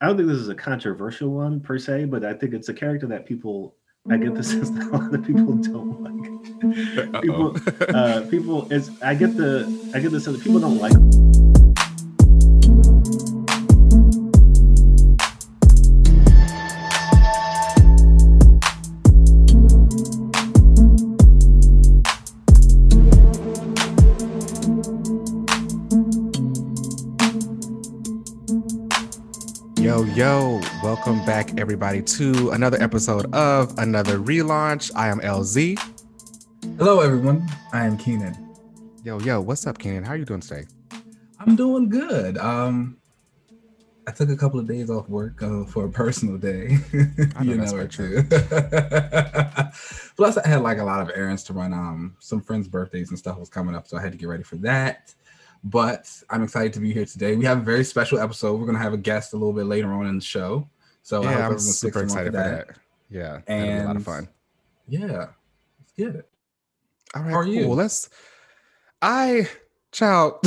I don't think this is a controversial one per se, but I think it's a character that people. I get the sense that a lot of people don't like. People, uh, people. It's. I get the. I get the sense that people don't like. Welcome back, everybody, to another episode of another relaunch. I am LZ. Hello, everyone. I am Keenan. Yo, yo, what's up, Keenan? How are you doing today? I'm doing good. Um, I took a couple of days off work uh, for a personal day. I know you know it too. Plus, I had like a lot of errands to run. Um, some friends' birthdays and stuff was coming up, so I had to get ready for that. But I'm excited to be here today. We have a very special episode. We're gonna have a guest a little bit later on in the show. So I yeah, I'm everyone super excited for that. Yeah, that'll be a lot of fun. Yeah, let's get it. All right, how are cool. you? Let's. I, child.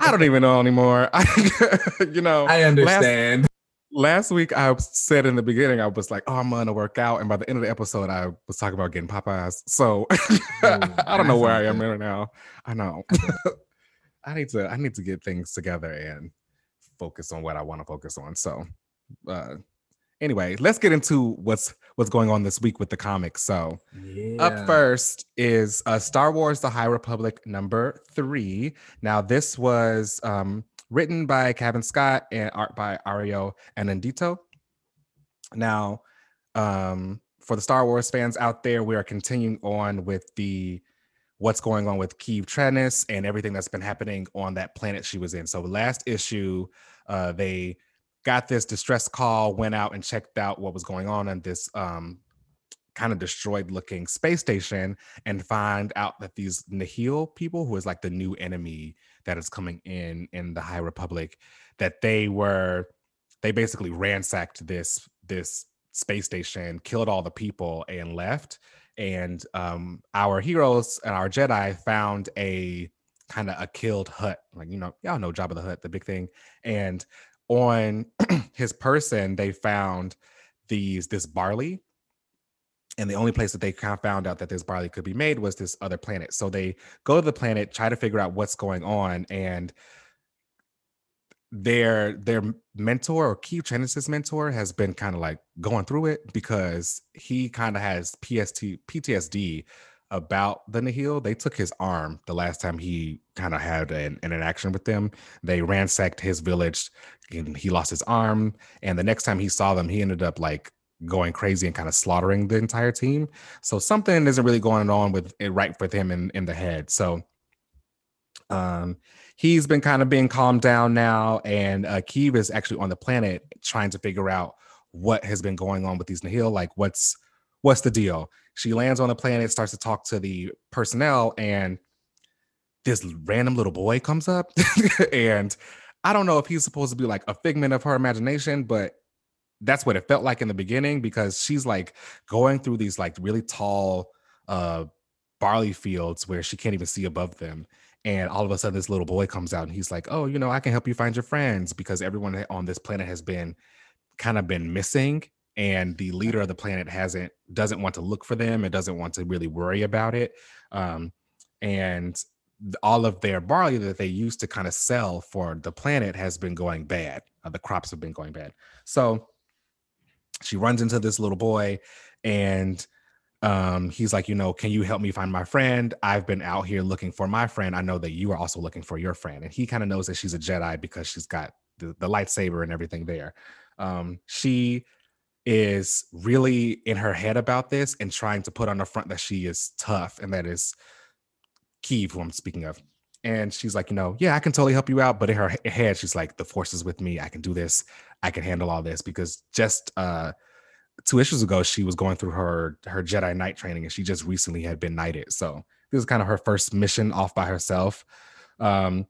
I don't even know anymore. I, you know, I understand. last week I said in the beginning I was like, "Oh, I'm gonna work out," and by the end of the episode, I was talking about getting Popeyes. So oh, I don't know where I am good. right now. I know. I need to. I need to get things together and focus on what I want to focus on. So, uh, anyway, let's get into what's what's going on this week with the comics. So. yeah. Up first is uh, Star Wars: The High Republic number three. Now, this was um, written by Cavan Scott and art by Ario Anindito. Now, um, for the Star Wars fans out there, we are continuing on with the what's going on with Keeve Trennis and everything that's been happening on that planet she was in. So, last issue, uh, they got this distress call, went out and checked out what was going on on this um, kind of destroyed looking space station and find out that these Nihil people, who is like the new enemy that is coming in in the High Republic, that they were they basically ransacked this this space station, killed all the people, and left. And um, our heroes and our Jedi found a kind of a killed Hutt, like you know, y'all know Jabba the Hutt, the big thing. And on his person, they found these this barley and the only place that they kind of found out that this barley could be made was this other planet. So they go to the planet, try to figure out what's going on, and their their mentor or Keeve Trennis's mentor has been kind of like going through it because he kind of has PST PTSD about the Nihil. They took his arm the last time he kind of had an, an interaction with them. They ransacked his village and he lost his arm. And the next time he saw them, he ended up like going crazy and kind of slaughtering the entire team. So something isn't really going on with it right with him in, in the head. So um he's been kind of being calmed down now. And uh Keeve is actually on the planet trying to figure out what has been going on with these Nihil. Like what's what's the deal? She lands on the planet, starts to talk to the personnel, and this random little boy comes up. and I don't know if he's supposed to be like a figment of her imagination, but that's what it felt like in the beginning because she's like going through these like really tall uh barley fields where she can't even see above them and all of a sudden this little boy comes out and he's like oh you know i can help you find your friends because everyone on this planet has been kind of been missing and the leader of the planet hasn't doesn't want to look for them and doesn't want to really worry about it um and all of their barley that they used to kind of sell for the planet has been going bad uh, the crops have been going bad. So she runs into this little boy and um he's like you know can you help me find my friend? I've been out here looking for my friend. I know that you are also looking for your friend. And he kind of knows that she's a jedi because she's got the, the lightsaber and everything there. Um she is really in her head about this and trying to put on the front that she is tough and that is Keeve, who I'm speaking of. And she's like, you know, yeah, I can totally help you out. But in her head, she's like, the force is with me. I can do this. I can handle all this because just uh two issues ago, she was going through her her Jedi Knight training, and she just recently had been knighted. So this is kind of her first mission off by herself. Um,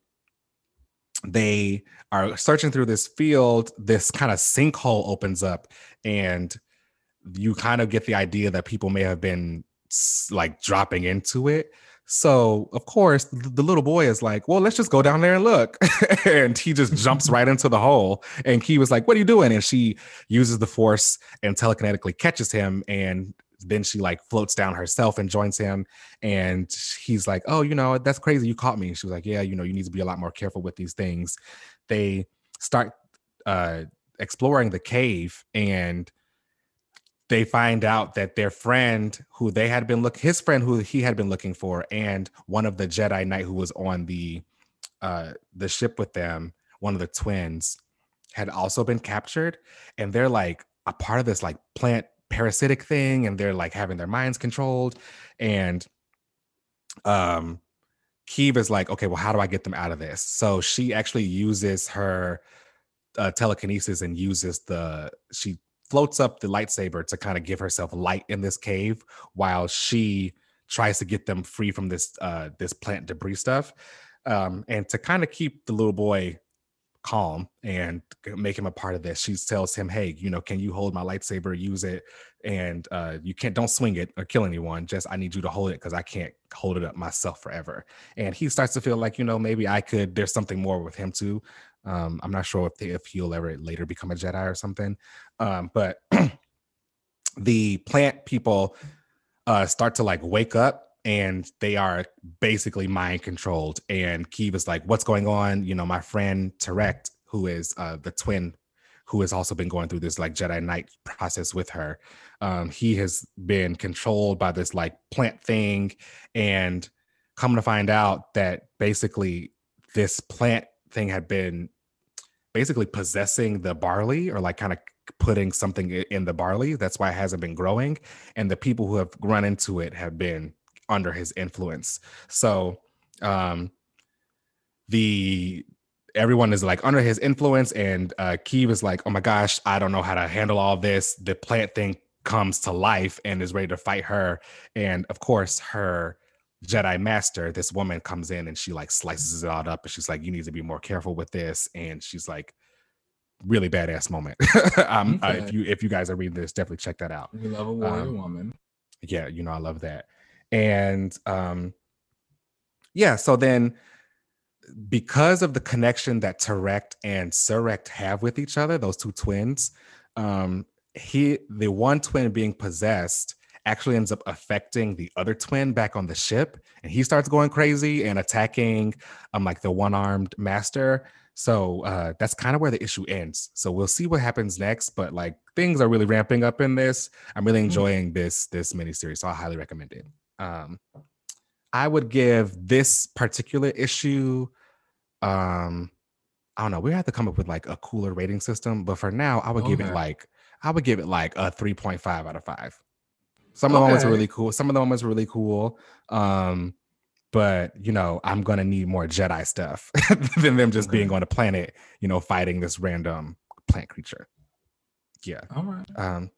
they are searching through this field. This kind of sinkhole opens up, and you kind of get the idea that people may have been like dropping into it. So of course the, little boy is like, "Well, let's just go down there and look," and he just jumps right into the hole. And he was like, "What are you doing?" And she uses the force and telekinetically catches him and then she like floats down herself and joins him and he's like oh you know that's crazy you caught me. She was like yeah you know you need to be a lot more careful with these things. They start uh exploring the cave and they find out that their friend who they had been look his friend who he had been looking for and one of the Jedi Knight who was on the uh the ship with them one of the twins had also been captured and they're like a part of this like plant parasitic thing and they're like having their minds controlled and um Keeve is like okay well how do I get them out of this? So she actually uses her uh, telekinesis and uses the she floats up the lightsaber to kind of give herself light in this cave while she tries to get them free from this uh this plant debris stuff um and to kind of keep the little boy calm and make him a part of this. She tells him hey you know can you hold my lightsaber? Use it. And uh you can't don't swing it or kill anyone. Just i need you to hold it because i can't hold it up myself forever. And he starts to feel like you know maybe i could there's something more with him too. Um, I'm not sure if they, if he'll ever later become a Jedi or something. Um, but the plant people uh, start to like wake up and they are basically mind controlled. And is like, "What's going on?" You know, my friend Terec, who is uh, the twin, who has also been going through this like Jedi Knight process with her. Um, he has been controlled by this like plant thing, and come to find out that basically this plant thing had been basically possessing the barley or like kind of putting something in the barley. That's why it hasn't been growing. And the people who have run into it have been under his influence. So um the everyone is like under his influence and uh Keeve is like, oh my gosh, I don't know how to handle all this. The plant thing comes to life and is ready to fight her. And of course, her Jedi Master, this woman comes in and she like slices it all up and she's like, you need to be more careful with this. And she's like, really badass moment. um, okay. uh, if you if you guys are reading this, definitely check that out. We love a warrior um, woman. Yeah, you know I love that. And um, yeah, so then because of the connection that Terec and Ceret have with each other, those two twins, um, he the one twin being possessed actually ends up affecting the other twin back on the ship and he starts going crazy and attacking um like the one-armed master so uh that's kind of where the issue ends so we'll see what happens next but like things are really ramping up in this i'm really mm-hmm. enjoying mm-hmm. this this miniseries so i highly recommend it um i would give this particular issue um I don't know. We have to come up with like a cooler rating system, but for now, I would okay. give it like I would give it like a 3.5 out of 5. Some of the moments are really cool. Some of the moments are really cool. Um, but you know, I'm gonna need more Jedi stuff than them just okay. being on a planet, you know, fighting this random plant creature. Yeah. All right. Um,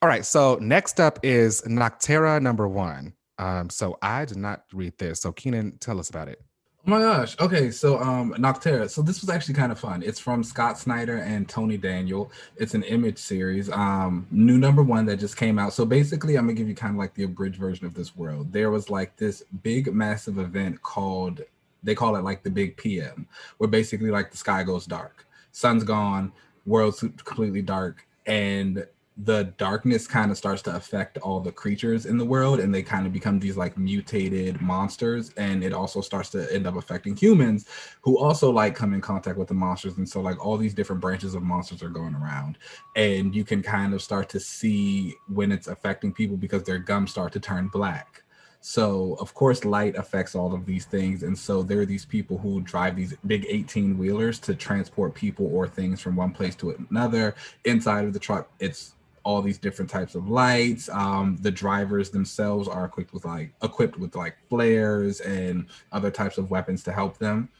all right. So next up is Nocterra number one. Um, so I did not read this. So Keenan, tell us about it. Oh my gosh. Okay, so um Nocterra. So this was actually kind of fun. It's from Scott Snyder and Tony Daniel. It's an image series. Um new number 1 that just came out. So basically I'm to give you kind of like the abridged version of this world. There was like this big massive event called they call it like the big PM, where basically like the sky goes dark. Sun's gone, world's completely dark and the darkness kind of starts to affect all the creatures in the world and they kind of become these like mutated monsters and it also starts to end up affecting humans who also like come in contact with the monsters and so like all these different branches of monsters are going around and you can kind of start to see when it's affecting people because their gums start to turn black so, of course, light affects all of these things. And so there are these people who drive these big 18 wheelers to transport people or things from one place to another. Inside of the truck, it's all these different types of lights. Um, the drivers themselves are equipped with like equipped with like flares and other types of weapons to help them.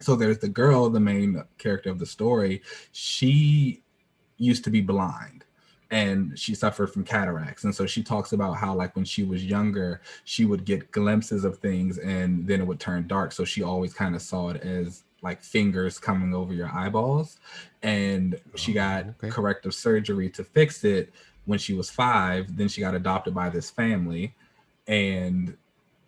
So there's the girl, the main character of the story. She used to be blind and she suffered from cataracts and so she talks about how like when she was younger she would get glimpses of things and then it would turn dark so she always kind of saw it as like fingers coming over your eyeballs and she oh, got oh, okay. corrective surgery to fix it when she was five then she got adopted by this family and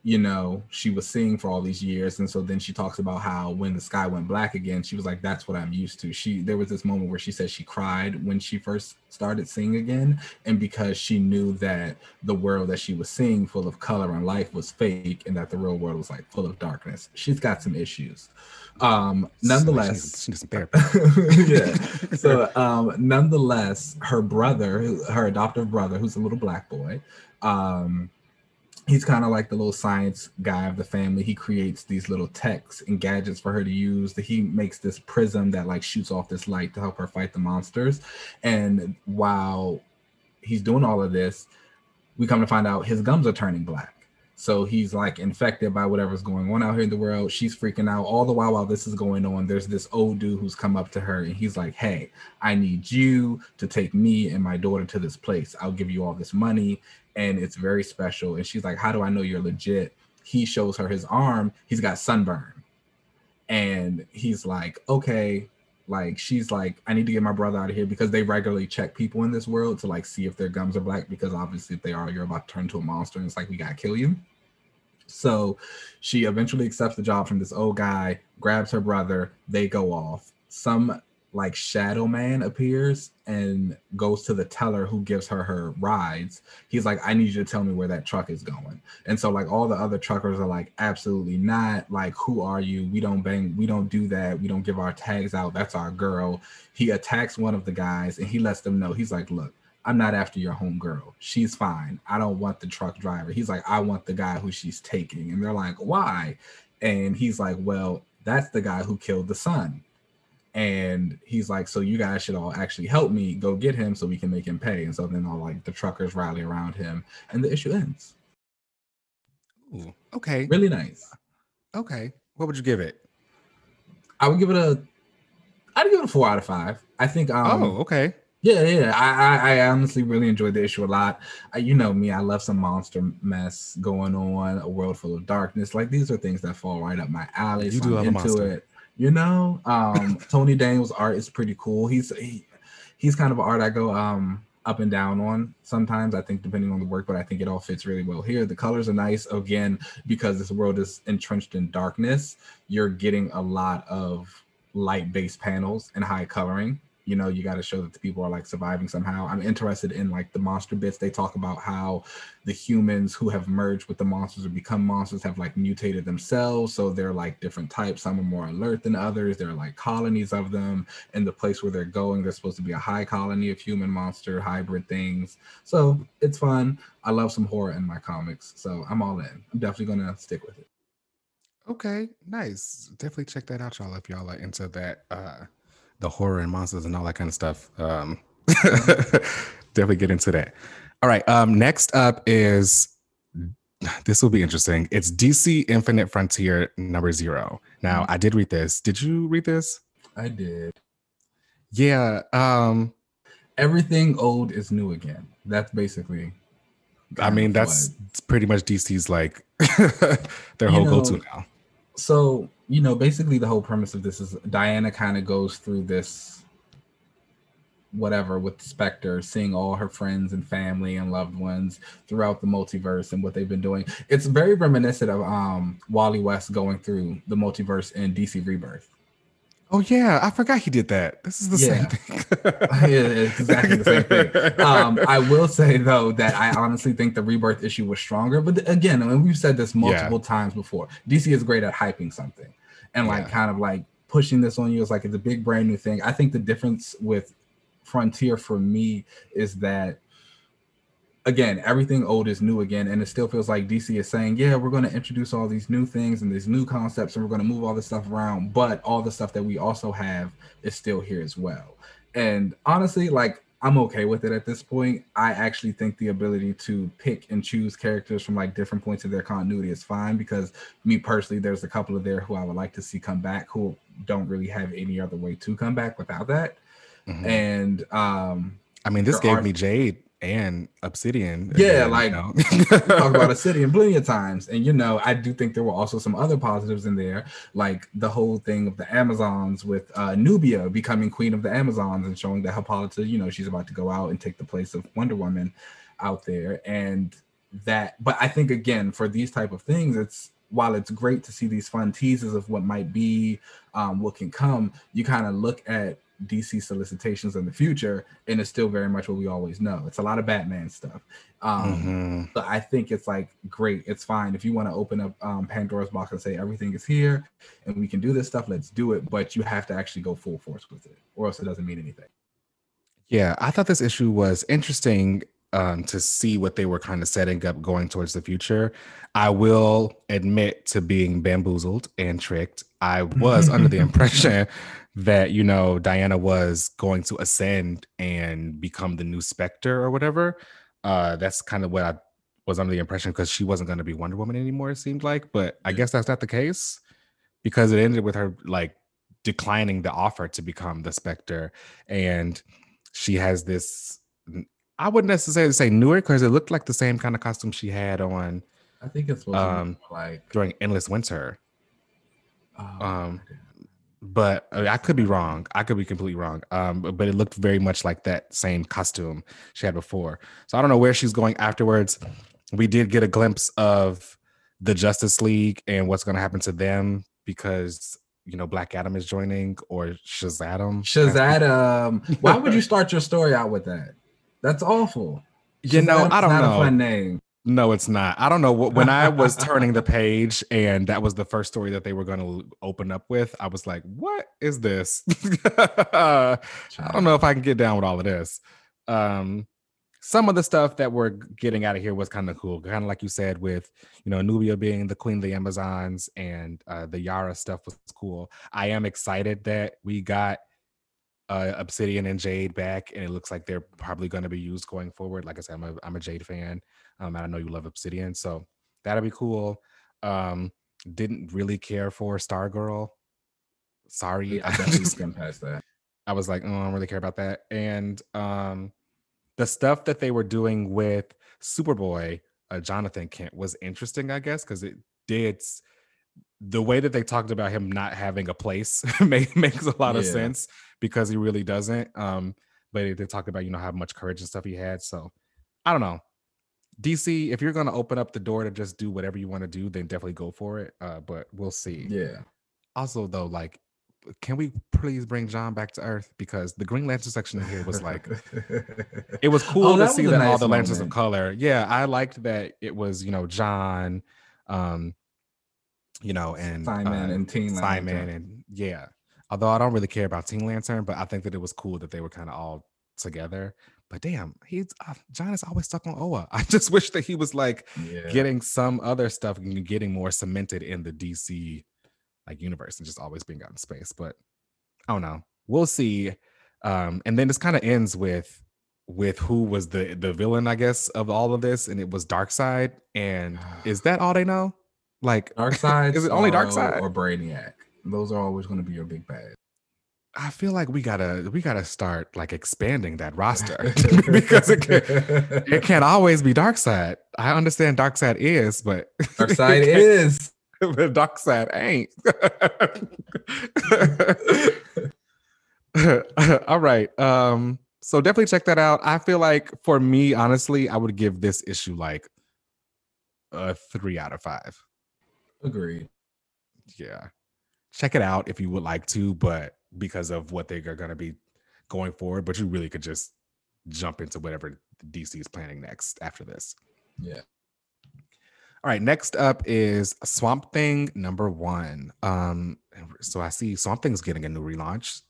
you know, she was seeing for all these years. And so then she talks about how when the sky went black again, she was like, that's what I'm used to. She there was this moment where she said she cried when she first started seeing again. And because she knew that the world that she was seeing full of color and life was fake and that the real world was like full of darkness. She's got some issues. Um nonetheless she needs, she needs yeah. So um nonetheless, her brother, her adoptive brother, who's a little black boy, um he's kind of like the little science guy of the family. He creates these little techs and gadgets for her to use. That He makes this prism that like shoots off this light to help her fight the monsters. And while he's doing all of this, we come to find out his gums are turning black. So he's like infected by whatever's going on out here in the world. She's freaking out. All the while while this is going on, there's this old dude who's come up to her and he's like, Hey, I need you to take me and my daughter to this place. I'll give you all this money and it's very special. And she's like, How do I know you're legit? He shows her his arm, he's got sunburn. And he's like, Okay, like she's like, I need to get my brother out of here because they regularly check people in this world to like see if their gums are black because obviously if they are, you're about to turn into a monster and it's like we gotta kill you. So she eventually accepts the job from this old guy, grabs her brother, they go off. Some like shadow man appears and goes to the teller who gives her her rides. He's like i need you to tell me where that truck is going. And so like all the other truckers are like absolutely not. Like who are you? We don't bang we don't do that. We don't give our tags out. That's our girl. He attacks one of the guys and he lets them know. He's like look i'm not after your homegirl. she's fine i don't want the truck driver he's like i want the guy who she's taking and they're like why and he's like well that's the guy who killed the son and he's like, "So you guys should all actually help me go get him so we can make him pay." And so then all like the truckers rally around him, and the issue ends. Ooh, okay, really nice. Okay, what would you give it? I would give it a. I'd give it a four out of five. I think. Um, oh, okay. Yeah, yeah. I, I, I honestly really enjoyed the issue a lot. I, you know me, I love some monster mess going on, a world full of darkness. Like these are things that fall right up my alley. You so do I'm love into it. You know, um, Tony Daniels' art is pretty cool. He's he, he's kind of art I go um up and down on sometimes. I think depending on the work, but I think it all fits really well here. The colors are nice again because this world is entrenched in darkness. You're getting a lot of light based panels and high coloring you know you got to show that the people are like surviving somehow. I'm interested in like the monster bits. They talk about how the humans who have merged with the monsters or become monsters have like mutated themselves. So they're like different types. Some are more alert than others. There are like colonies of them. And the place where they're going there's supposed to be a high colony of human monster hybrid things. So it's fun. I love some horror in my comics. So i'm all in. I'm definitely gonna stick with it. Okay. Nice. Definitely check that out y'all if y'all are into that uh the horror and monsters and all that kind of stuff. Um, definitely get into that. All right. Um, next up is this will be interesting. It's DC Infinite Frontier number zero. Now, mm-hmm. I did read this. Did you read this? I did. Yeah. Um, Everything old is new again. That's basically. I mean, that's pretty much DC's like their whole go to now. So you know, basically the whole premise of this is Diana kind of goes through this whatever with Spectre, seeing all her friends and family and loved ones throughout the multiverse and what they've been doing. It's very reminiscent of um Wally West going through the multiverse in DC Rebirth. Oh yeah, I forgot he did that. This is the yeah. same thing. yeah, exactly the same thing. Um, I will say though that I honestly think the rebirth issue was stronger. But again, and we've said this multiple yeah. times before. DC is great at hyping something and like yeah. kind of like pushing this on you. is like it's a big brand new thing. I think the difference with Frontier for me is that again, everything old is new again, and it still feels like DC is saying, "Yeah, we're going to introduce all these new things and these new concepts, and we're going to move all this stuff around." But all the stuff that we also have is still here as well. And honestly, like I'm okay with it at this point. I actually think the ability to pick and choose characters from like different points of their continuity is fine because me personally, there's a couple of there who I would like to see come back who don't really have any other way to come back without that. Mm-hmm. And um I mean, this gave are, me Jade and Obsidian. Yeah, again, like you know. talk about Obsidian plenty of times, and you know, I do think there were also some other positives in there, like the whole thing of the Amazons with uh, Nubia becoming queen of the Amazons and showing that Hippolyta, you know, she's about to go out and take the place of Wonder Woman out there, and that but I think again for these type of things, it's while it's great to see these fun teases of what might be, um, what can come, you kind of look at DC solicitations in the future, and it's still very much what we always know. It's a lot of Batman stuff. Um, mm-hmm. But I think it's like great. It's fine if you want to open up um, Pandora's box and say everything is here and we can do this stuff. Let's do it. But you have to actually go full force with it, or else it doesn't mean anything. Yeah, I thought this issue was interesting um, to see what they were kind of setting up going towards the future. I will admit to being bamboozled and tricked. I was under the impression that you know Diana was going to ascend and become the new Spectre or whatever. Uh, that's kind of what I was under the impression because she wasn't going to be Wonder Woman anymore. It seemed like, but I guess that's not the case because it ended with her like declining the offer to become the Spectre, and she has this. I wouldn't necessarily say newer because it looked like the same kind of costume she had on. I think it's um, like during Endless Winter. Oh, um, but uh, I could be wrong. I could be completely wrong. Um, but, it looked very much like that same costume she had before. So I don't know where she's going afterwards. We did get a glimpse of the Justice League and what's going to happen to them because you know Black Adam is joining or Shazam. Shazam. Why would you start your story out with that? That's awful. You know, I don't know. fun name. No, it's not. I don't know when I was turning the page and that was the first story that they were going to open up with. I was like, "What is this?" I don't know if I can get down with all of this. Um, some of the stuff that we're getting out of here was kind of cool, kind of like you said, with you know Nubia being the queen of the Amazons and uh, the Yara stuff was cool. I am excited that we got uh, Obsidian and Jade back, and it looks like they're probably going to be used going forward. Like I said, I'm a, I'm a Jade fan. Um, and I know you love Obsidian, so that'll be cool. Um, didn't really care for Stargirl. Sorry, I definitely skimmed past that. I was like, oh, I don't really care about that. And um, the stuff that they were doing with Superboy, uh, Jonathan Kent, was interesting, I guess, because it did the way that they talked about him not having a place make, makes a lot yeah. of sense because he really doesn't. Um, but they talked about you know how much courage and stuff he had. So I don't know. DC, if you're going to open up the door to just do whatever you want to do, then definitely go for it. Uh, but we'll see. Yeah. Also, though, like, can we please bring John back to Earth? Because the Green Lantern section here was like, it was cool oh, to see that nice all the lanterns of color. Yeah, I liked that it was, you know, John, um, you know, and Simon uh, and Teen Simon Lantern. and yeah. Although I don't really care about Teen Lantern, but I think that it was cool that they were kind of all together. But damn, he's uh, Jon is always stuck on Oa. I just wish that he was like yeah. getting some other stuff and getting more cemented in the DC like universe and just always being out in space. But I don't know. We'll see. Um, and then this kind of ends with with who was the the villain, I guess, of all of this, and it was Darkseid. And is that all they know? Like Darkseid? is it only Darkseid or Brainiac? Those are always going to be your big bad. I feel like we gotta we gotta start like expanding that roster because it can, it can't always be Darkseid. I understand Darkseid is, but Darkseid is, but Darkseid ain't. All right. Um, so definitely check that out. I feel like for me, honestly, I would give this issue like a three out of five. Agreed. Yeah. Check it out if you would like to, but because of what they are going to be going forward, but you really could just jump into whatever DC is planning next after this. Yeah. All right, next up is Swamp Thing number one. Um, so I see Swamp Thing's getting a new relaunch.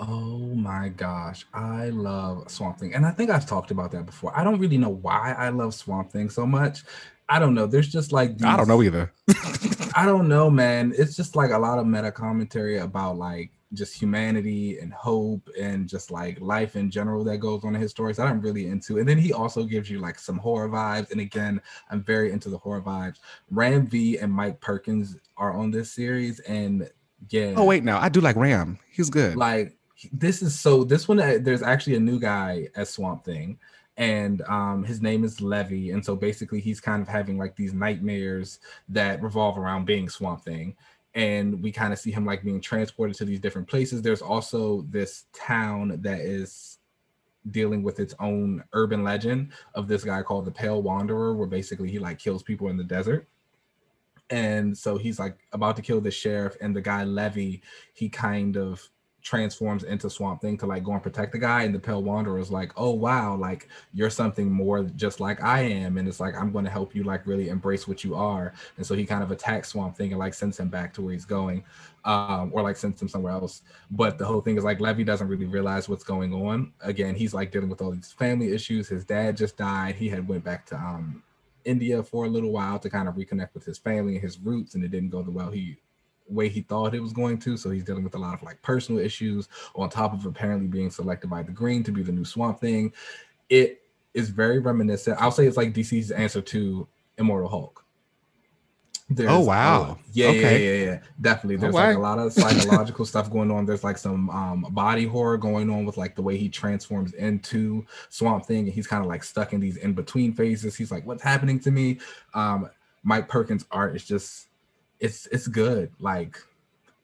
Oh my gosh, I love Swamp Thing, and I think I've talked about that before. I don't really know why I love Swamp Thing so much. I don't know. There's just like these, I don't know either. I don't know, man. It's just like a lot of meta commentary about like just humanity and hope and just like life in general that goes on in his stories that I'm really into. And then he also gives you like some horror vibes. And again, I'm very into the horror vibes. Ram V and Mike Perkins are on this series. And oh, yeah. Oh, wait, now I do like Ram. He's good. Like this is so this one, uh, there's actually a new guy at Swamp Thing. And um, his name is Levi. And so basically, he's kind of having like these nightmares that revolve around being Swamp Thing and we kind of see him like being transported to these different places. There's also this town that is dealing with its own urban legend of this guy called the Pale Wanderer, where basically he like kills people in the desert. And so he's like about to kill the sheriff, and the guy Levi, he kind of transforms into Swamp Thing to like go and protect the guy, and the Pale Wanderer is like, "Oh wow, like you're something more just like I am," and it's like I'm going to help you like really embrace what you are, and so he kind of attacks Swamp Thing and like sends him back to where he's going, um, or like sends him somewhere else. But the whole thing is like Levi doesn't really realize what's going on. Again, he's like dealing with all these family issues. His dad just died. He had went back to um India for a little while to kind of reconnect with his family and his roots, and it didn't go the well he way he thought it was going to. So he's dealing with a lot of like personal issues on top of apparently being selected by the Green to be the new Swamp Thing. It is very reminiscent. I'll say it's like DC's answer to Immortal Hulk. There's, oh wow! yeah, okay. yeah, yeah, yeah, definitely. There's like a lot of psychological stuff going on. There's like some um body horror going on with like the way he transforms into Swamp Thing, and he's kind of like stuck in these in between phases. He's like, "What's happening to me?" Um, Mike Perkins' art is just it's it's good. Like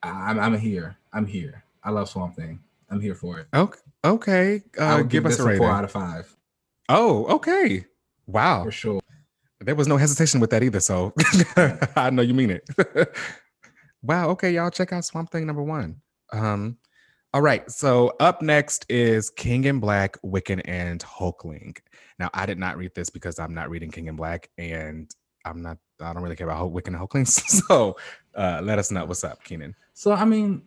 I'm I'm here. I'm here. I love Swamp Thing. I'm here for it. Okay. Okay. Uh, give, give us a rating. four out of five. Oh, okay. Wow. For sure. There was no hesitation with that either. So I know you mean it. wow. Okay, y'all check out Swamp Thing number one. Um, all right. So up next is King in Black, Wiccan, and Hulkling. Now I did not read this because I'm not reading King in Black, and I'm not. I don't really care about Wiccan and Hulkling. So uh, let us know what's up, Keenan. So I mean,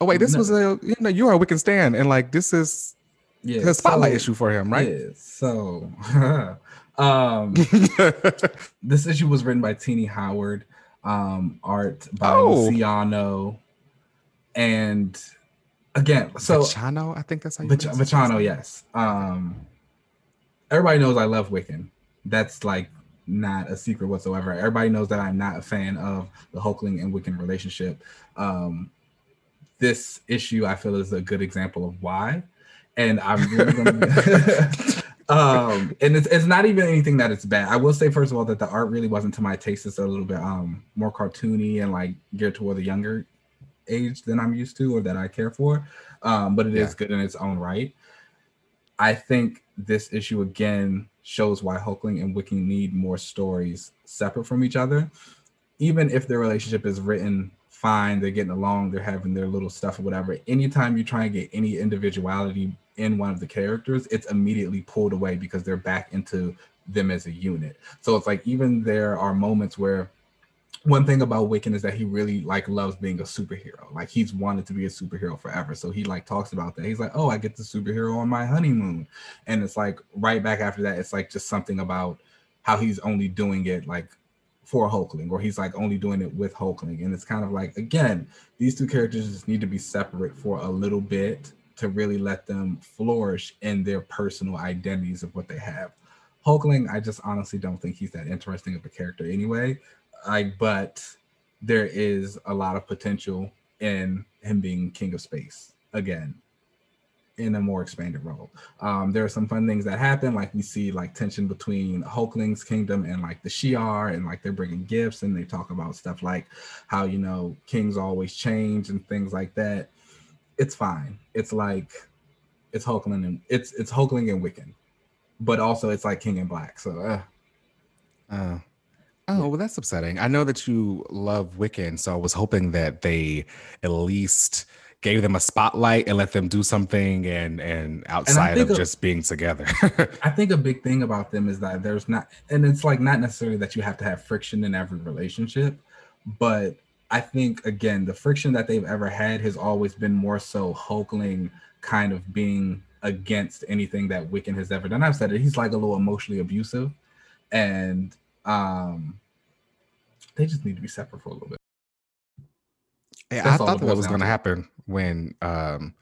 oh wait, this no. was a you know you are a Wiccan stan, and like this is yeah, a spotlight so, issue for him, right? Yeah. So um, this issue was written by Tini Howard, um, art by oh. Luciano, and again, so Vachano, I think that's how you yes. Um, everybody knows I love Wiccan. That's like not a secret whatsoever. Everybody knows that I'm not a fan of the Hulkling and Wiccan relationship. Um, this issue I feel is a good example of why. And I'm really gonna um and it's, it's not even anything that it's bad. I will say first of all that the art really wasn't to my taste. It's a little bit um more cartoony and like geared toward the younger age than I'm used to or that I care for. Um, but it yeah. is good in its own right. I think this issue again shows why Hulkling and Wiccan need more stories separate from each other. Even if their relationship is written fine, they're getting along, they're having their little stuff or whatever. Anytime you try and get any individuality in one of the characters, it's immediately pulled away because they're back into them as a unit. So it's like even there are moments where one thing about Wiccan is that he really like loves being a superhero. Like he's wanted to be a superhero forever. So he like talks about that. He's like, "Oh, I get the superhero on my honeymoon," and it's like right back after that, it's like just something about how he's only doing it like for Hulkling, or he's like only doing it with Hulkling, and it's kind of like again, these two characters just need to be separate for a little bit to really let them flourish in their personal identities of what they have. Hulkling, I just honestly don't think he's that interesting of a character anyway like but there is a lot of potential in him being king of space again in a more expanded role. Um, there are some fun things that happen, like we see like tension between Hulkling's kingdom and like the Shi'ar, and like they're bringing gifts, and they talk about stuff like how you know kings always change and things like that. It's fine. It's like it's Hulkling and it's it's Hulkling and Wiccan, but also it's like King in Black. So, uh, uh Oh, well, that's upsetting. I know that you love Wiccan, so I was hoping that they at least gave them a spotlight and let them do something and and outside and of a, just being together. I think a big thing about them is that there's not and it's like not necessarily that you have to have friction in every relationship, but I think again the friction that they've ever had has always been more so Hulkling kind of being against anything that Wiccan has ever done. I've said it, he's like a little emotionally abusive. And um, they just need to be separate for a little bit. Yeah, I thought that was going to happen when um,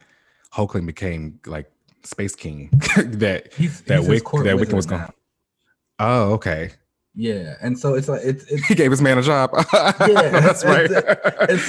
Hulkling became like Space King. that he's, that he's Wick that Wiccan was going. Oh, okay. Yeah, and so it's like it's, it's he gave his man a job. yeah, that's right. It's, it's,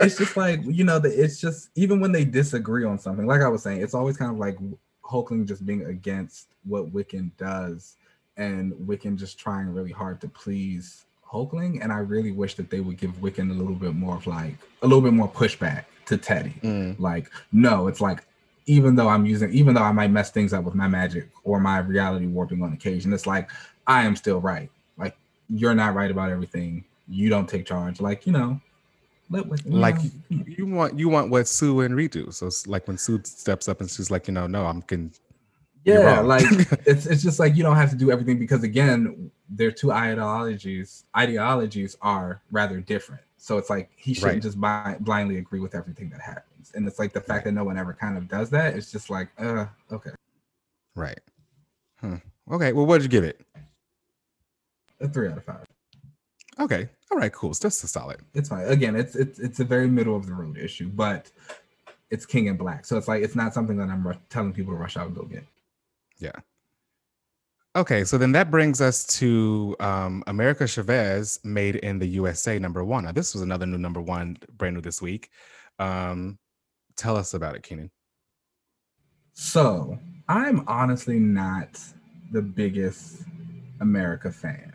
it's, just like you know, it's just even when they disagree on something, like I was saying, it's always kind of like Hulkling just being against what Wiccan does, and Wiccan just trying really hard to please Hulkling. And I really wish that they would give Wiccan a little bit more of like a little bit more pushback to Teddy. Mm. Like, no, it's like even though I'm using, even though I might mess things up with my magic or my reality warping on occasion, it's like I am still right. Like you're not right about everything. You don't take charge. Like you know, let, you like know. you want you want what Sue and Reed do. So it's like when Sue steps up and she's like, you know, no, I'm can. Yeah, like it's it's just like you don't have to do everything because again, their two ideologies ideologies are rather different. So it's like he shouldn't right. just buy, blindly agree with everything that happens. And it's like the fact that no one ever kind of does that. It's just like, uh, okay. Right. Hmm. Okay. Well, what did you give it? A three out of five. Okay. All right. Cool. It's just a solid. It's fine. Again, it's it's it's a very middle of the road issue, but it's King in Black, so it's like it's not something that I'm telling people to rush out and go get. Yeah. Okay, so then that brings us to um, America Chavez, made in the USA, number one. Now, this was another new number one, brand new this week. Um, tell us about it, Keenan. So, I'm honestly not the biggest America fan.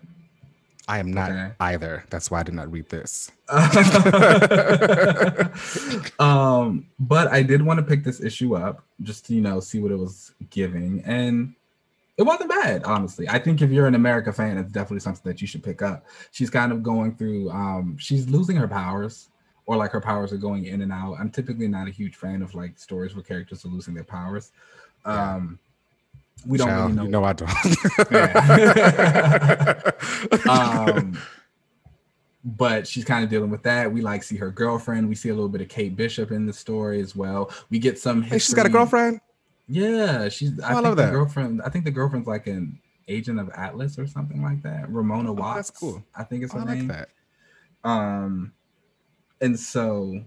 I am not okay. either. That's why I did not read this. um, but I did want to pick this issue up just to, you know, see what it was giving. And it wasn't bad, honestly. I think if you're an America fan, it's definitely something that you should pick up. She's kind of going through, um, she's losing her powers, or like her powers are going in and out. I'm typically not a huge fan of like stories where characters are losing their powers. Um, we don't Child, really know. You know I don't. um, but she's kind of dealing with that. We like see her girlfriend. We see a little bit of Kate Bishop in the story as well. We get some. History. Hey, she's got a girlfriend. Yeah, she's. I, I love that girlfriend. I think the girlfriend's like an agent of Atlas or something like that. Ramona Watts. Oh, that's cool. I think it's her I name. Like that. Um, and so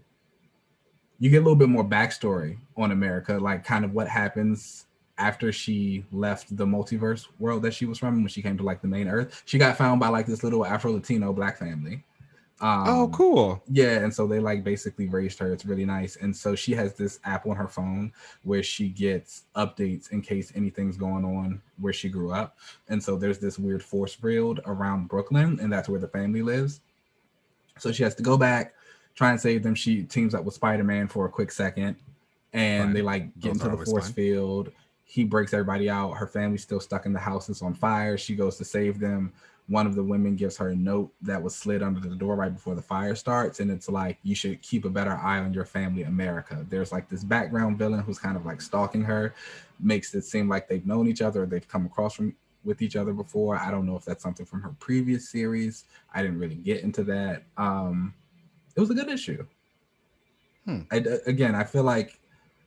you get a little bit more backstory on America, like kind of what happens after she left the multiverse world that she was from when she came to like the main Earth. She got found by like this little Afro Latino black family. Oh, um, oh, cool. Yeah, and so they like basically raised her. It's really nice. And so she has this app on her phone where she gets updates in case anything's going on where she grew up. And so there's this weird force field around Brooklyn, and that's where the family lives. So she has to go back, try and save them. She teams up with Spider Man for a quick second, and right. they like get Those into the force fine. field. He breaks everybody out. Her family's still stuck in the house. It's on fire. She goes to save them one of the women gives her a note that was slid under the door right before the fire starts and it's like you should keep a better eye on your family america there's like this background villain who's kind of like stalking her makes it seem like they've known each other they've come across from with each other before i don't know if that's something from her previous series i didn't really get into that um it was a good issue hmm. I, again i feel like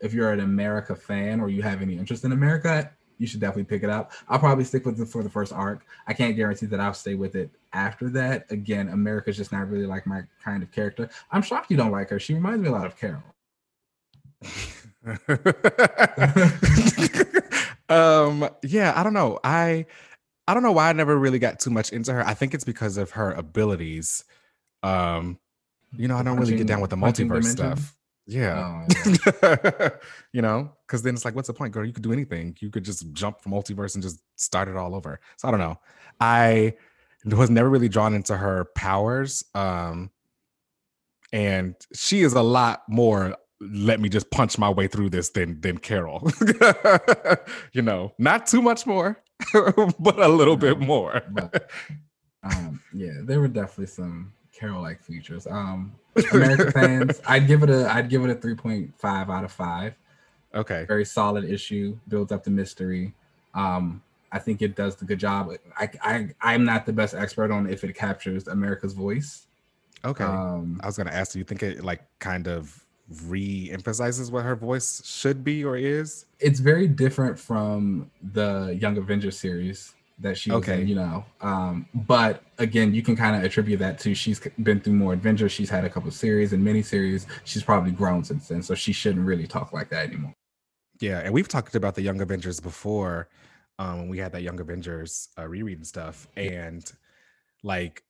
if you're an america fan or you have any interest in america you should definitely pick it up. I'll probably stick with it for the first arc. I can't guarantee that I'll stay with it after that. Again, America's just not really like my kind of character. I'm shocked you don't like her. She reminds me a lot of Carol. um yeah, I don't know. I I don't know why I never really got too much into her. I think it's because of her abilities. Um you know, I don't really get down with the multiverse stuff. Yeah. Oh, you know, because then it's like, what's the point, girl? You could do anything. You could just jump from multiverse and just start it all over. So I don't know. I was never really drawn into her powers. Um, and she is a lot more let me just punch my way through this than than Carol. you know, not too much more, but a little bit more. But, um, yeah, there were definitely some Carol like features. Um, American fans, I'd give it a I'd give it a 3.5 out of five. Okay. Very solid issue, builds up the mystery. Um, I think it does the good job. I, I I'm not the best expert on if it captures America's voice. Okay. Um, I was gonna ask, do you think it like kind of re-emphasizes what her voice should be or is? It's very different from the Young Avengers series that she okay. In, you know. Um, but again, you can kind of attribute that to she's been through more adventures. She's had a couple series and mini series. She's probably grown since then, so she shouldn't really talk like that anymore. Yeah, and we've talked about the Young Avengers before. Um, we had that Young Avengers uh, reread and stuff, and like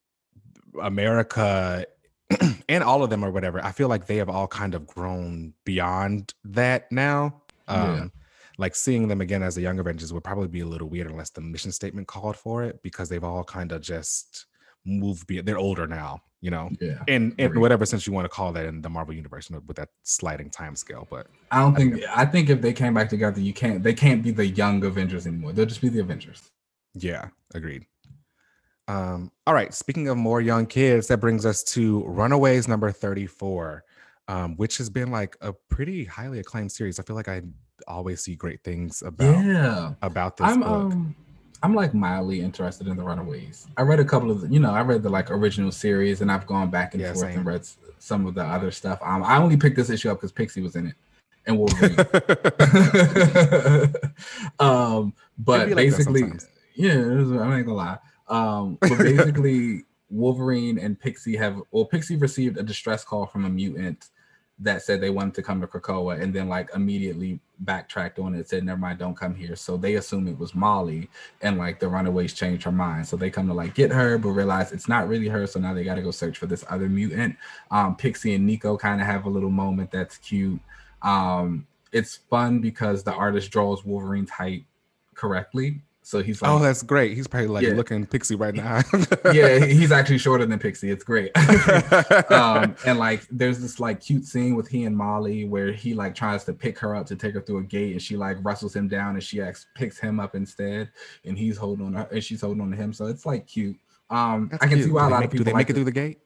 America and all of them or whatever. I feel like they have all kind of grown beyond that now. Um, yeah like seeing them again as the Young Avengers would probably be a little weird unless the mission statement called for it because they've all kind of just moved. Be- they're older now, you know, Yeah. in, in whatever sense you want to call that in the Marvel universe you know, with that sliding time scale. But I don't I think think I think if they came back together, you can't they can't be the young Avengers anymore. They'll just be the Avengers. yeah, agreed. Um, all right. Speaking of more young kids, that brings us to Runaways number 34, um, which has been like a pretty highly acclaimed series. I feel like I always see great things about Yeah. about this I'm book. um I'm like mildly interested in the Runaways. I read a couple of the, you know, I read the like original series and I've gone back and Yeah, forth same. and read some of the other stuff. Um, I only picked this issue up because Pixie was in it and Wolverine. um, but like basically, yeah, I ain't gonna lie. Um, but basically, Wolverine and Pixie have well, Pixie received a distress call from a mutant that said they wanted to come to Krakoa, and then like immediately backtracked on it, said, "Never mind, don't come here." So they assume it was Molly, and like the Runaways changed her mind, so they come to like get her, but realize it's not really her. So now they got to go search for this other mutant. Um, Pixie and Nico kind of have a little moment that's cute. Um, it's fun because the artist draws Wolverine's height correctly. So he's like, oh, that's great. He's probably like Yeah. looking pixie right now. yeah, he's actually shorter than Pixie. It's great. um, and like, there's this like cute scene with he and Molly where he like tries to pick her up to take her through a gate, and she like wrestles him down, and she acts, picks him up instead, and he's holding on her, and she's holding on to him. So it's like cute. Um, That's I can cute. see why Do a lot make- of people do they like make it through the gate.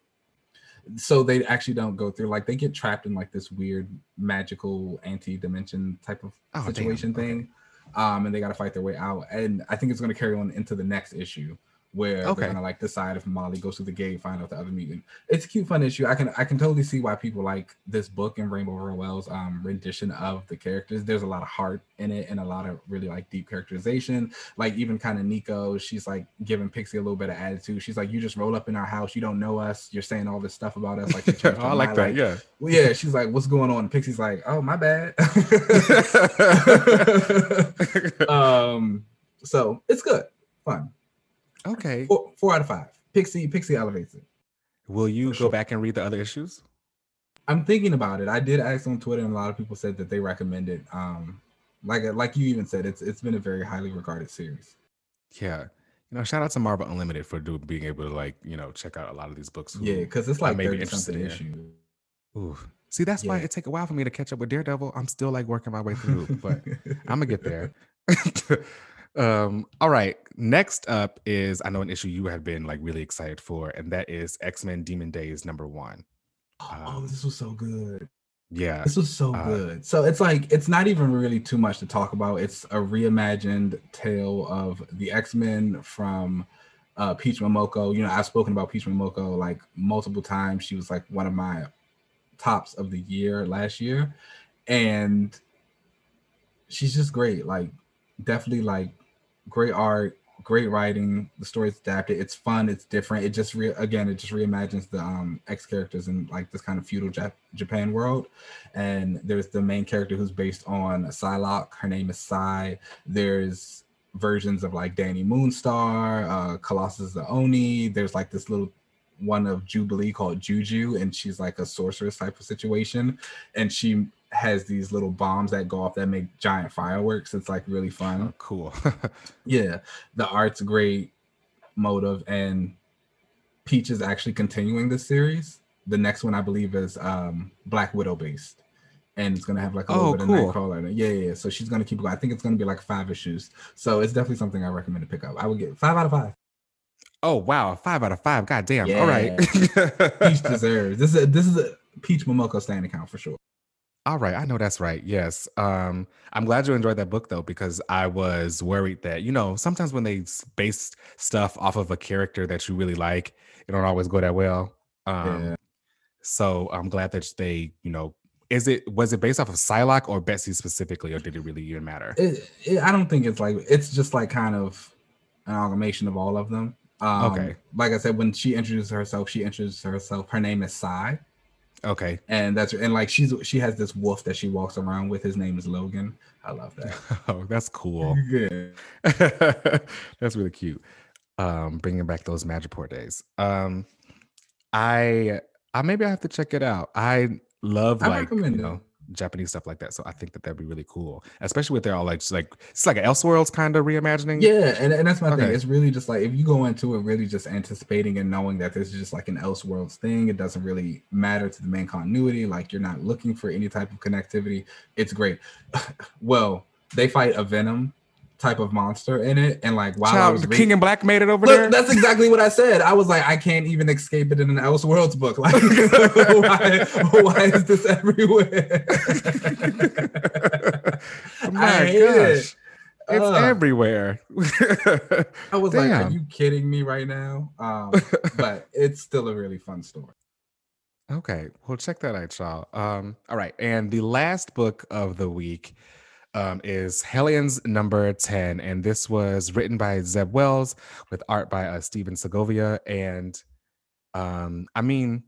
so they actually don't go through like they get trapped in like this weird magical anti-dimension type of Oh, damn. situation Okay. Um and they got to fight their way out. And i think it's going to carry on into the next issue where Okay. they're gonna like decide if Molly goes to the gate, find out the other mutant. It's a cute, fun issue. I can I can totally see why people like this book and Rainbow Rowell's um rendition of the characters. There's a lot of heart in it and a lot of really like deep characterization. Like even kind of Nico, she's like giving Pixie a little bit of attitude. She's like, "You just roll up in our house. You don't know us. You're saying all this stuff about us. Like, oh, I like mind." that. Yeah. Well, yeah, she's like, "What's going on?" And Pixie's like, "Oh, my bad." um, so it's good, fun. Okay. Four, four out of five. Pixie, Pixie elevates it. Will you for go sure. back and read the other issues? I'm thinking about it. I did ask on Twitter, and a lot of people said that they recommend it. Um, like like you even said, it's it's been a very highly regarded series. Yeah. You know, shout out to Marvel Unlimited for do, being able to like, you know, check out a lot of these books. who Yeah, because it's like may be thirty interested in. issue. Ooh. See, that's why it take a while for me to catch up with Daredevil. I'm still like working my way through, but I'm gonna get there. um, all right. Next up is I know an issue you have been like really excited for, and that is X-Men Demon Days number one. oh, Um, this was so good. Yeah. This was so Uh, good. So it's like it's not even really too much to talk about. It's a reimagined tale of the X Men from uh, Peach Momoko. You know, I've spoken about Peach Momoko like multiple times. She was like one of my tops of the year last year, and she's just great. Like, definitely like great art, great writing. The story's adapted. It's fun. It's different. It just re- again, it just reimagines the um characters in like this kind of feudal Jap- Japan world. And there's the main character who's based on Psylocke. Her name is Psy. There's versions of like Dani Moonstar, uh, Colossus the Oni. There's like this little one of Jubilee called Juju, and she's like a sorceress type of situation. And she has these little bombs that go off that make giant fireworks. It's like really fun Oh, cool. yeah the art's great motive and peach is actually continuing this series the next one i believe is um black widow based and it's gonna have like a little Oh, bit cool. of nightcrawler in it. Yeah, yeah, yeah. So she's gonna keep going. I think it's gonna be like five issues. So it's definitely something I recommend to pick up. I would get five out of five. oh wow, five out of five. God damn. All right. Peach deserves this. Is a, this is a Peach Momoko stand account for sure. All right, I know that's right. Yes. Um, I'm glad you enjoyed that book though, because I was worried that, you know, sometimes when they s- base stuff off of a character that you really like, it don't always go that well. Um, Yeah. so I'm glad that they, you know, is it was it based off of Psylocke or Betsy specifically, or did it really even matter? It, it, I don't think it's like it's just like kind of an amalgamation of all of them. Um, Okay. Like I said, when she introduces herself, she introduces herself. Her name is Sai, Okay. and that's and like she's she has this wolf that she walks around with. His name is Logan. I love that. Oh, that's cool. Yeah. That's really cute. Um, bringing back those Magiport days. Um, I, I maybe I have to check it out. I love I like you know, Japanese stuff like that. So I think that that'd be really cool, especially with their all like like it's like an Elseworlds kind of reimagining. Yeah, and, and that's my okay. thing. It's really just like if you go into it really just anticipating and knowing that this is just like an Elseworlds thing, it doesn't really matter to the main continuity. Like you're not looking for any type of connectivity. It's great. well, they fight a Venom type of monster in it. And like while Child, I was reading, King in Black made it over look, there. That's exactly what I said. I was like, I can't even escape it in an Elseworlds book. Like, why, why is this everywhere? My I gosh. It. It's uh, everywhere. I was Damn. like, are you kidding me right now? Um, but it's still a really fun story. Okay, well, check that out, y'all. Um, all right, and the last book of the week um, is Hellions number 10. And this was written by Zeb Wells with art by uh, Stephen Segovia. And um, I mean,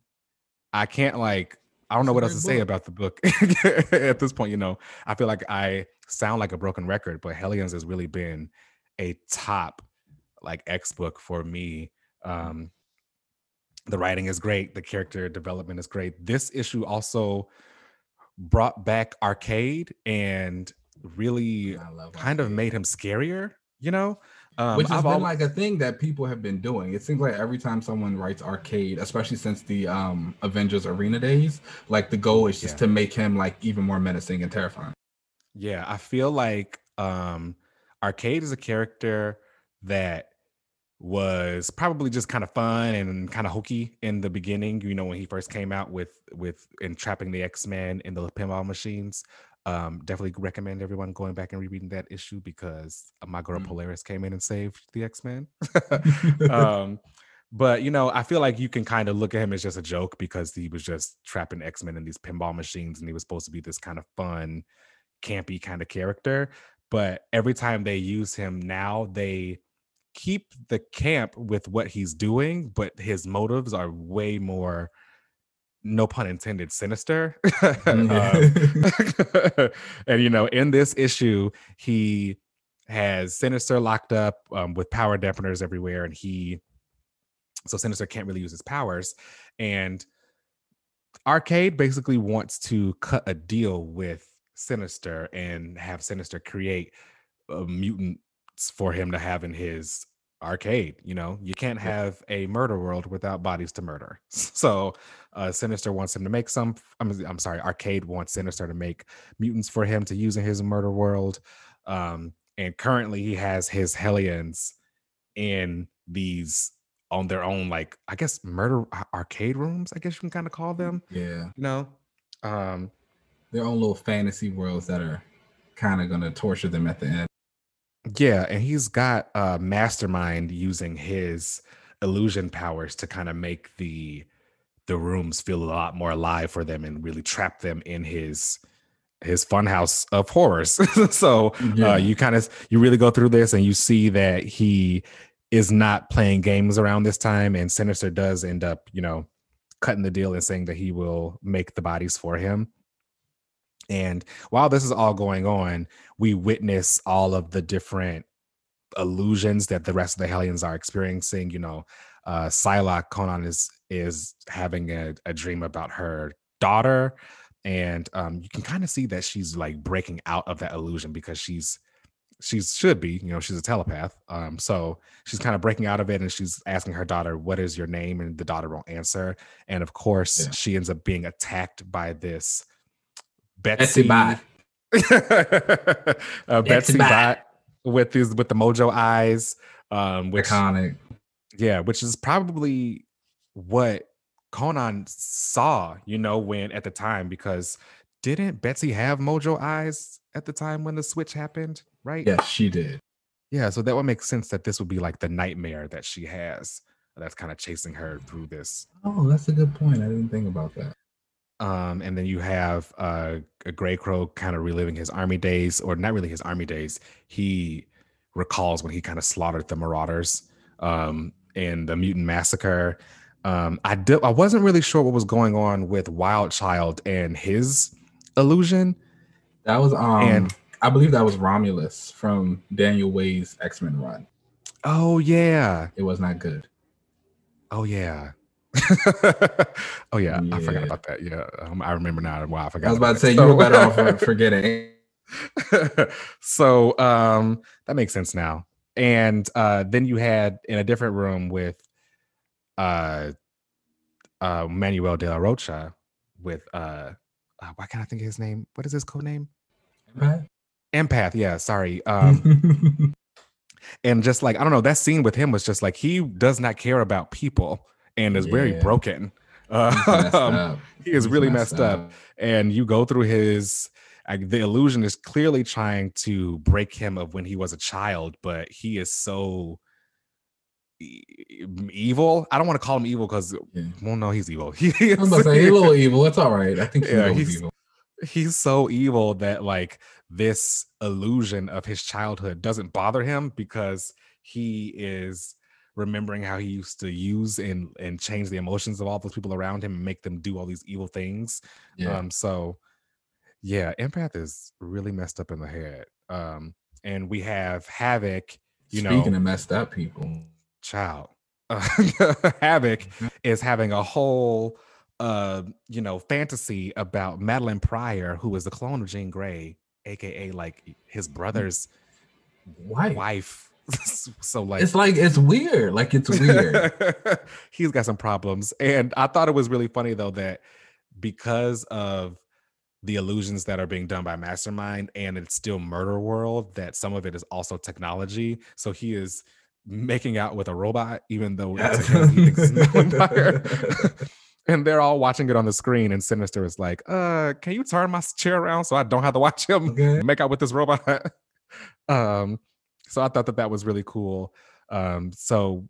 I can't like, I don't know what else to say about the book at this point. You know, I feel like I sound like a broken record, but Hellions has really been a top like X book for me. Um, the writing is great, the character development is great. This issue also brought back arcade and really kind of made him scarier, you know? Um, Which has I've been always... like a thing that people have been doing. It seems like every time someone writes arcade, especially since the um, Avengers Arena days, like the goal is just yeah. to make him like even more menacing and terrifying. Yeah, I feel like um, arcade is a character that was probably just kind of fun and kind of hokey in the beginning you know when he first came out with with entrapping the x-men in the pinball machines um, definitely recommend everyone going back and rereading that issue because my girl mm. Polaris came in and saved the X Men. um, but you know, I feel like you can kind of look at him as just a joke because he was just trapping X Men in these pinball machines, and he was supposed to be this kind of fun, campy kind of character. But every time they use him now, they keep the camp with what he's doing, but his motives are way more no pun intended, sinister. um, and you know, in this issue, he has Sinister locked up um, with power dampeners everywhere, and he so Sinister can't really use his powers. And Arcade basically wants to cut a deal with Sinister and have Sinister create a mutant for him to have in his arcade you know? You can't have a murder world without bodies to murder. So uh sinister wants him to make some I'm, I'm sorry arcade wants sinister to make mutants for him to use in his murder world um and currently he has his hellions in these on their own like i guess murder arcade rooms i guess you can kind of call them yeah. you know? Um their own little fantasy worlds that are kind of gonna torture them at the end yeah, and he's got a mastermind using his illusion powers to kind of make the the rooms feel a lot more alive for them and really trap them in his his funhouse of horrors. so uh, yeah. uh, you kind of you really go through this and you see that he is not playing games around this time, and Sinister does end up, you know, cutting the deal and saying that he will make the bodies for him. And while this is all going on, we witness all of the different illusions that the rest of the Hellions are experiencing. You know, uh, Psylocke Kwannon is is having a, a dream about her daughter, and um, you can kind of see that she's like breaking out of that illusion because she's she should be you know she's a telepath um so she's kind of breaking out of it and she's asking her daughter what is your name and the daughter won't answer and of course yeah. she ends up being attacked by this Betsy, Betsy Bot. uh, Betsy, Betsy Bot with these with the Mojo eyes. Um, which, Iconic. Yeah, which is probably what Kwannon saw, you know, when at the time, because didn't Betsy have Mojo eyes at the time when the switch happened? Right? Yes, she did. Yeah, so that would make sense that this would be like the nightmare that she has that's kind of chasing her through this. Oh, that's a good point. I didn't think about that. Um, and then you have uh, a Greycrow kind of reliving his army days, or not really his army days. He recalls when he kind of slaughtered the Marauders um, in the Mutant Massacre. Um, I I wasn't really sure what was going on with Wild Child and his illusion. That was um, and I believe that was Romulus from Daniel Way's X Men run. Oh yeah, it was not good. Oh yeah, oh yeah, yeah, I forgot about that. Yeah, um, I remember now. Wow, I forgot. I was about to say so, you were better off forgetting. so um, that makes sense now. And uh, then you had in a different room with uh, uh, Manuel de la Rocha with uh, uh, why can't I think of his name? What is his code name? Empath. Empath. Yeah. Sorry. Um, and just like I don't know, that scene with him was just like he does not care about people and is yeah. very broken. Uh, he is He's really messed, messed up. up. and you go through his. Like, the illusion is clearly trying to break him of when he was a child, but he is so evil. I don't want to call him evil because, yeah. well, no, he's evil. He is, I'm about to say he's a little evil. It's all right. I think yeah, he's evil. He's so evil that like this illusion of his childhood doesn't bother him because he is remembering how he used to use and and change the emotions of all those people around him and make them do all these evil things. Yeah. Um. So, yeah, empath is really messed up in the head. Um. And we have havoc. You Speaking know, Speaking of messed up people, child. Uh, havoc mm-hmm. is having a whole uh you know fantasy about Madelyne Pryor who is the clone of Jean Grey aka like his brother's wife wife so like it's like it's weird like it's weird he's got some problems and i thought it was really funny though that because of the illusions that are being done by mastermind and it's still murder world that some of it is also technology so he is making out with a robot, even though yes. and they're all watching it on the screen, and Sinister is like, "Uh, can you turn my chair around so I don't have to watch him okay. make out with this robot?" um, so I thought that that was really cool. Um, so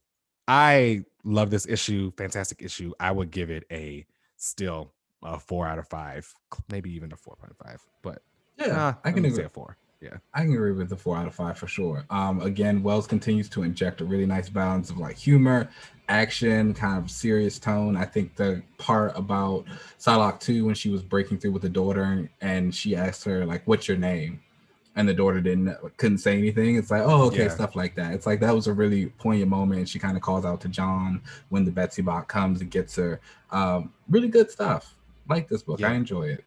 I love this issue, fantastic issue. I would give it a still a four out of five, maybe even a four point five, but yeah, uh, I can say a four. Yeah, I can agree with the four out of five for sure. Um, again, Wells continues to inject a really nice balance of like humor, action, kind of serious tone. I think the part about Psylocke 2 when she was breaking through with the daughter and she asked her like, "What's your name?" And the daughter didn't couldn't say anything. It's like, oh, okay, yeah. stuff like that. It's like that was a really poignant moment. She kind of calls out to John when the Betsy bot comes and gets her. Um, really good stuff. Like this book, yeah. I enjoy it.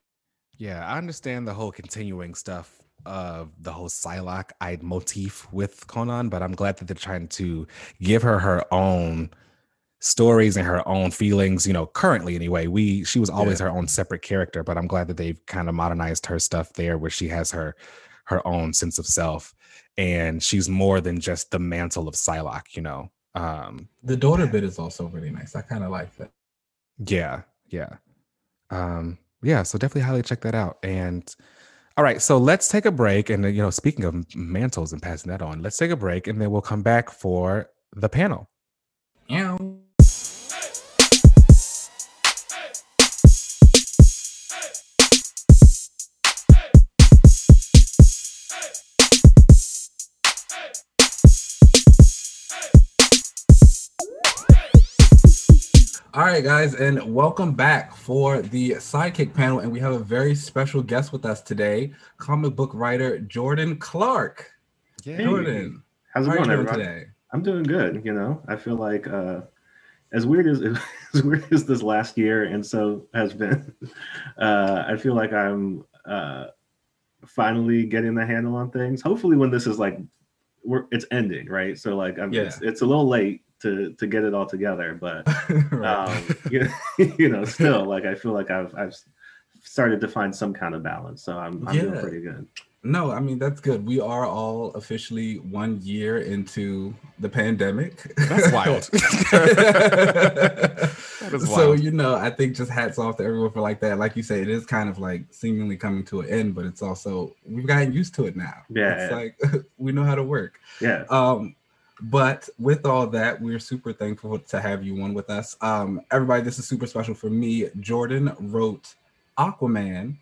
Yeah, I understand the whole continuing stuff of the whole Psylocke eyed motif with Kwannon, but I'm glad that they're trying to give her her own stories and her own feelings. You know, currently anyway, we she was always yeah. her own separate character, but I'm glad that they've kind of modernized her stuff there, where she has her her own sense of self, and she's more than just the mantle of Psylocke. You know, um, the daughter bit is also really nice. I kind of like that. Yeah, yeah, um, yeah. So definitely highly check that out and. All right, so let's take a break. And, you know, speaking of mantles and passing that on, let's take a break and then we'll come back for the panel. Yeah. All right, guys, and welcome back for the sidekick panel. And we have a very special guest with us today, comic book writer Jordan Clark. Hey, Jordan, how's it going doing today? I'm doing good. You know, I feel like uh, as weird as as weird as this last year and so has been, uh, I feel like I'm uh, finally getting the handle on things. Hopefully, when this is like, we're it's ending, right? So like, I'm, yeah. it's, it's a little late to to get it all together. But um, you, you know, still like I feel like I've I've started to find some kind of balance. So I'm I'm yeah. doing pretty good. No, I mean that's good. We are all officially one year into the pandemic. That's wild. So you know, I think just hats off to everyone for like that. Like you say, it is kind of like seemingly coming to an end, but it's also we've gotten used to it now. Yeah, it's like we know how to work. Yeah. Um, but with all that, we're super thankful to have you on with us. Um, everybody, this is super special for me. Jordan wrote Aquaman,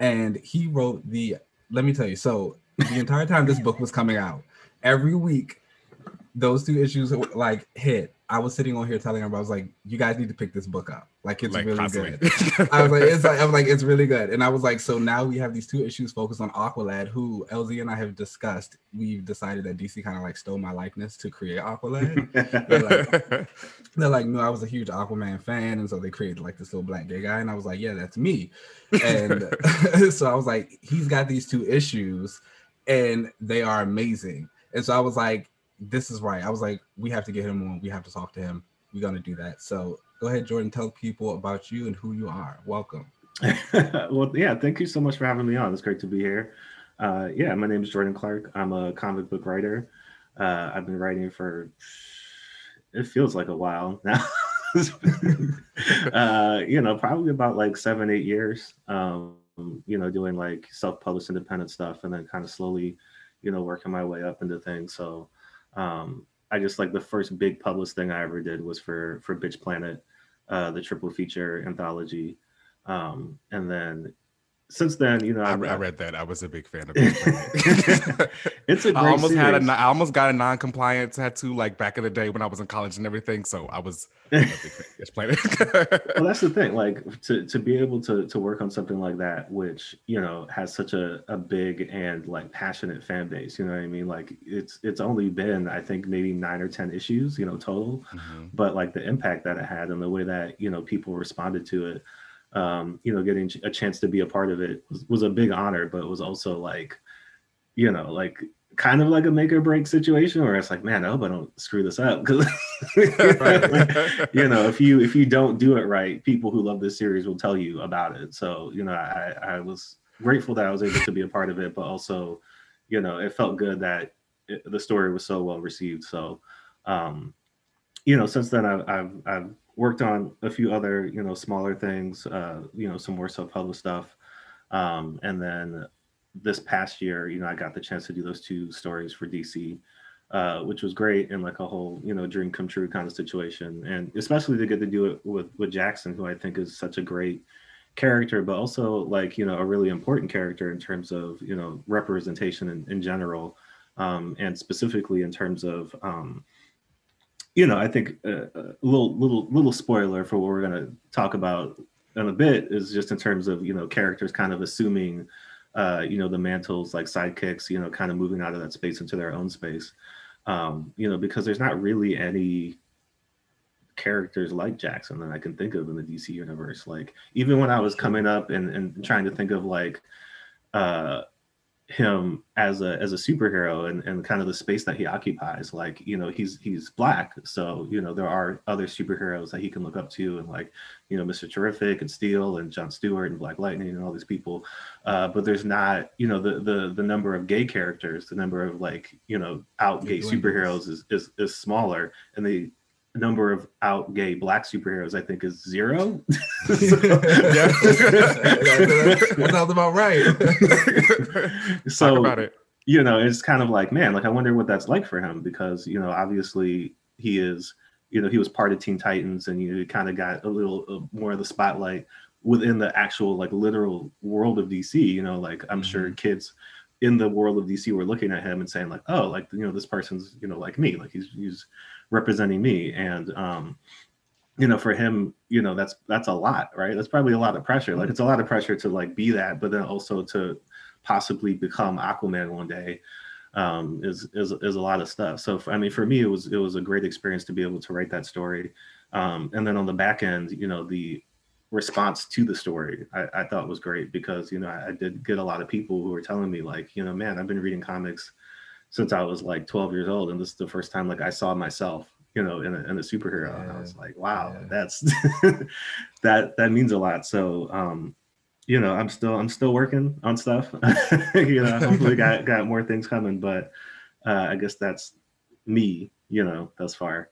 and he wrote the. Let me tell you. So the entire time this book was coming out, every week those two issues like hit. I was sitting on here telling him I was like, you guys need to pick this book up. Like it's like, really constantly. good. I was like, it's like I was like, it's really good. And I was like, so now we have these two issues focused on Aqualad, who LZ and I have discussed. We've decided that DC kind of like stole my likeness to create Aqualad. they're, like, they're like, no, I was a huge Aquaman fan, and so they created like this little black gay guy, and I was like, yeah, that's me. And so I was like, he's got these two issues, and they are amazing. And so I was like, this is right. I was like, we have to get him on. We have to talk to him. We're gonna do that. So go ahead, Jordan. Tell people about you and who you are. Welcome. well, yeah, thank you so much for having me on. It's great to be here. Uh, yeah, my name is Jordan Clark. I'm a comic book writer. Uh, I've been writing for it feels like a while now. uh, you know, probably about like seven, eight years. Um, you know, doing like self-published independent stuff, and then kind of slowly, you know, working my way up into things. So um, I just like the first big published thing I ever did was for for Bitch Planet, uh, the triple feature anthology, um, and then since then, you know, I, I, read that. I was a big fan of it. it's a I almost series. had a I almost got a non-compliant tattoo like back in the day when I was in college and everything. So I was a big fan. well, that's the thing. Like to to be able to to work on something like that, which you know has such a a big and like passionate fan base. You know what I mean? Like it's it's only been I think maybe nine or ten issues, you know, total. Mm-hmm. But like the impact that it had and the way that you know people responded to it um, you know, getting a chance to be a part of it was, was a big honor, but it was also like, you know, like kind of like a make or break situation where it's like, man, I hope I don't screw this up because you know, if you if you don't do it right, people who love this series will tell you about it. So you know, I I was grateful that I was able to be a part of it, but also, you know, it felt good that it, the story was so well received. So, um, you know, since then I've I've, I've worked on a few other you know smaller things uh you know some more self-published stuff. Um and then this past year you know i got the chance to do those two stories for dc uh which was great and like a whole you know dream come true kind of situation. And especially to get to do it with with jackson who i think is such a great character but also like you know a really important character in terms of you know representation in, in general um and specifically in terms of um you know, I think uh, a little little little spoiler for what we're going to talk about in a bit is just in terms of you know characters kind of assuming uh, you know the mantles like sidekicks, you know, kind of moving out of that space into their own space. Um, you know, because there's not really any characters like Jackson that I can think of in the DC universe. Like even when I was coming up and, and trying to think of like uh him as a as a superhero and, and kind of the space that he occupies. Like you know he's he's black. So you know there are other superheroes that he can look up to and like you know mr terrific and steel and john stewart and black lightning and all these people. Uh, but there's not you know the the the number of gay characters the number of like you know out gay superheroes is, is is smaller. And they number of out gay black superheroes, I think, is zero. so, yeah, that sounds about right. so, Talk about it. You know, it's kind of like, man, like I wonder what that's like for him because you know, obviously he is, you know, he was part of Teen Titans, and you kind of got a little uh, more of the spotlight within the actual like literal world of DC. You know, like I'm mm-hmm. sure kids in the world of DC were looking at him and saying like, oh, like you know, this person's you know like me, like he's he's representing me. And um you know for him you know that's that's a lot right? That's probably a lot of pressure. Like it's a lot of pressure to like be that but then also to possibly become aquaman one day um is is, is a lot of stuff. So i mean for me it was it was a great experience to be able to write that story. Um and then on the back end you know the response to the story I, I thought was great because you know I, I did get a lot of people who were telling me like you know man i've been reading comics since I was like 12 years old, and this is the first time like I saw myself, you know, in a, in a superhero. Yeah. And I was like, wow, yeah. that's that that means a lot. So, um, you know, I'm still I'm still working on stuff. you know, hopefully got got more things coming, but uh, I guess that's me, you know, thus far.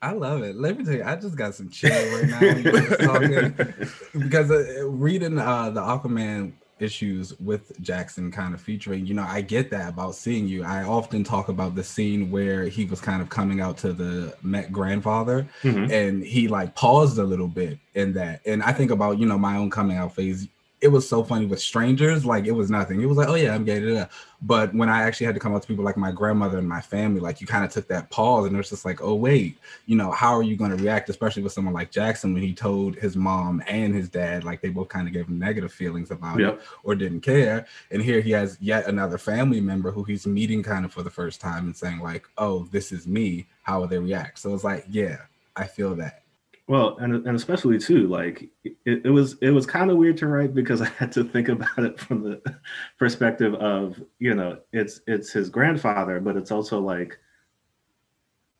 I love it. Let me tell you, I just got some chill right now because uh, reading uh, the Aquaman issues with Jackson kind of featuring. You know, I get that about seeing you. I often talk about the scene where he was kind of coming out to the Met grandfather mm-hmm. and he like paused a little bit in that. And I think about, you know, my own coming out phase. It was so funny with strangers. Like it was nothing. It was like, oh yeah, I'm gay. Da, da. But when I actually had to come up to people like my grandmother and my family, like you kind of took that pause and it was just like, oh wait, you know, how are you going to react, especially with someone like Jackson when he told his mom and his dad, like they both kind of gave him negative feelings about yep. it or didn't care. And here he has yet another family member who he's meeting kind of for the first time and saying like, oh, this is me. How will they react? So it's like, yeah, I feel that. Well, and and especially too, like it, it was it was kind of weird to write because I had to think about it from the perspective of you know it's it's his grandfather, but it's also like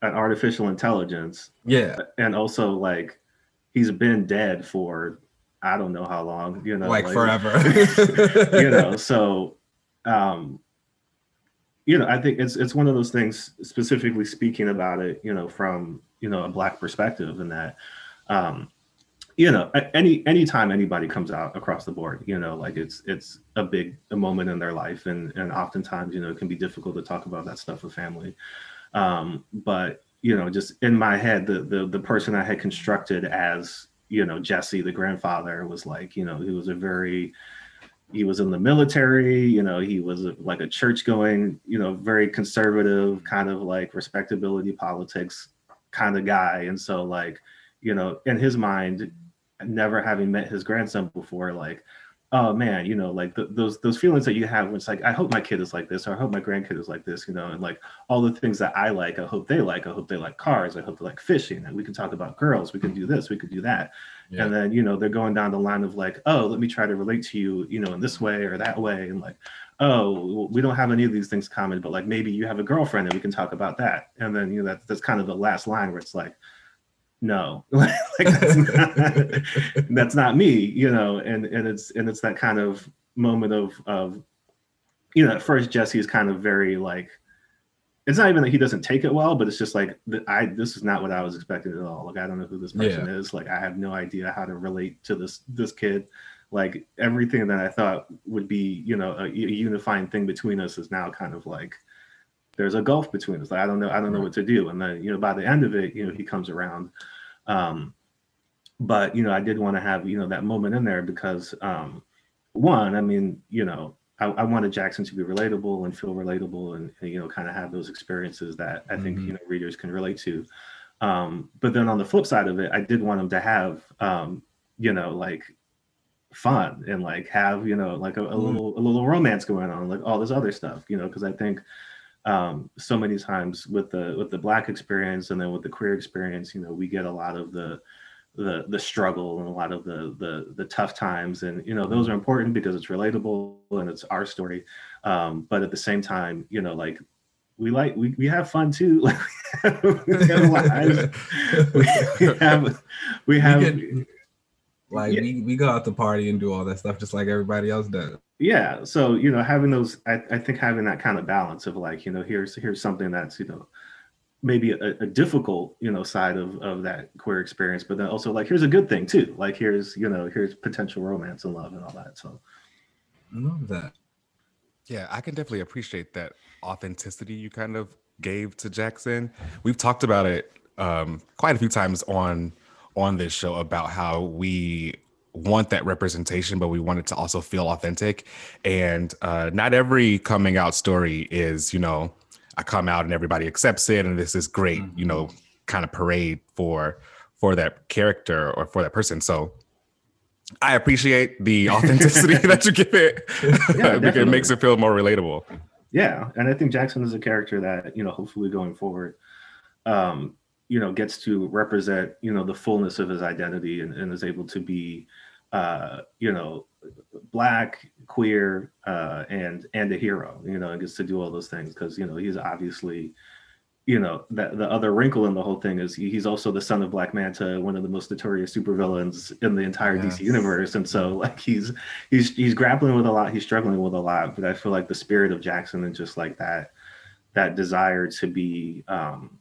an artificial intelligence. Yeah, and also like he's been dead for I don't know how long, you know, like, like forever. you know, so um you know, I think it's it's one of those things specifically speaking about it, you know, from you know a black perspective and that um you know any anytime anybody comes out across the board you know like it's it's a big a moment in their life and and oftentimes you know it can be difficult to talk about that stuff with family. Um but you know just in my head the the, the person i had constructed as you know jesse the grandfather was like you know he was a very he was in the military you know he was a, like a church going you know very conservative kind of like respectability politics kind of guy. And so like, you know, in his mind, never having met his grandson before, like, oh man, you know, like the, those those feelings that you have when it's like, I hope my kid is like this, or I hope my grandkid is like this, you know, and like all the things that I like, I hope they like. I hope they like cars. I hope they like fishing. And we can talk about girls. We can do this. We could do that. Yeah. And then you know they're going down the line of like, oh, let me try to relate to you, you know, in this way or that way, and like, oh, we don't have any of these things common, but like maybe you have a girlfriend and we can talk about that. And then you know that that's kind of the last line where it's like, no, like that's not, that's not me, you know, and and it's and it's that kind of moment of of you know, at first Jesse is kind of very like it's not even that he doesn't take it well, but it's just like I this is not what I was expecting at all. Like I don't know who this person yeah. is. Like I have no idea how to relate to this this kid like everything that I thought would be, you know, a, a, unifying thing between us is now kind of like there's a gulf between us. Like I don't know, I don't know what to do. And then, you know, by the end of it, you know, he comes around. Um, but you know, I did want to have, you know, that moment in there because um one, I mean, you know, I, I wanted Jackson to be relatable and feel relatable and, and you know, kind of have those experiences that I think, mm-hmm. you know, readers can relate to. Um, but then on the flip side of it, I did want him to have um, you know, like fun and like have you know like a, a mm. little a little romance going on like all this other stuff you know because i think um so many times with the with the black experience and then with the queer experience you know we get a lot of the the the struggle and a lot of the the the tough times. And you know those are important because it's relatable and it's our story. Um but at the same time you know like we like we, we have fun too. Like we have we, we have we have like yeah. we, we go out to party and do all that stuff just like everybody else does. Yeah. So, you know, having those I, I think having that kind of balance of like, you know, here's here's something that's, you know, maybe a, a, difficult, you know, side of, of that queer experience, but then also like here's a good thing too. Like here's, you know, here's potential romance and love and all that. So I love that. Yeah, I can definitely appreciate that authenticity you kind of gave to Jackson. We've talked about it um, quite a few times on on this show about how we want that representation, but we want it to also feel authentic. And uh, not every coming out story is, you know, I come out and everybody accepts it, and this is great, mm-hmm. you know, kind of parade for for that character or for that person. So I appreciate the authenticity that you give it yeah, because it makes it feel more relatable. Yeah, and I think Jackson is a character that you know, hopefully going forward, um, you know gets to represent you know the fullness of his identity and, and is able to be uh you know black queer uh and and a hero you know and gets to do all those things because you know he's obviously you know that the other wrinkle in the whole thing is he, he's also the son of black manta one of the most notorious supervillains in the entire yes. dc universe and so like he's he's he's grappling with a lot he's struggling with a lot but i feel like the spirit of jackson and just like that that desire to be um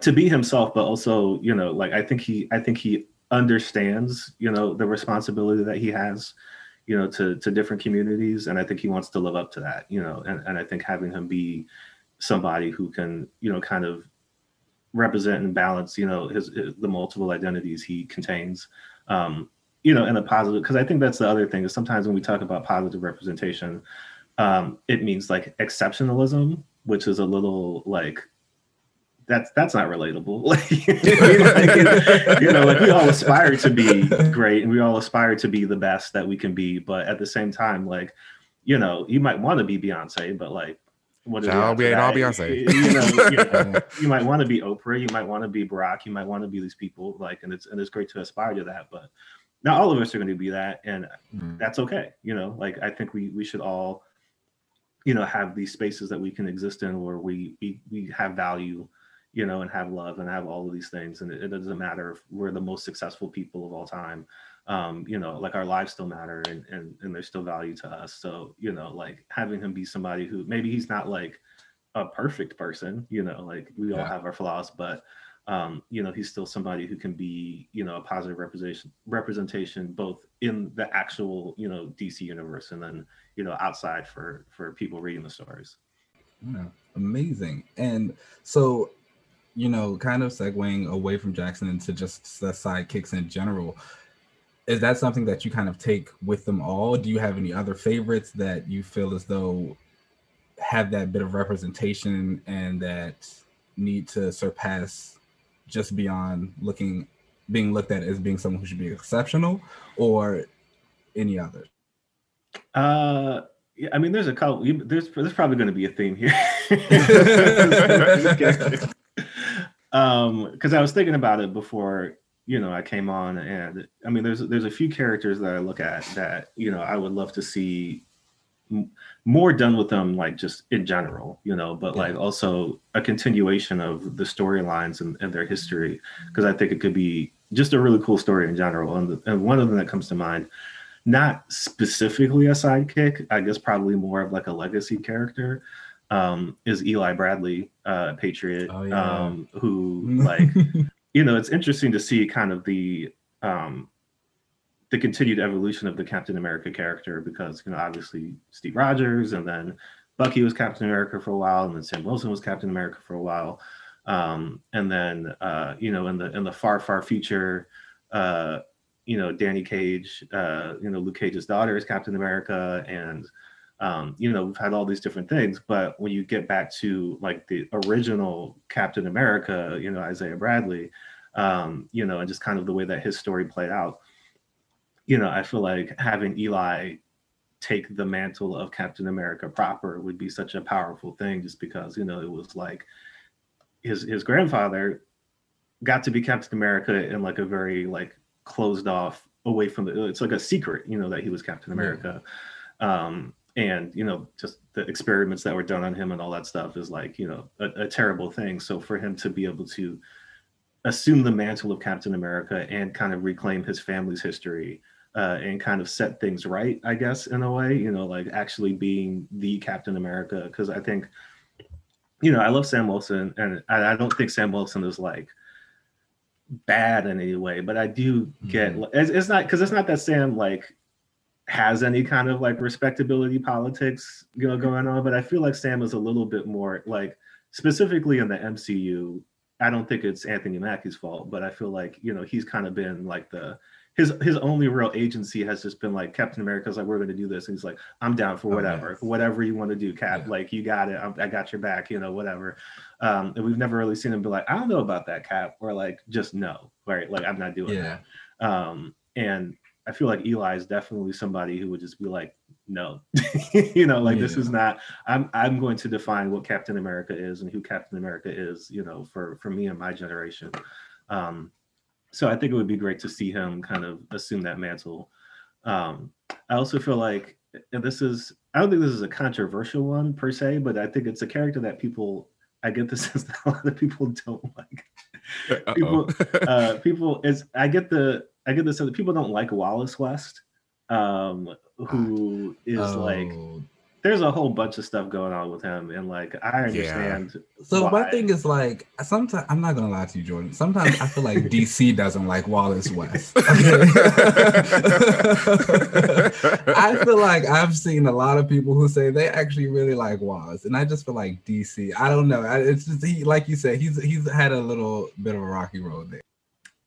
to be himself, but also, you know, like I think he I think he understands, you know, the responsibility that he has, you know, to to different communities. And I think he wants to live up to that, you know, and, and I think having him be somebody who can, you know, kind of represent and balance, you know, his, his the multiple identities he contains. Um, you know, in a positive, because I think that's the other thing is sometimes when we talk about positive representation, um, it means like exceptionalism, which is a little like that's that's not relatable. like, you know, like we all aspire to be great and we all aspire to be the best that we can be, but at the same time, like, you know, you might want to be Beyonce, but like what is we ain't all Beyonce. You know, you, know, you might want to be Oprah, you might want to be Barack, you might want to be these people, like, and it's and it's great to aspire to that, but not all of us are going to be that, and mm. that's okay. You know, like I think we we should all, you know, have these spaces that we can exist in where we we, we have value you know, and have love and have all of these things. And it, it doesn't matter if we're the most successful people of all time. Um, you know, like our lives still matter and, and and there's still value to us. So, you know, like having him be somebody who maybe he's not like a perfect person, you know, like we all have our flaws, but um, you know, he's still somebody who can be, you know, a positive representation representation both in the actual, you know, DC universe and then, you know, outside for for people reading the stories. Yeah, amazing. And so you know, kind of segueing away from Jackson into just the sidekicks in general, is that something that you kind of take with them all? Do you have any other favorites that you feel as though have that bit of representation and that need to surpass just beyond looking being looked at as being someone who should be exceptional or any others? Uh yeah, I mean, there's a couple. There's there's probably going to be a theme here. um because i was thinking about it before you know i came on and i mean there's there's a few characters that i look at that you know i would love to see m- more done with them like just in general you know but yeah. like also a continuation of the storylines and, and their history because i think it could be just a really cool story in general and, the, and one of them that comes to mind not specifically a sidekick i guess probably more of like a legacy character um, is Eli Bradley, uh, Patriot, oh, yeah. um, who like, you know, it's interesting to see kind of the um, the continued evolution of the Captain America character because you know obviously Steve Rogers and then Bucky was Captain America for a while and then Sam Wilson was Captain America for a while, um, and then uh, you know in the in the far far future. Uh, you know, Danny Cage, uh, you know, Luke Cage's daughter is Captain America, and um, you know, we've had all these different things, but when you get back to like the original Captain America, you know, Isaiah Bradley, um, you know, and just kind of the way that his story played out, you know, I feel like having Eli take the mantle of Captain America proper would be such a powerful thing just because, you know, it was like his his grandfather got to be Captain America in like a very like closed off away from the it's like a secret, you know, that he was Captain America. Yeah. Um, and you know just the experiments that were done on him and all that stuff is like you know a, a, terrible thing so for him to be able to assume the mantle of captain america and kind of reclaim his family's history uh, and kind of set things right i guess in a way you know like actually being the captain america because i think you know i love sam wilson and I, I, don't think sam wilson is like bad in any way but i do get mm-hmm. it's, it's not because it's not that sam like has any kind of like respectability politics you know going on but i feel like sam is a little bit more like specifically in the mcu i don't think it's anthony mackie's fault but i feel like you know he's kind of been like the his his only real agency has just been like captain america's like we're going to do this and he's like i'm down for whatever oh, yes. whatever you want to do cap yeah. like you got it I'm, i got your back you know whatever um and we've never really seen him be like i don't know about that cap or like just no right like i'm not doing yeah. that um and I feel like Eli is definitely somebody who would just be like, no, you know, like yeah. this is not. I'm I'm going to define what Captain America is and who Captain America is, you know, for for me and my generation. Um, so I think it would be great to see him kind of assume that mantle. Um, I also feel like, and this is, I don't think this is a controversial one per se, but I think it's a character that people, I get the sense that a lot of people don't like. people, uh, people is, I get the, I get this that people don't like Wallace West, um, who is oh. like there's a whole bunch of stuff going on with him, and like I understand. Yeah. So why. my thing is like sometimes I'm not gonna lie to you, Jordan. Sometimes I feel like DC doesn't like Wallace West. I feel like I've seen a lot of people who say they actually really like Wallace, and I just feel like DC. I don't know. It's just he, like you said, he's he's had a little bit of a rocky road there.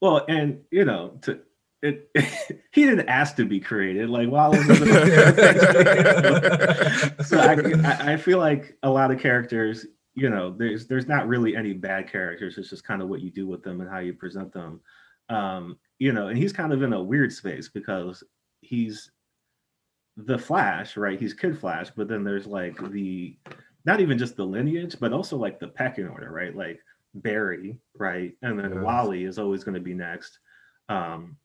Well, and you know, to it, he didn't ask to be created. Like Wallace. so I, I feel like a lot of characters, you know, there's there's not really any bad characters. It's just kind of what you do with them and how you present them. Um, you know, and he's kind of in a weird space because he's the Flash, right? He's Kid Flash, but then there's like the not even just the lineage, but also like the pecking order, right? Like Barry, right? And then yes. Wally is always going to be next. Um,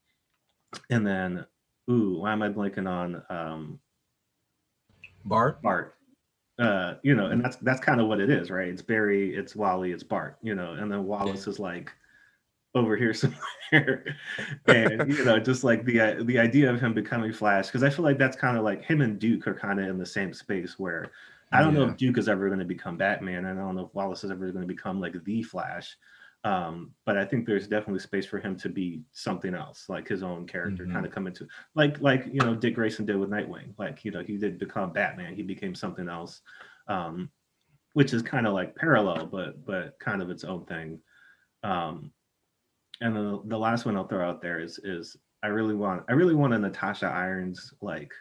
and then, ooh, why am I blanking on um, Bart? Bart. Uh, you know, and that's that's kind of what it is, right? It's Barry, it's Wally, it's Bart, you know, and then Wallace yeah. is like over here somewhere, and you know, just like the the idea of him becoming Flash, because I feel like that's kind of like him and Duke are kind of in the same space where I don't yeah. know if Duke is ever going to become Batman, and I don't know if Wallace is ever going to become like the Flash. Um, but I think there's definitely space for him to be something else, like his own character, mm-hmm. kind of come into like like you know Dick Grayson did with Nightwing. Like you know he did become Batman, he became something else, um, which is kind of like parallel, but but kind of its own thing. Um, and the, the last one I'll throw out there is is I really want I really want a Natasha Irons like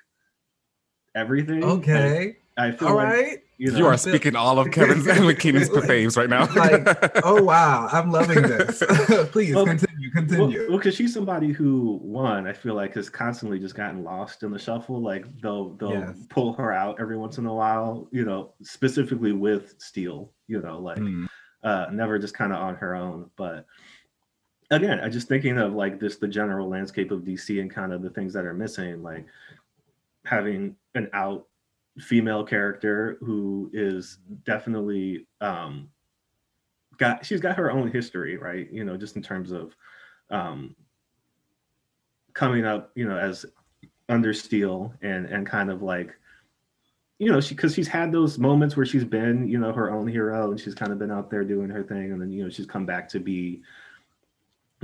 everything. Okay. I, I feel all like, right. You, know, you are speaking all of Kevin's and McKinnon's faves right now. like, oh wow, I'm loving this. Please well, continue, continue. Well, because she's somebody who, one, I feel like has constantly just gotten lost in the shuffle. Like they'll they'll yes. pull her out every once in a while. You know, specifically with Steel. You know, like mm. uh, never just kind of on her own. But again, I just thinking of like this the general landscape of DC and kind of the things that are missing, like having an out female character who is definitely um got she's got her own history right you know just in terms of um coming up you know as under steel and and kind of like you know she because she's had those moments where she's been you know her own hero and she's kind of been out there doing her thing and then you know she's come back to be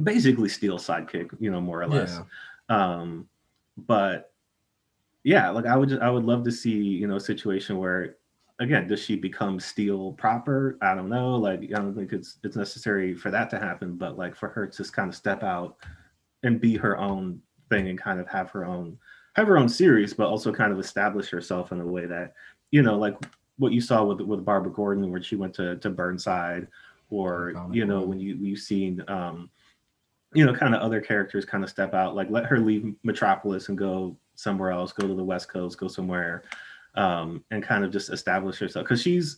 basically steel sidekick you know more or less yeah. um but yeah, like I would just I would love to see, you know, a situation where again, does she become steel proper? I don't know. Like I don't think it's it's necessary for that to happen, but like for her to just kind of step out and be her own thing and kind of have her own have her own series, but also kind of establish herself in a way that, you know, like what you saw with with Barbara Gordon where she went to to Burnside or you know when you you've seen um you know kind of other characters kind of step out like let her leave metropolis and go somewhere else, go to the West Coast, go somewhere, um, and kind of just establish herself because she's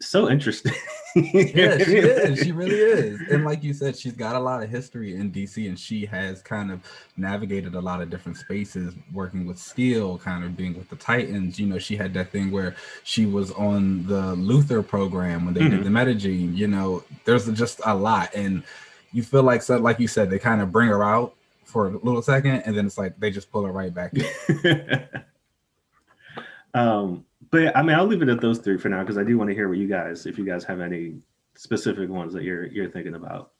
so interesting. yeah, she is. She really is. And like you said, she's got a lot of history in DC and she has kind of navigated a lot of different spaces, working with Steel, kind of being with the Titans. You know, she had that thing where she was on the Luthor program when they mm-hmm. did the Metagene. You know, there's just a lot. And you feel like, so, like you said, they kind of bring her out for a little second, and then it's like they just pull it right back. um, but I mean, I'll leave it at those three for now because I do want to hear what you guys, if you guys have any specific ones that you're you're thinking about.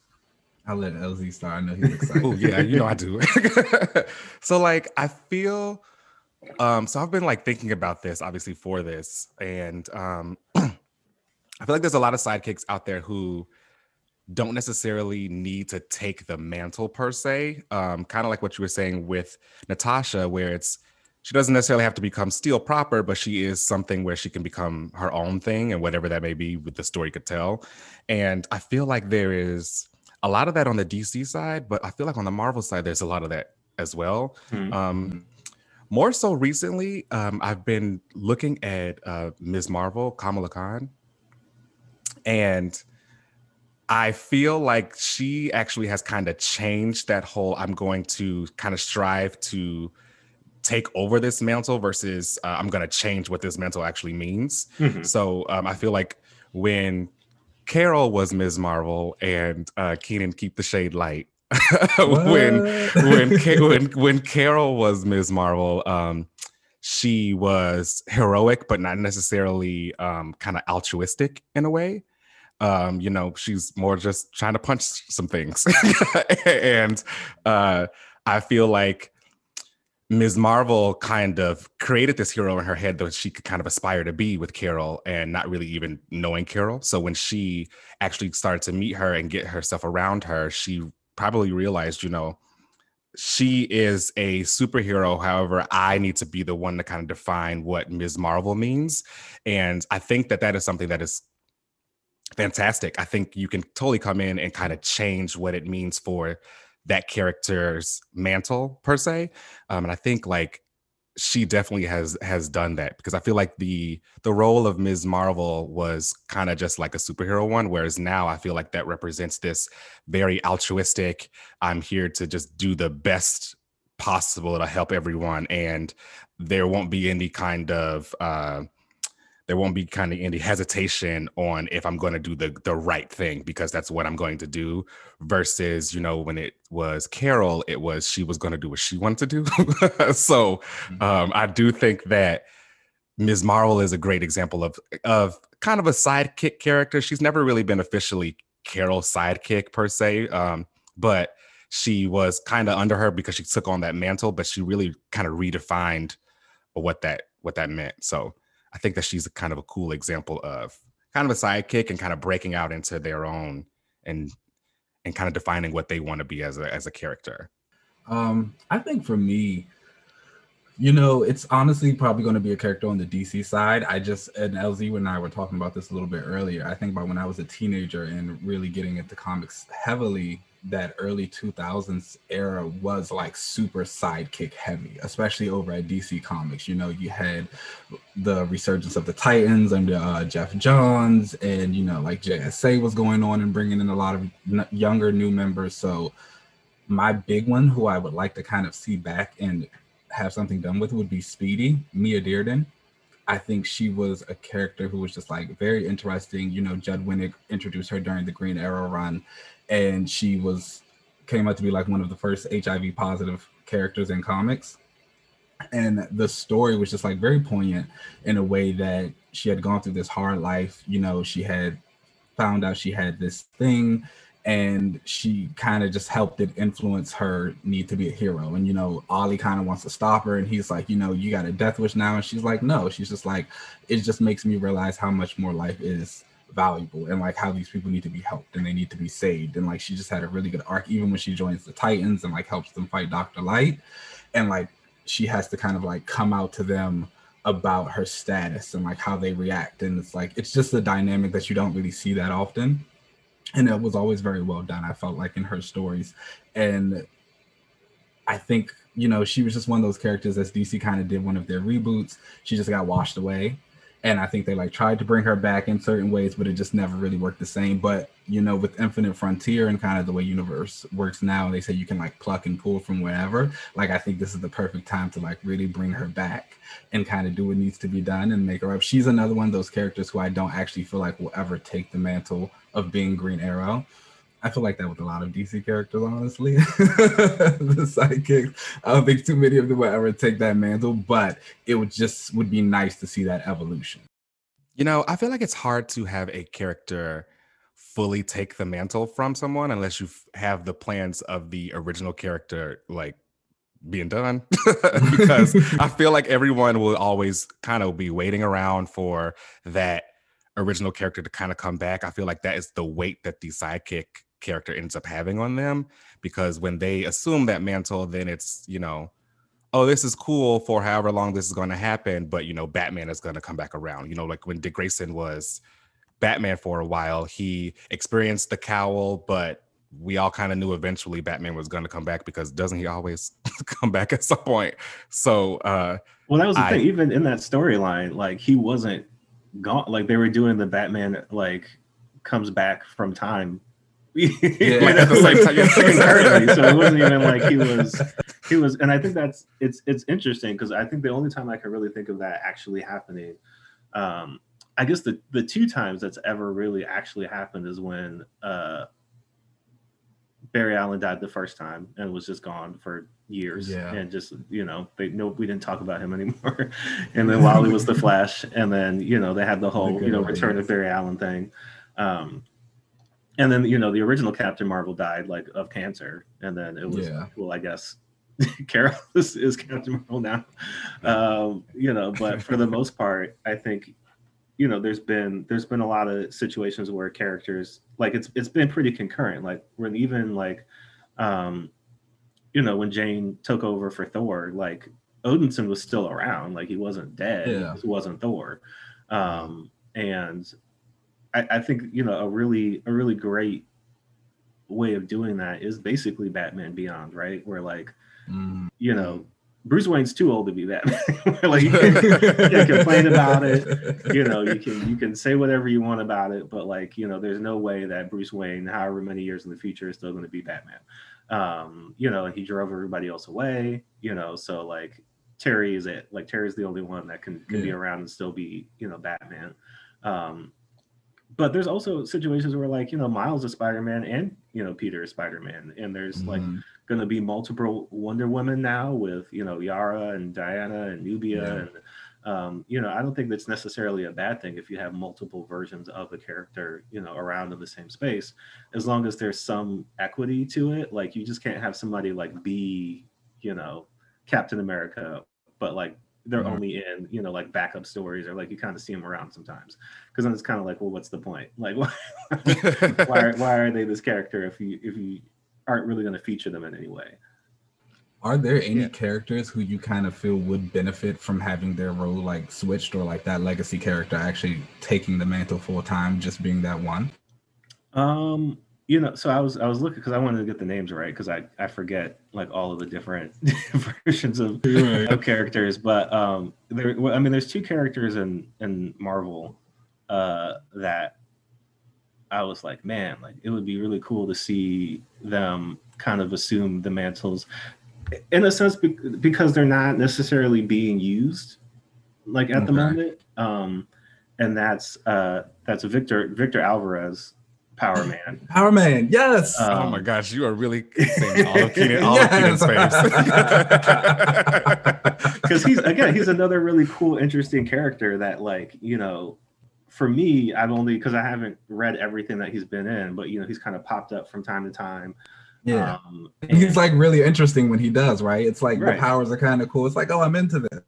I'll let LZ start. I know he's excited. oh yeah, you know I do. so like I feel um so I've been like thinking about this obviously for this and um I feel like there's a lot of sidekicks out there who don't necessarily need to take the mantle per se. Um, kind of like what you were saying with Natasha, where it's she doesn't necessarily have to become steel proper, but she is something where she can become her own thing and whatever that may be with the story could tell. And I feel like there is a lot of that on the DC side, but I feel like on the Marvel side, there's a lot of that as well. Mm-hmm. Um, more so recently, um, I've been looking at uh, Ms. Marvel, Kamala Khan, and I feel like she actually has kind of changed that whole I'm going to kind of strive to take over this mantle versus uh, I'm going to change what this mantle actually means. Mm-hmm. So um, I feel like when Carol was Ms. Marvel and uh, Keenan keep the shade light. when when when when Carol was Ms. Marvel, um, she was heroic, but not necessarily um, kind of altruistic in a way um, you know, she's more just trying to punch some things. and uh, I feel like Ms. Marvel kind of created this hero in her head that she could kind of aspire to be with Carol and not really even knowing Carol. So when she actually started to meet her and get herself around her, she probably realized, you know, she is a superhero. However, I need to be the one to kind of define what Ms. Marvel means. And I think that that is something that is fantastic. I think you can totally come in and kind of change what it means for that character's mantle per se. Um, and I think like she definitely has has done that because I feel like the the role of Ms. Marvel was kind of just like a superhero one, whereas now I feel like that represents this very altruistic. I'm here to just do the best possible to help everyone, and there won't be any kind of uh, there won't be kind of any hesitation on if I'm going to do the the right thing because that's what I'm going to do versus you know when it was Carol it was she was going to do what she wanted to do so mm-hmm. um, I do think that Ms. Marvel is a great example of of kind of a sidekick character she's never really been officially Carol's sidekick per se um, but she was kind of under her because she took on that mantle but she really kind of redefined what that what that meant so I think that she's a kind of a cool example of kind of a sidekick and kind of breaking out into their own and and kind of defining what they want to be as a as a character. Um, I think for me, you know, it's honestly probably going to be a character on the DC side. I just and LZ and I were talking about this a little bit earlier. I think about when I was a teenager and really getting into comics heavily that early 2000s era was like super sidekick heavy, especially over at DC Comics. You know, you had the resurgence of the Titans under uh, Geoff Johns, and you know, like JSA was going on and bringing in a lot of n- younger new members. So, my big one, who I would like to kind of see back and have something done with, would be Speedy Mia Dearden. I think she was a character who was just like very interesting. You know, Judd Winick introduced her during the Green Arrow run and she was came out to be like one of the first HIV positive characters in comics. And the story was just like very poignant in a way that she had gone through this hard life. You know, she had found out she had this thing and she kind of just helped it influence her need to be a hero. And you know, Ollie kind of wants to stop her, and he's like, you know, you got a death wish now, and she's like, no. She's just like, it just makes me realize how much more life is valuable and like how these people need to be helped and they need to be saved. And like she just had a really good arc, even when she joins the Titans and like helps them fight Dr. Light. And like she has to kind of like come out to them about her status and like how they react. And it's like it's just a dynamic that you don't really see that often. And it was always very well done, I felt like in her stories. And I think, you know, she was just one of those characters as DC kind of did one of their reboots. She just got washed away and I think they like tried to bring her back in certain ways, but it just never really worked the same. But you know, with Infinite Frontier and kind of the way universe works now, they say you can like pluck and pull from wherever. Like I think this is the perfect time to like really bring her back and kind of do what needs to be done and make her up. She's another one of those characters who I don't actually feel like will ever take the mantle of being Green Arrow. I feel like that with a lot of DC characters, honestly. the sidekicks. I don't think too many of them will ever take that mantle, but it would just would be nice to see that evolution. You know, I feel like it's hard to have a character fully take the mantle from someone unless you have the plans of the original character like being done because I feel like everyone will always kind of be waiting around for that original character to kind of come back. I feel like that is the weight that the sidekick character ends up having on them because when they assume that mantle then it's you know oh this is cool for however long this is going to happen but you know batman is going to come back around. You know like when dick grayson was batman for a while he experienced the cowl but we all kind of knew eventually batman was going to come back because doesn't he always come back at some point? So uh well that was the I, thing even in that storyline like he wasn't gone like they were doing the batman like comes back from time yeah, at the same time, yeah, so it wasn't even like he was, he was, and I think that's it's it's interesting because I think the only time I can really think of that actually happening, um, I guess the the two times that's ever really actually happened is when uh, Barry Allen died the first time and was just gone for years, yeah. and just you know they no we didn't talk about him anymore, and then Wally was the Flash, and then you know they had the whole you know return of Barry Allen thing. Um, and then you know the original Captain Marvel died like of cancer, and then it was yeah. well, I guess Carol is, is, Captain Marvel now. Um, you know, but for the most part, I think you know there's been there's been a lot of situations where characters like it's it's been pretty concurrent. Like when even like um, you know, when Jane took over for Thor, like Odinson was still around, like he wasn't dead, Yeah. he wasn't Thor. Um, and I, I think you know a really a really great way of doing that is basically Batman Beyond, right? Where like Mm. you know Bruce Wayne's too old to be Batman. like you can, you can complain about it, you know, you can you can say whatever you want about it, but like you know, there's no way that Bruce Wayne, however many years in the future, is still going to be Batman. Um, you know, and he drove everybody else away. You know, so like Terry is it. Like Terry's the only one that can can be around and still be you know Batman. Um, but there's also situations where like you know Miles is Spider-Man and you know Peter is Spider-Man, and there's like Mhm. going to be multiple Wonder Women now with you know Yara and Diana and Nubia Yeah. and um, you know I don't think that's necessarily a bad thing if you have multiple versions of a character you know around in the same space as long as there's some equity to it like you just can't have somebody like be you know Captain America but like they're Mhm. only in you know like backup stories or like you kind of see them around sometimes because then it's kind of like well what's the point like why, why are, why are they this character if you if you aren't really going to feature them in any way Are there any Yeah. characters who you kind of feel would benefit from having their role like switched or like that legacy character actually taking the mantle full time, just being that one? um you know so i was i was looking because i wanted to get the names right because i i forget like all of the different versions of, of characters but um there well, i mean there's two characters in in marvel uh that i was like man like it would be really cool to see them kind of assume the mantles in a sense be- because they're not necessarily being used like at the moment um and that's uh that's victor victor alvarez power man Power Man, yes. Uh, oh my gosh, you are really saying all of Keenan, all of Keenan's face. because he's again he's another really cool interesting character that like you know for me i've only because i haven't read everything that he's been in but you know he's kind of popped up from time to time yeah. um, And he's like really interesting when he does, right? It's like Right. the powers are kind of cool. It's like, oh, I'm into this.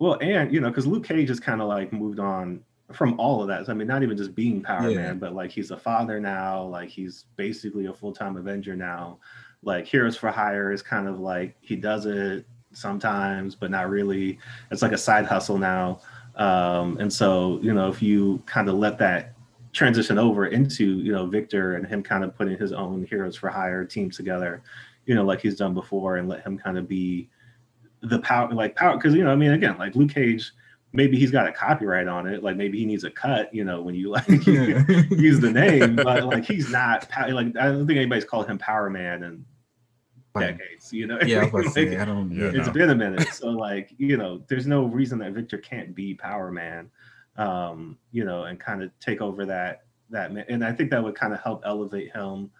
well and you know because luke cage has kind of like moved on from all of that i mean not even just being power Yeah. man but like he's a father now like he's basically a full-time avenger now. Like heroes for hire is kind of like he does it sometimes but not really. It's like a side hustle now. Um and so you know if you kind of let that transition over into you know victor and him kind of putting his own heroes for hire team together you know like he's done before and let him kind of be the power like power because you know i mean again like luke cage maybe he's got a copyright on it like maybe he needs a cut you know when you like use the name but like he's not like i don't think anybody's called him power man in decades you know yeah, I was about to Like, say, I don't. Yeah, Yeah, it's no. been a minute so like you know there's no reason that victor can't be power man um you know and kind of take over that that ma- and i think that would kind of help elevate him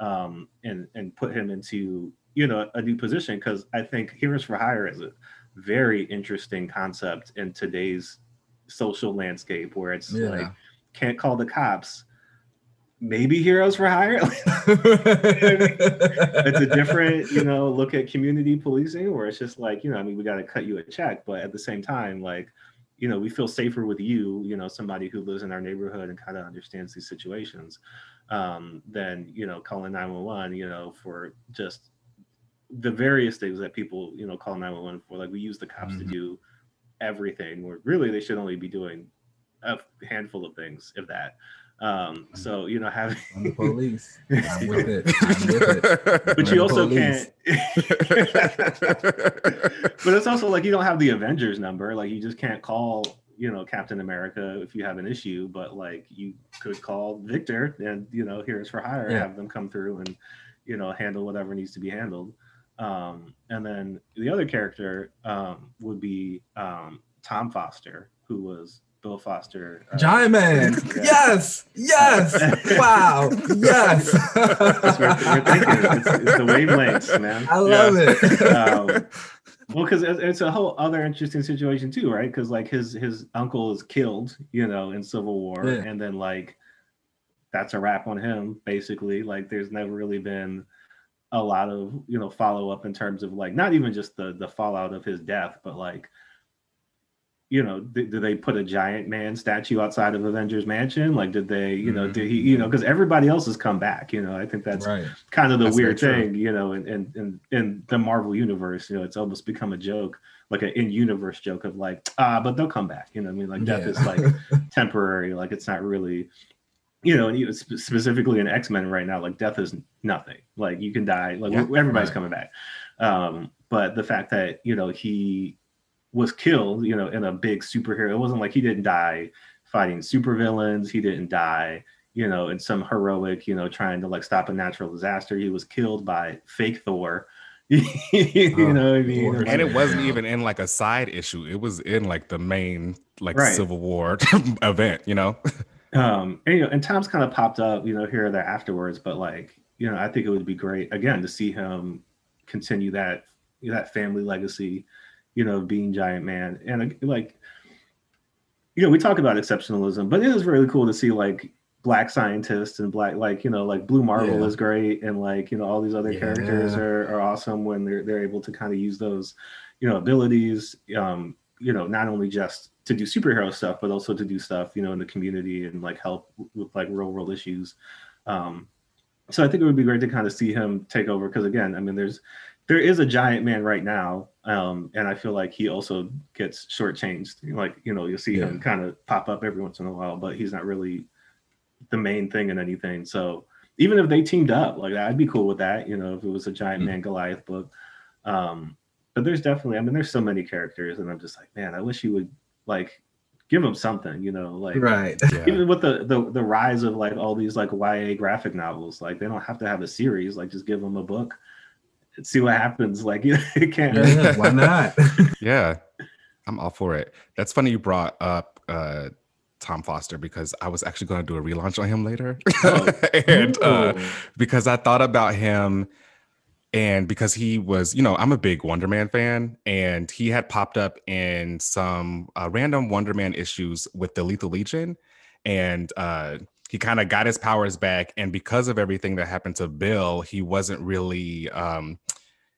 um and and put him into you know a new position because i think heroes for hire is a very interesting concept in today's social landscape where it's Yeah. like can't call the cops. Maybe heroes for hire it's a different you know look at community policing where it's just like you know i mean we got to cut you a check but at the same time like you know we feel safer with you you know somebody who lives in our neighborhood and kind of understands these situations um than you know calling 911 you know for just the various things that people you know call 911 for like we use the cops to Mhm. do everything where really they should only be doing a handful of things if that um so you know having I'm the police. I'm with it. I'm with it. but We're you also police. can't but it's also like you don't have the avengers number like you just can't call you know captain america if you have an issue but like you could call victor and you know heroes for hire Yeah. have them come through and you know handle whatever needs to be handled um and then the other character um would be um tom foster who was bill foster uh, Giant Man. Yeah. Yes. Yes. Wow. Yes. That's what we're thinking. It's, it's the wavelengths, man. I love it. Um, well, because it's, it's a whole other interesting situation too, right? Because like his his uncle is killed, you know, in Civil War, Yeah. and then like that's a wrap on him, basically. Like there's never really been a lot of you know follow up in terms of like not even just the the fallout of his death, but like you know, did, did, they put a giant man statue outside of Avengers Mansion? Like, did they, you know, mm-hmm. did he, you know, because everybody else has come back. You know, I think that's right. kind of the that's weird thing, you know, in, in in in the Marvel universe. You know, it's almost become a joke, like an in-universe joke of like, ah, but they'll come back. You know, I mean, like death yeah. is like temporary. Like it's not really. You know, and specifically in X Men right now, like death is nothing. Like you can die. Like yeah, everybody's right. coming back. Um, but the fact that you know he was killed, you know, in a big superhero. It wasn't like he didn't die fighting supervillains. He didn't die, you know, in some heroic, you know, trying to like stop a natural disaster. He was killed by fake Thor. you oh, know what I mean? And it wasn't even in like a side issue. It was in like the main like right. Civil War event, you know. Um, and, you know, and Tom's kind of popped up, you know, here or there afterwards, but like, you know, I think it would be great again to see him continue that that family legacy you know, being Giant Man. And like, you know, we talk about exceptionalism, but it is really cool to see like black scientists and black like you know like blue marvel yeah. is great and like you know all these other yeah. characters are, are awesome when they're they're able to kind of use those you know abilities um you know not only just to do superhero stuff but also to do stuff you know in the community and like help with like real world issues um so i think it would be great to kind of see him take over because again i mean there's there is a giant man right now, um, and I feel like he also gets shortchanged. Like you know, you'll see yeah. him kind of pop up every once in a while, but he's not really the main thing in anything. So even if they teamed up, like I'd be cool with that. You know, if it was a giant mm-hmm. man Goliath book. Um, but there's definitely, I mean, there's so many characters, and I'm just like, man, I wish you would like give them something, you know, like right. Yeah. Even with the, the the rise of like all these like YA graphic novels, like they don't have to have a series, like just give them a book and see what happens. Like you it can't. Yeah, why not? yeah, I'm all for it. That's funny you brought up uh, Tom Foster because I was actually going to do a relaunch on him later, oh. and uh, because I thought about him. And because he was, you know, I'm a big Wonder Man fan, and he had popped up in some uh, random Wonder Man issues with the Lethal Legion, and uh, he kind of got his powers back and because of everything that happened to bill he wasn't really um,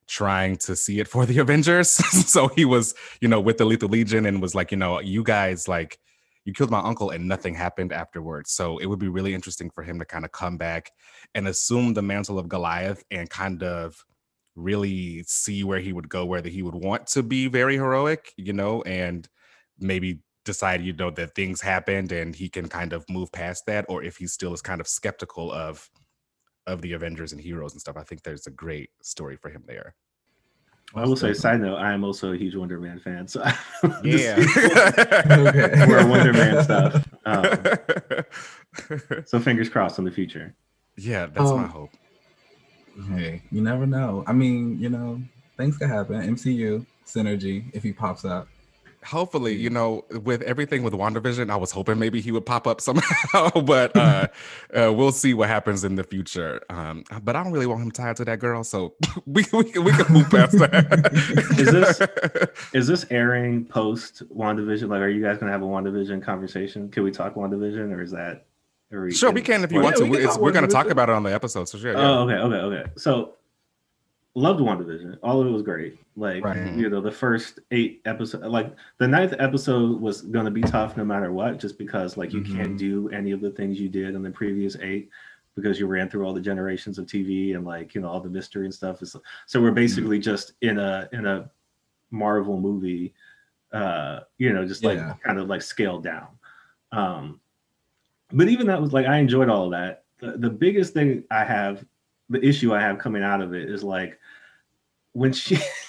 trying to see it for the avengers. So he was you know with the lethal legion and was like you know you guys like you killed my uncle and nothing happened afterwards. So it would be really interesting for him to kind of come back and assume the mantle of goliath and kind of really see where he would go whether he would want to be very heroic you know and maybe decide you know that things happened and he can kind of move past that or if he still is kind of skeptical of of the avengers and heroes and stuff. I think there's a great story for him there I will say, side note, I am also a huge Wonder Man fan. So yeah, we're Wonder Man stuff. Um, so fingers crossed in the future. Yeah, that's um, my hope. Hey, you never know. I mean, you know, things could happen. MCU synergy if he pops up hopefully, you know, with everything with WandaVision, I was hoping maybe he would pop up somehow, but uh, uh, we'll see what happens in the future. Um, but I don't really want him tied to that girl, so we we, we can move past that. is this is this airing post WandaVision? Like, are you guys gonna have a WandaVision conversation? Can we talk WandaVision, or is that? We sure, we can if you want yeah, to. We we're going to talk about it on the episode, so sure. Yeah. Oh, okay, okay, okay. So loved WandaVision. All of it was great. Like right. you know, the first eight episodes, like the ninth episode was gonna be tough no matter what, just because like you mm-hmm. can't do any of the things you did in the previous eight because you ran through all the generations of TV and like you know all the mystery and stuff. So we're basically mm-hmm. just in a in a Marvel movie, uh, you know, just like yeah. kind of like scaled down. Um, but even that was like I enjoyed all of that. The, the biggest thing I have, the issue I have coming out of it is like when she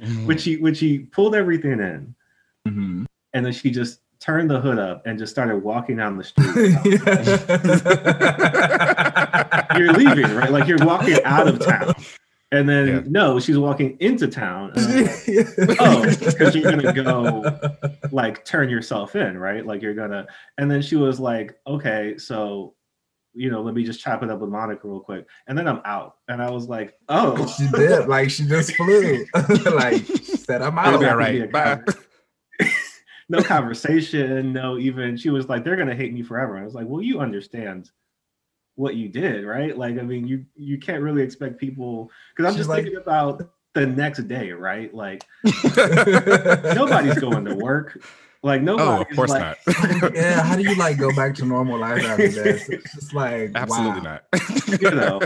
mm-hmm. when she when she pulled everything in mm-hmm. and then she just turned the hood up and just started walking down the street you're leaving right like you're walking out of town and then yeah. no she's walking into town like, oh because you're gonna go like turn yourself in right like you're gonna and then she was like okay so you know, let me just chop it up with Monica real quick. And then I'm out. And I was like, oh. She did. Like, she just flew. like, she said, I'm out. All right. Bye. no conversation. No, even, she was like, they're going to hate me forever. And I was like, well, you understand what you did, right? Like, I mean, you you can't really expect people, because I'm She's just like, thinking about the next day, right? Like, nobody's going to work Like nobody. Oh, of course like, not. yeah, how do you like go back to normal life after this? It's just like Absolutely wow. not. You know.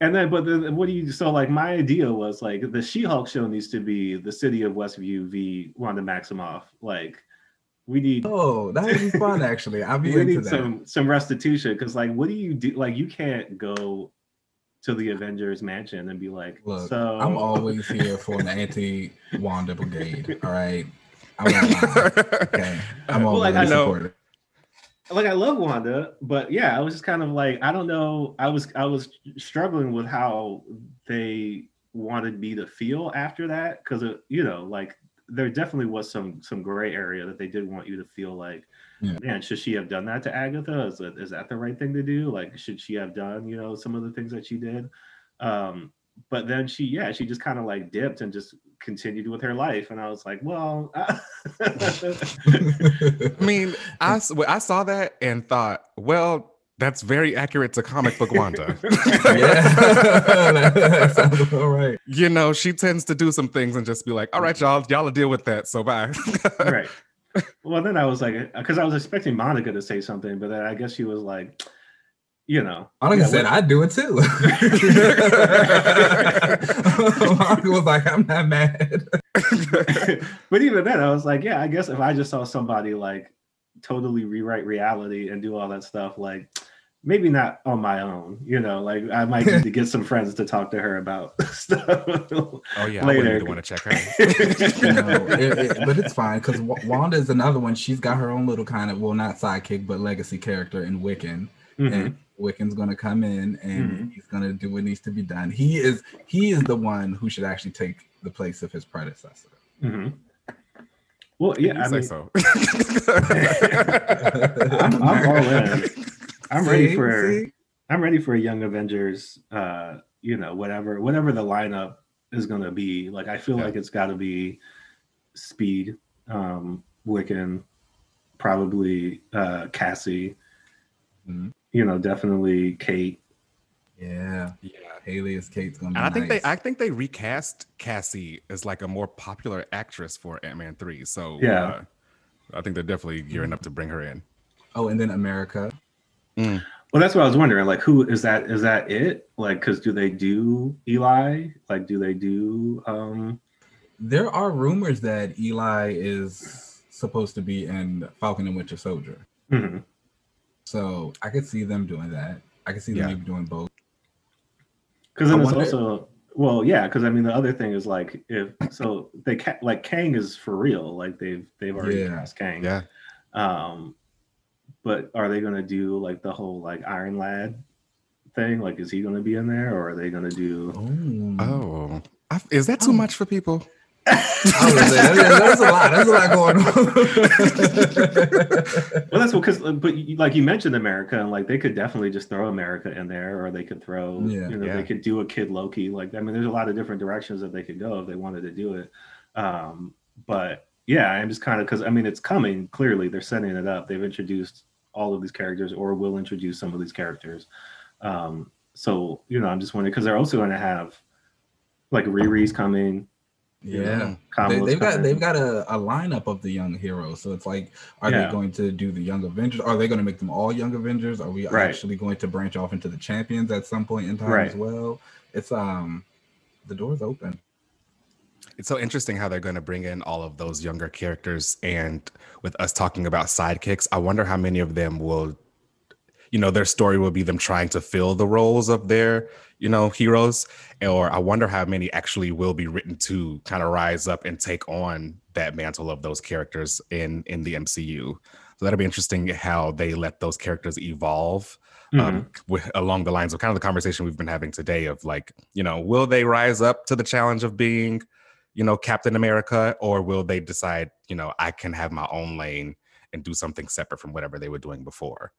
And then, but then, what do you? So, like, my idea was like the She-Hulk show needs to be the city of Westview v. Wanda Maximoff. Like, we need Oh, that would be fun actually. I'll be we into need that. some some restitution because, like, what do you do? Like, you can't go to the Avengers mansion and be like, Look, so I'm always here for an anti Wanda brigade. All right. I'm not. Okay. I'm Well, like, I know- supportive. like I love Wanda, but yeah, I was just kind of like I don't know. I was I was struggling with how they wanted me to feel after that because you know like there definitely was some some gray area that they did want you to feel like Yeah. man should she have done that to Agatha is that is that the right thing to do like should she have done you know some of the things that she did um but then she yeah she just kind of like dipped and just continued with her life and I was like well I mean, I, s- well, I saw that and thought, well, that's very accurate to comic book Wanda. yeah. sounds about you know, she tends to do some things and just be like, all right, y'all, y'all deal with that. So bye. right. Well, then I was like, uh, because I was expecting Monica to say something, but then I guess she was like, you know, Monica yeah, said, what- I'd do it too. Monica was like, I'm not mad. but even then, I was like, yeah, I guess if I just saw somebody like totally rewrite reality and do all that stuff, like maybe not on my own, you know, like I might need to get some friends to talk to her about stuff. oh, yeah. I Later. wouldn't want to check her. You know, it- it- but it's fine because Wanda is another one. She's got her own little kind of, well, not sidekick, but legacy character in Wiccan. Mhm. and Wiccan's gonna come in and Mhm. he's gonna do what needs to be done. He is he is the one who should actually take the place of his predecessor. Mhm. Well, yeah, I say mean, so. I'm, I'm all in. I'm ready See? for. See? I'm ready for a Young Avengers. Uh, you know, whatever whatever the lineup is going to be. Like, I feel Yeah. like it's got to be Speed, um, Wiccan, probably uh, Cassie. Mhm. You know, definitely Kate. Yeah, yeah. Hailee is Kate's gonna be And I think nice. they I think they recast Cassie as like a more popular actress for Ant-Man 3. So Yeah. uh, I think they're definitely gearing up to bring her in. oh, and then America. Well, that's what I was wondering. Like, who is that? Is that it? Like, because do they do Eli? Like, do they do? um There are rumors that Eli is supposed to be in Falcon and Winter Soldier. mhm. So I could see them doing that. I could see them Yeah. maybe doing both. Because then it's wonder- also well, yeah. Because I mean, the other thing is like if so they ca- like Kang is for real. Like they've they've already Yeah. cast Kang. Yeah. Um, but are they gonna do like the whole like Iron Lad thing? Like, is he gonna be in there, or are they gonna do? Oh, Oh. I, is that too Oh. much for people? I was saying, yeah, there's a lot. There's a lot going on. Well, that's because, but like you mentioned America, and like they could definitely just throw America in there, or they could throw, Yeah. you know, Yeah. they could do a Kid Loki. Like, I mean, there's a lot of different directions that they could go if they wanted to do it. Um, but yeah, I'm just kind of because I mean, it's coming. Clearly, they're setting it up. They've introduced all of these characters, or will introduce some of these characters. Um, so you know, I'm just wondering because they're also going to have like Riri's coming. You know, yeah. they, they've got coming. they've got a, a lineup of the young heroes. So it's like, are Yeah. they going to do the young Avengers? Are they going to make them all young Avengers? Are we Right. actually going to branch off into the champions at some point in time Right. as well? It's um the door's open. It's so interesting how they're going to bring in all of those younger characters. And with us talking about sidekicks, I wonder how many of them will, you know, their story will be them trying to fill the roles of their, you know, heroes. Or I wonder how many actually will be written to kind of rise up and take on that mantle of those characters in in the MCU. So that'll be interesting how they let those characters evolve Mhm. um, with, along the lines of kind of the conversation we've been having today of like, you know, will they rise up to the challenge of being, you know, Captain America, or will they decide, you know, I can have my own lane and do something separate from whatever they were doing before?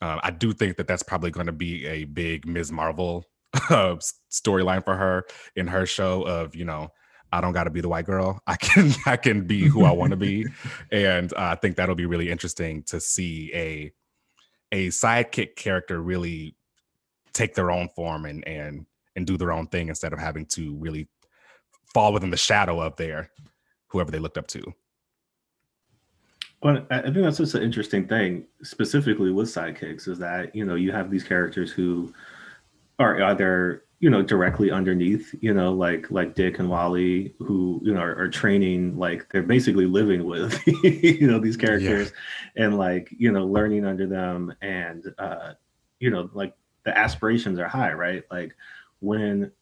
Uh, I do think that that's probably going to be a big Ms. Marvel uh, storyline for her in her show of, you know, I don't got to be the white girl. I can I can be who I want to be, and uh, I think that'll be really interesting to see a a sidekick character really take their own form and and and do their own thing instead of having to really fall within the shadow of their whoever they looked up to. Well, I think that's just an interesting thing, specifically with sidekicks, is that you know you have these characters who are either you know directly underneath, you know, like like Dick and Wally, who you know are, are training, like they're basically living with you know these characters, yeah. and like you know learning under them, and uh, you know like the aspirations are high, right? Like when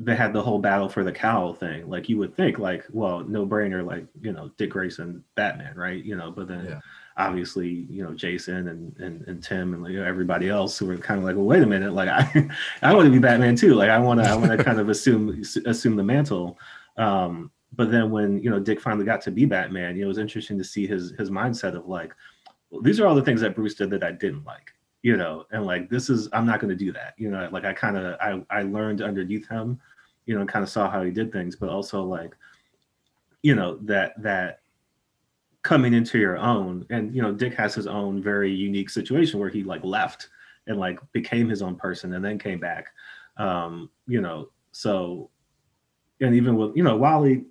they had the whole battle for the cowl thing. Like you would think, like, well, no brainer, like you know, Dick Grayson, Batman, right? You know, but then yeah. Obviously, you know, Jason and and, and Tim and like everybody else who were kind of like, well, wait a minute, like I I want to be Batman too. Like I want to I want to kind of assume assume the mantle. Um, but then when you know Dick finally got to be Batman, you know, it was interesting to see his his mindset of like, well, these are all the things that Bruce did that I didn't like you know and like this is i'm not going to do that you know like i kind of i i learned underneath him you know, kind of saw how he did things, but also like, you know, that that coming into your own. And you know dick has his own very unique situation where he like left and like became his own person and then came back. Um you know so and even with you know wally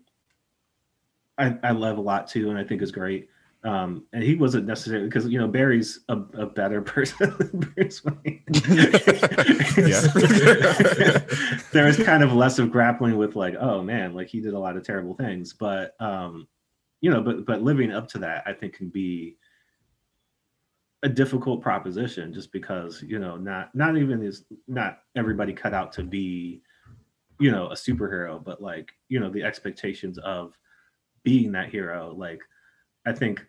i i love a lot too and i think is great. Um, and he wasn't necessarily because you know Barry's a, a better person than Bruce Wayne. there was kind of less of grappling with like, oh man, like he did a lot of terrible things, but um, you know, but but living up to that, I think can be a difficult proposition just because you know not not even is not everybody cut out to be you know a superhero but like you know the expectations of being that hero. Like I think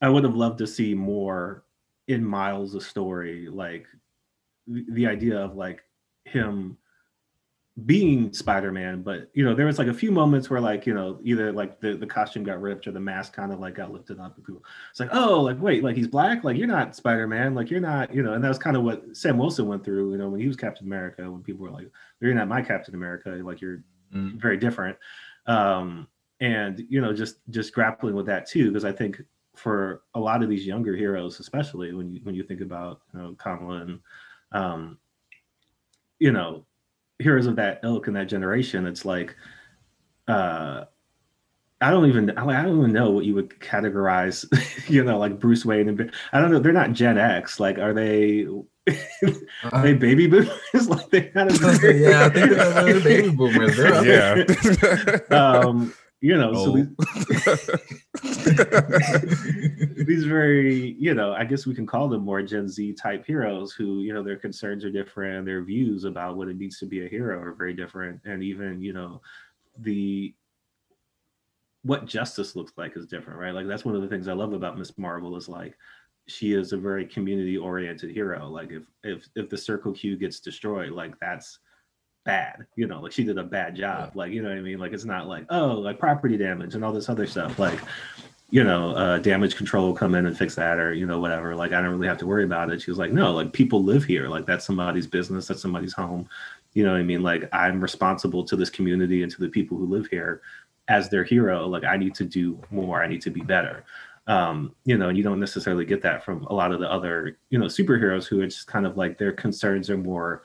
I would have loved to see more in Miles' a story, like the, the idea of like him being Spider-Man, but you know, there was like a few moments where like, you know, either like the, the costume got ripped or the mask kind of like got lifted up and people it's like, oh, like wait, like he's black, like you're not Spider-Man, like you're not, you know, and that was kind of what Sam Wilson went through, you know, when he was Captain America, when people were like, You're not my Captain America, like you're mm. very different. Um, and you know just just grappling with that too because i think for a lot of these younger heroes especially when you when you think about you know kamala and um you know heroes of that ilk and that generation it's like uh I don't even I don't even know what you would categorize, you know, like Bruce Wayne and I don't know. They're not Gen X. Like, are they? are they baby boomers? like they kind of yeah, I think they're baby boomers. They're yeah. um, you know oh. so these, these very you know i guess we can call them more gen z type heroes who you know their concerns are different their views about what it means to be a hero are very different and even you know the what justice looks like is different right like that's one of the things i love about miss marvel is like she is a very community oriented hero like if if if the circle q gets destroyed like that's bad you know like she did a bad job. Yeah. like you know what i mean? Like it's not like oh like property damage and all this other stuff. Like you know uh damage control will come in and fix that or you know whatever. Like i don't really have to worry about it. She was like no like people live here. Like that's somebody's business. That's somebody's home. You know what i mean? Like i'm responsible to this community and to the people who live here as their hero. Like i need to do more. I need to be better. Um you know and you don't necessarily get that from a lot of the other you know superheroes who it's kind of like their concerns are more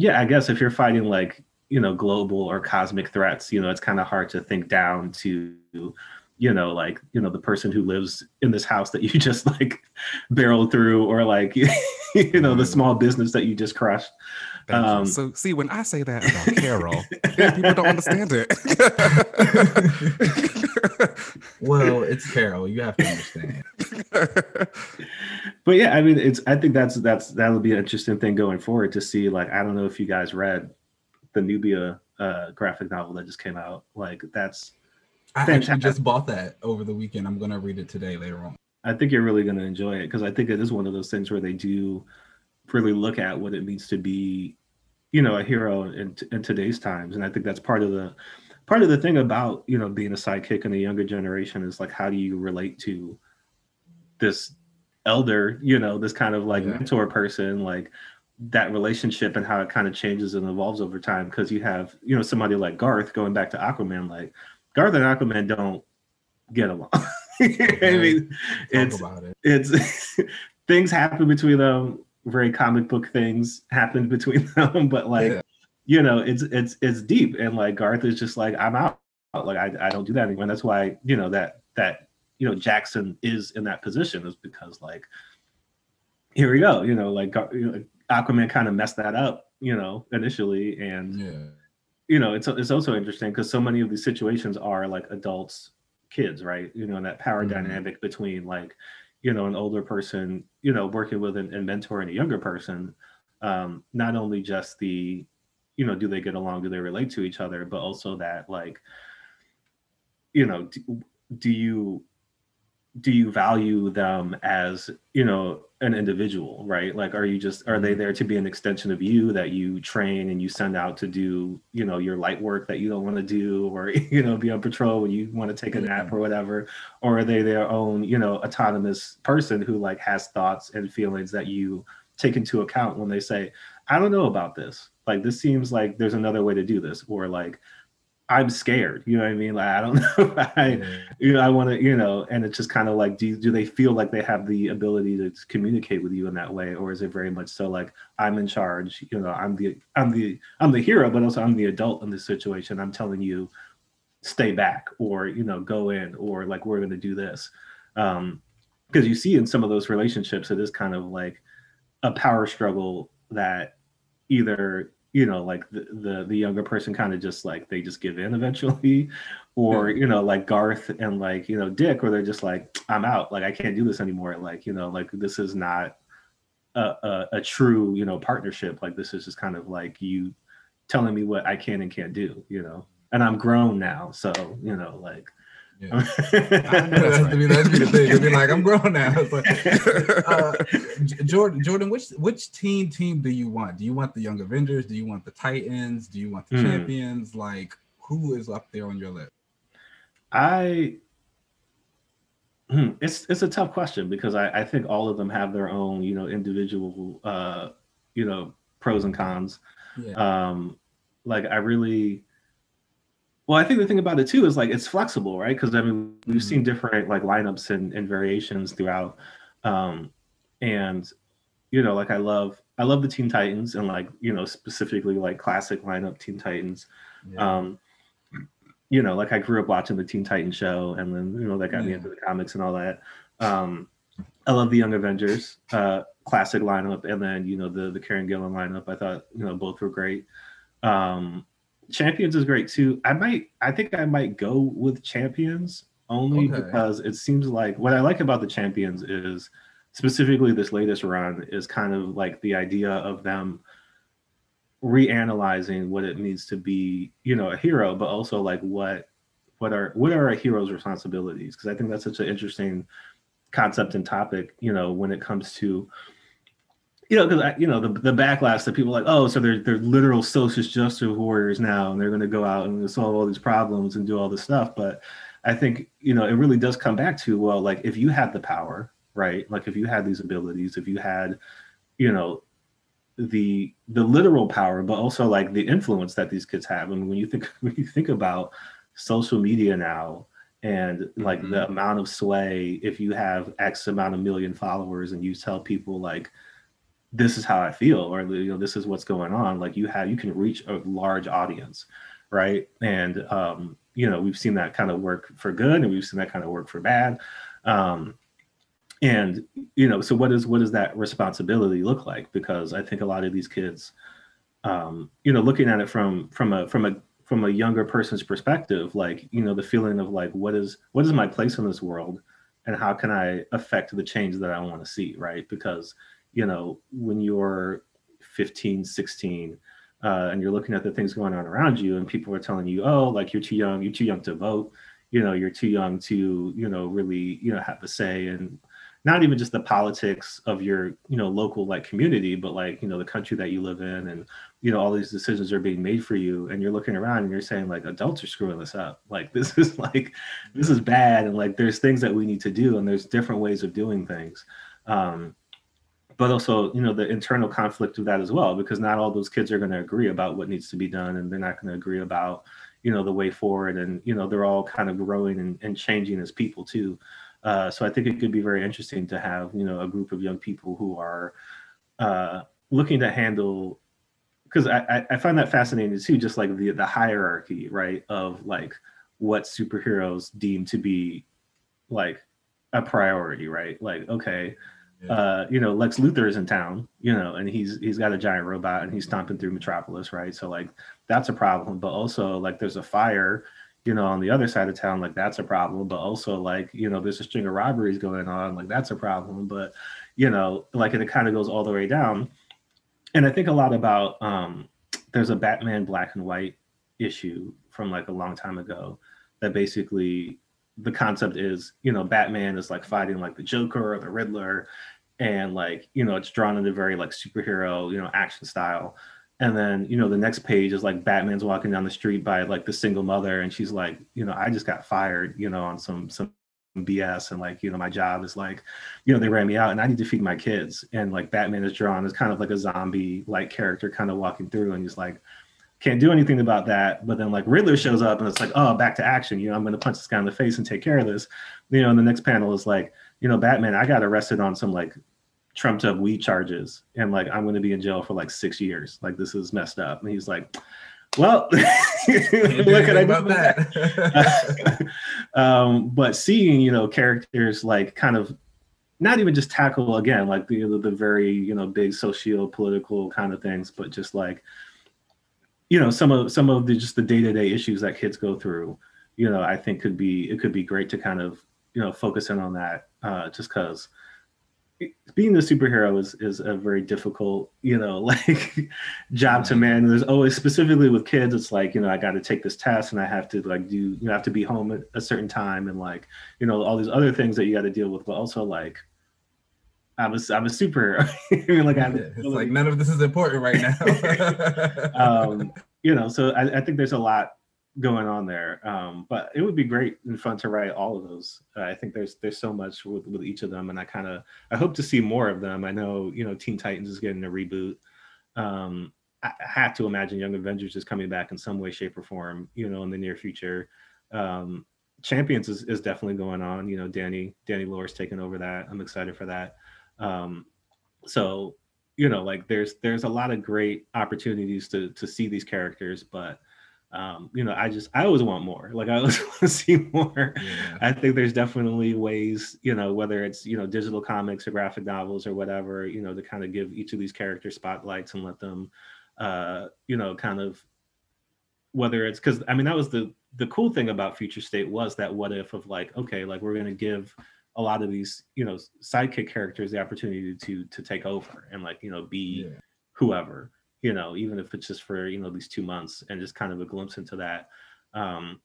yeah, I guess if you're fighting like you know global or cosmic threats, you know it's kind of hard to think down to you know like you know the person who lives in this house that you just like barreled through or like you know the mm. small business that you just crushed. Um, so see when i say that about carol people don't understand it well it's carol. You have to understand. But yeah i mean it's i think that's that's that'll be an interesting thing going forward to see like i don't know if you guys read the nubia uh graphic novel that just came out. Like that's I actually just bought that over the weekend. I'm gonna read it today later on. I think you're really gonna enjoy it because I think it is one of those things where they do really look at what it means to be, you know, a hero in, in today's times, and I think that's part of the part of the thing about you know being a sidekick in the younger generation is like how do you relate to this elder, you know, this kind of like yeah. mentor person, like that relationship and how it kind of changes and evolves over time because you have you know somebody like Garth going back to Aquaman like Garth and Aquaman don't get along. I mean, it's it. it's things happen between them. Very comic book things happen between them, but like yeah. You know, it's it's it's deep. And like Garth is just like, I'm out. Like I, I don't do that anymore. And that's why you know that that you know Jackson is in that position is because like here we go, you know, like Aquaman kind of messed that up, you know, initially, and Yeah. you know, it's it's also interesting because so many of these situations are like adults, kids, right? You know, and that power Mhm. dynamic between like, you know, an older person, you know, working with an, and mentoring a younger person. Um, not only just the, you know, do they get along, do they relate to each other, but also that like, you know, do, do you do you value them as you know an individual right? Like are you just are they mm-hmm. there to be an extension of you that you train and you send out to do you know your light work that you don't want to do or you know be on patrol when you want to take a nap mm-hmm. or whatever? Or are they their own you know autonomous person who like has thoughts and feelings that you take into account when they say i don't know about this like this seems like there's another way to do this or like i'm scared you know what i mean like i don't know I, you know, I want to, you know, and it's just kind of like, do do they feel like they have the ability to communicate with you in that way, or is it very much so like I'm in charge? You know, I'm the I'm the I'm the hero, but also I'm the adult in this situation. I'm telling you, stay back, or you know, go in, or like we're going to do this, um, because you see in some of those relationships, it is kind of like a power struggle that either you know like the the, the younger person kind of just like they just give in eventually. Or you know like garth and like you know dick where they're just like i'm out. Like i can't do this anymore. Like you know like this is not a, a, a true you know partnership. Like this is just kind of like you telling me what i can and can't do you know? And i'm grown now so you know like Yeah. that's, to be, that's be the thing. It'd be like, I'm grown now. It's like, uh, Jordan, Jordan, which which team team do you want? Do you want the Young Avengers? Do you want the Titans? Do you want the Hmm. Champions? Like, who is up there on your list? I Hmm, it's it's a tough question because I, I think all of them have their own you know individual uh you know pros and cons. Yeah. Um like I really well I think the thing about it too is like it's flexible, right? Because I mean we've Mhm. seen different like lineups and, and variations throughout. Um and you know like I love I love the Teen Titans and like you know specifically like classic lineup Teen Titans. Yeah. Um, you know, like I grew up watching the Teen Titan show, and then you know that got me into the comics and all that. Um, I love the Young Avengers, uh, classic lineup, and then you know the the Kieron Gillen lineup. I thought you know both were great. Um, Champions is great too. I might, I think I might go with Champions only Okay. because it seems like what I like about the Champions is specifically this latest run is kind of like the idea of them reanalyzing what it means to be you know a hero but also like what what are what are a hero's responsibilities because i think that's such an interesting concept and topic you know when it comes to you know because you know the, the backlash that people like oh so they're they're literal social justice warriors now and they're going to go out and solve all these problems and do all this stuff. But i think you know it really does come back to well like if you had the power right? Like if you had these abilities if you had you know the the literal power but also like the influence that these kids have. And when you think when you think about social media now and like the mm-hmm. amount of sway if you have x amount of million followers and you tell people like this is how i feel or you know this is what's going on like you have you can reach a large audience right? And um you know we've seen that kind of work for good and we've seen that kind of work for bad. Um and you know so what is what does that responsibility look like? Because i think a lot of these kids um you know looking at it from from a from a from a younger person's perspective like you know the feeling of like what is what is my place in this world and how can i affect the change that i want to see right? Because you know when you're 15 16 uh, and you're looking at the things going on around you and people are telling you oh like you're too young you're too young to vote. You know you're too young to you know really you know have a say and not even just the politics of your you know local like community but like you know the country that you live in and you know all these decisions are being made for you and you're looking around and you're saying like adults are screwing this up. Like this is like this is bad and like there's things that we need to do and there's different ways of doing things. Um but also you know the internal conflict of that as well because not all those kids are going to agree about what needs to be done and they're not going to agree about you know the way forward and you know they're all kind of growing and, and changing as people too uh, so I think it could be very interesting to have you know a group of young people who are uh, looking to handle because I, I- find that fascinating too, just like the the hierarchy, right, of like what superheroes deem to be like a priority, right? Like, okay, uh, you know, Lex Luthor is in town, you know, and he's he's got a giant robot and he's stomping through Metropolis, right? So like that's a problem. But also like there's a fire, you know, on the other side of town, like that's a problem. But also like, you know, there's a string of robberies going on, like that's a problem. But you know, like and it kind of goes all the way down. And I think a lot about um there's a Batman black and white issue from like a long time ago that basically the concept is you know batman is like fighting like the joker or the riddler and like you know it's drawn in a very like superhero you know action style. And then you know the next page is like batman's walking down the street by like the single mother and she's like you know i just got fired you know on some some bs and like you know my job is like you know they ran me out and i need to feed my kids. And like batman is drawn as kind of like a zombie like character kind of walking through and he's like can't do anything about that. But then like Riddler shows up and it's like, oh, back to action. You know, I'm going to punch this guy in the face and take care of this. You know, and the next panel is like, you know, Batman, I got arrested on some like trumped up weed charges and like I'm going to be in jail for like six years. Like this is messed up. And he's like, well, what can I do about that? um, but seeing, you know, characters like kind of not even just tackle again like the the very you know big socio political kind of things, but just like you know some of some of the just the day-to-day issues that kids go through you know i think could be it could be great to kind of you know focus in on that uh just because being the superhero is is a very difficult you know like job to man there's always specifically with kids it's like you know i got to take this test and i have to like do you know, have to be home at a certain time and like you know all these other things that you got to deal with but also like I'm a, I'm a super. Like I'm, it's like none of this is important right now. um, you know, so I, I, think there's a lot going on there. Um, but it would be great and fun to write all of those. Uh, I think there's there's so much with, with each of them, and I kind of I hope to see more of them. I know you know Teen Titans is getting a reboot. Um, I have to imagine Young Avengers is coming back in some way, shape, or form. You know, in the near future. Um, Champions is, is definitely going on. You know, Danny Danny Lore's taking over that. I'm excited for that. Um, so you know, like there's there's a lot of great opportunities to to see these characters, but um, you know, I just I always want more. Like I always want to see more. Yeah. I think there's definitely ways, you know, whether it's you know digital comics or graphic novels or whatever, you know, to kind of give each of these characters spotlights and let them, uh, you know, kind of whether it's because I mean that was the the cool thing about Future State was that what if of like okay, like we're gonna give a lot of these you know sidekick characters the opportunity to to take over and like you know be yeah. whoever you know even if it's just for you know these two months and just kind of a glimpse into that. Um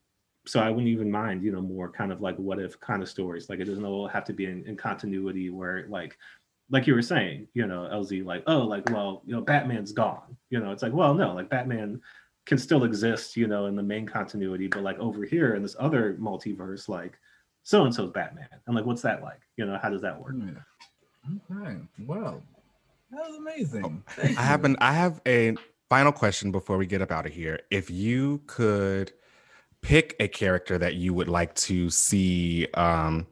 so i wouldn't even mind you know more kind of like what if kind of stories. Like it doesn't all have to be in, in continuity where like like you were saying you know lz like oh like well you know batman's gone. You know it's like well no like batman can still exist you know in the main continuity but like over here in this other multiverse like so and so's Batman. I'm like, what's that like? You know, how does that work? Yeah. Okay. Well, that was amazing. Oh, I have an I have a final question before we get up out of here. If you could pick a character that you would like to see um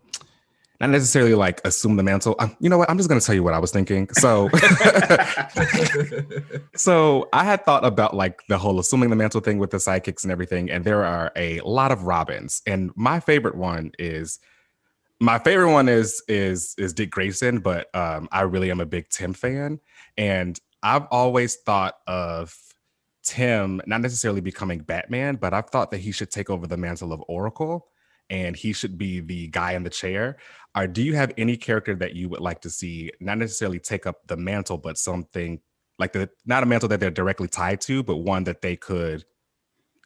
not necessarily like assume the mantle. Um, you know what? I'm just going to tell you what I was thinking. So, so I had thought about like the whole assuming the mantle thing with the sidekicks and everything, and there are a lot of Robins, and my favorite one is my favorite one is is is Dick Grayson, but um, I really am a big Tim fan, and I've always thought of Tim not necessarily becoming Batman, but I've thought that he should take over the mantle of Oracle and he should be the guy in the chair. Or do you have any character that you would like to see, not necessarily take up the mantle, but something like the not a mantle that they're directly tied to, but one that they could,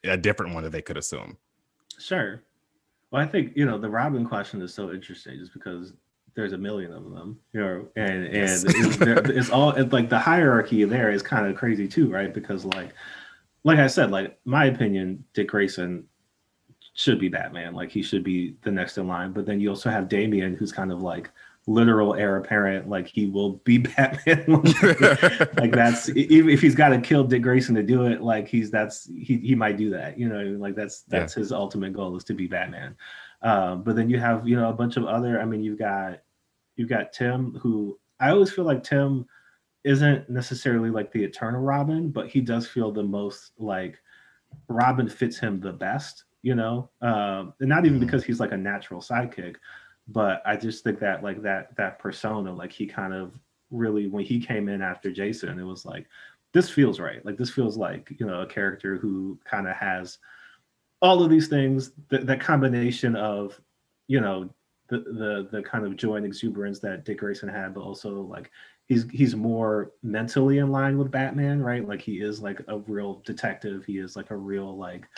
a different one that they could assume? Sure. Well, I think you know the Robin question is so interesting, just because there's a million of them, you know, and and yes. it's, it's, all it's like the hierarchy there is kind of crazy too, right? Because like, like I said, like my opinion, Dick Grayson should be Batman. Like he should be the next in line. But then you also have Damian, who's kind of like literal heir apparent. Like he will be Batman. like that's even if he's got to kill Dick Grayson to do it. Like he's that's he he might do that. You know, like that's that's yeah. his ultimate goal is to be Batman. Um, but then you have you know a bunch of other. I mean, you've got you've got Tim, who I always feel like Tim isn't necessarily like the eternal Robin, but he does feel the most like Robin fits him the best you know, um, and not even mm-hmm. because he's like a natural sidekick, but I just think that like that that persona, like he kind of really when he came in after Jason, it was like this feels right. Like this feels like you know a character who kind of has all of these things. That that combination of you know the the the kind of joy and exuberance that Dick Grayson had, but also like he's he's more mentally in line with Batman, right? Like he is like a real detective. He is like a real like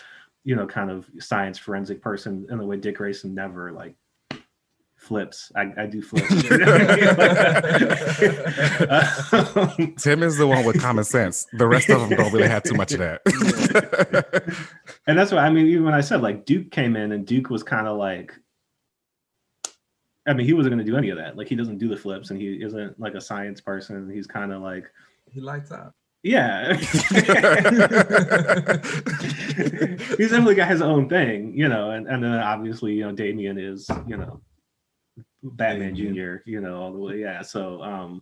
you know kind of science forensic person in the way Dick Grayson never like flips. I, I do flips. Tim is the one with common sense. The rest of them don't really have too much of that. and that's why I mean. Even when I said like Duke came in and Duke was kind of like, I mean, he wasn't going to do any of that. Like he doesn't do the flips, and he isn't like a science person. He's kind of like he lights up. Yeah. He's definitely got his own thing, you know, and, and then obviously, you know, Damian is, you know, Batman Jr., you know, all the way. Yeah. So um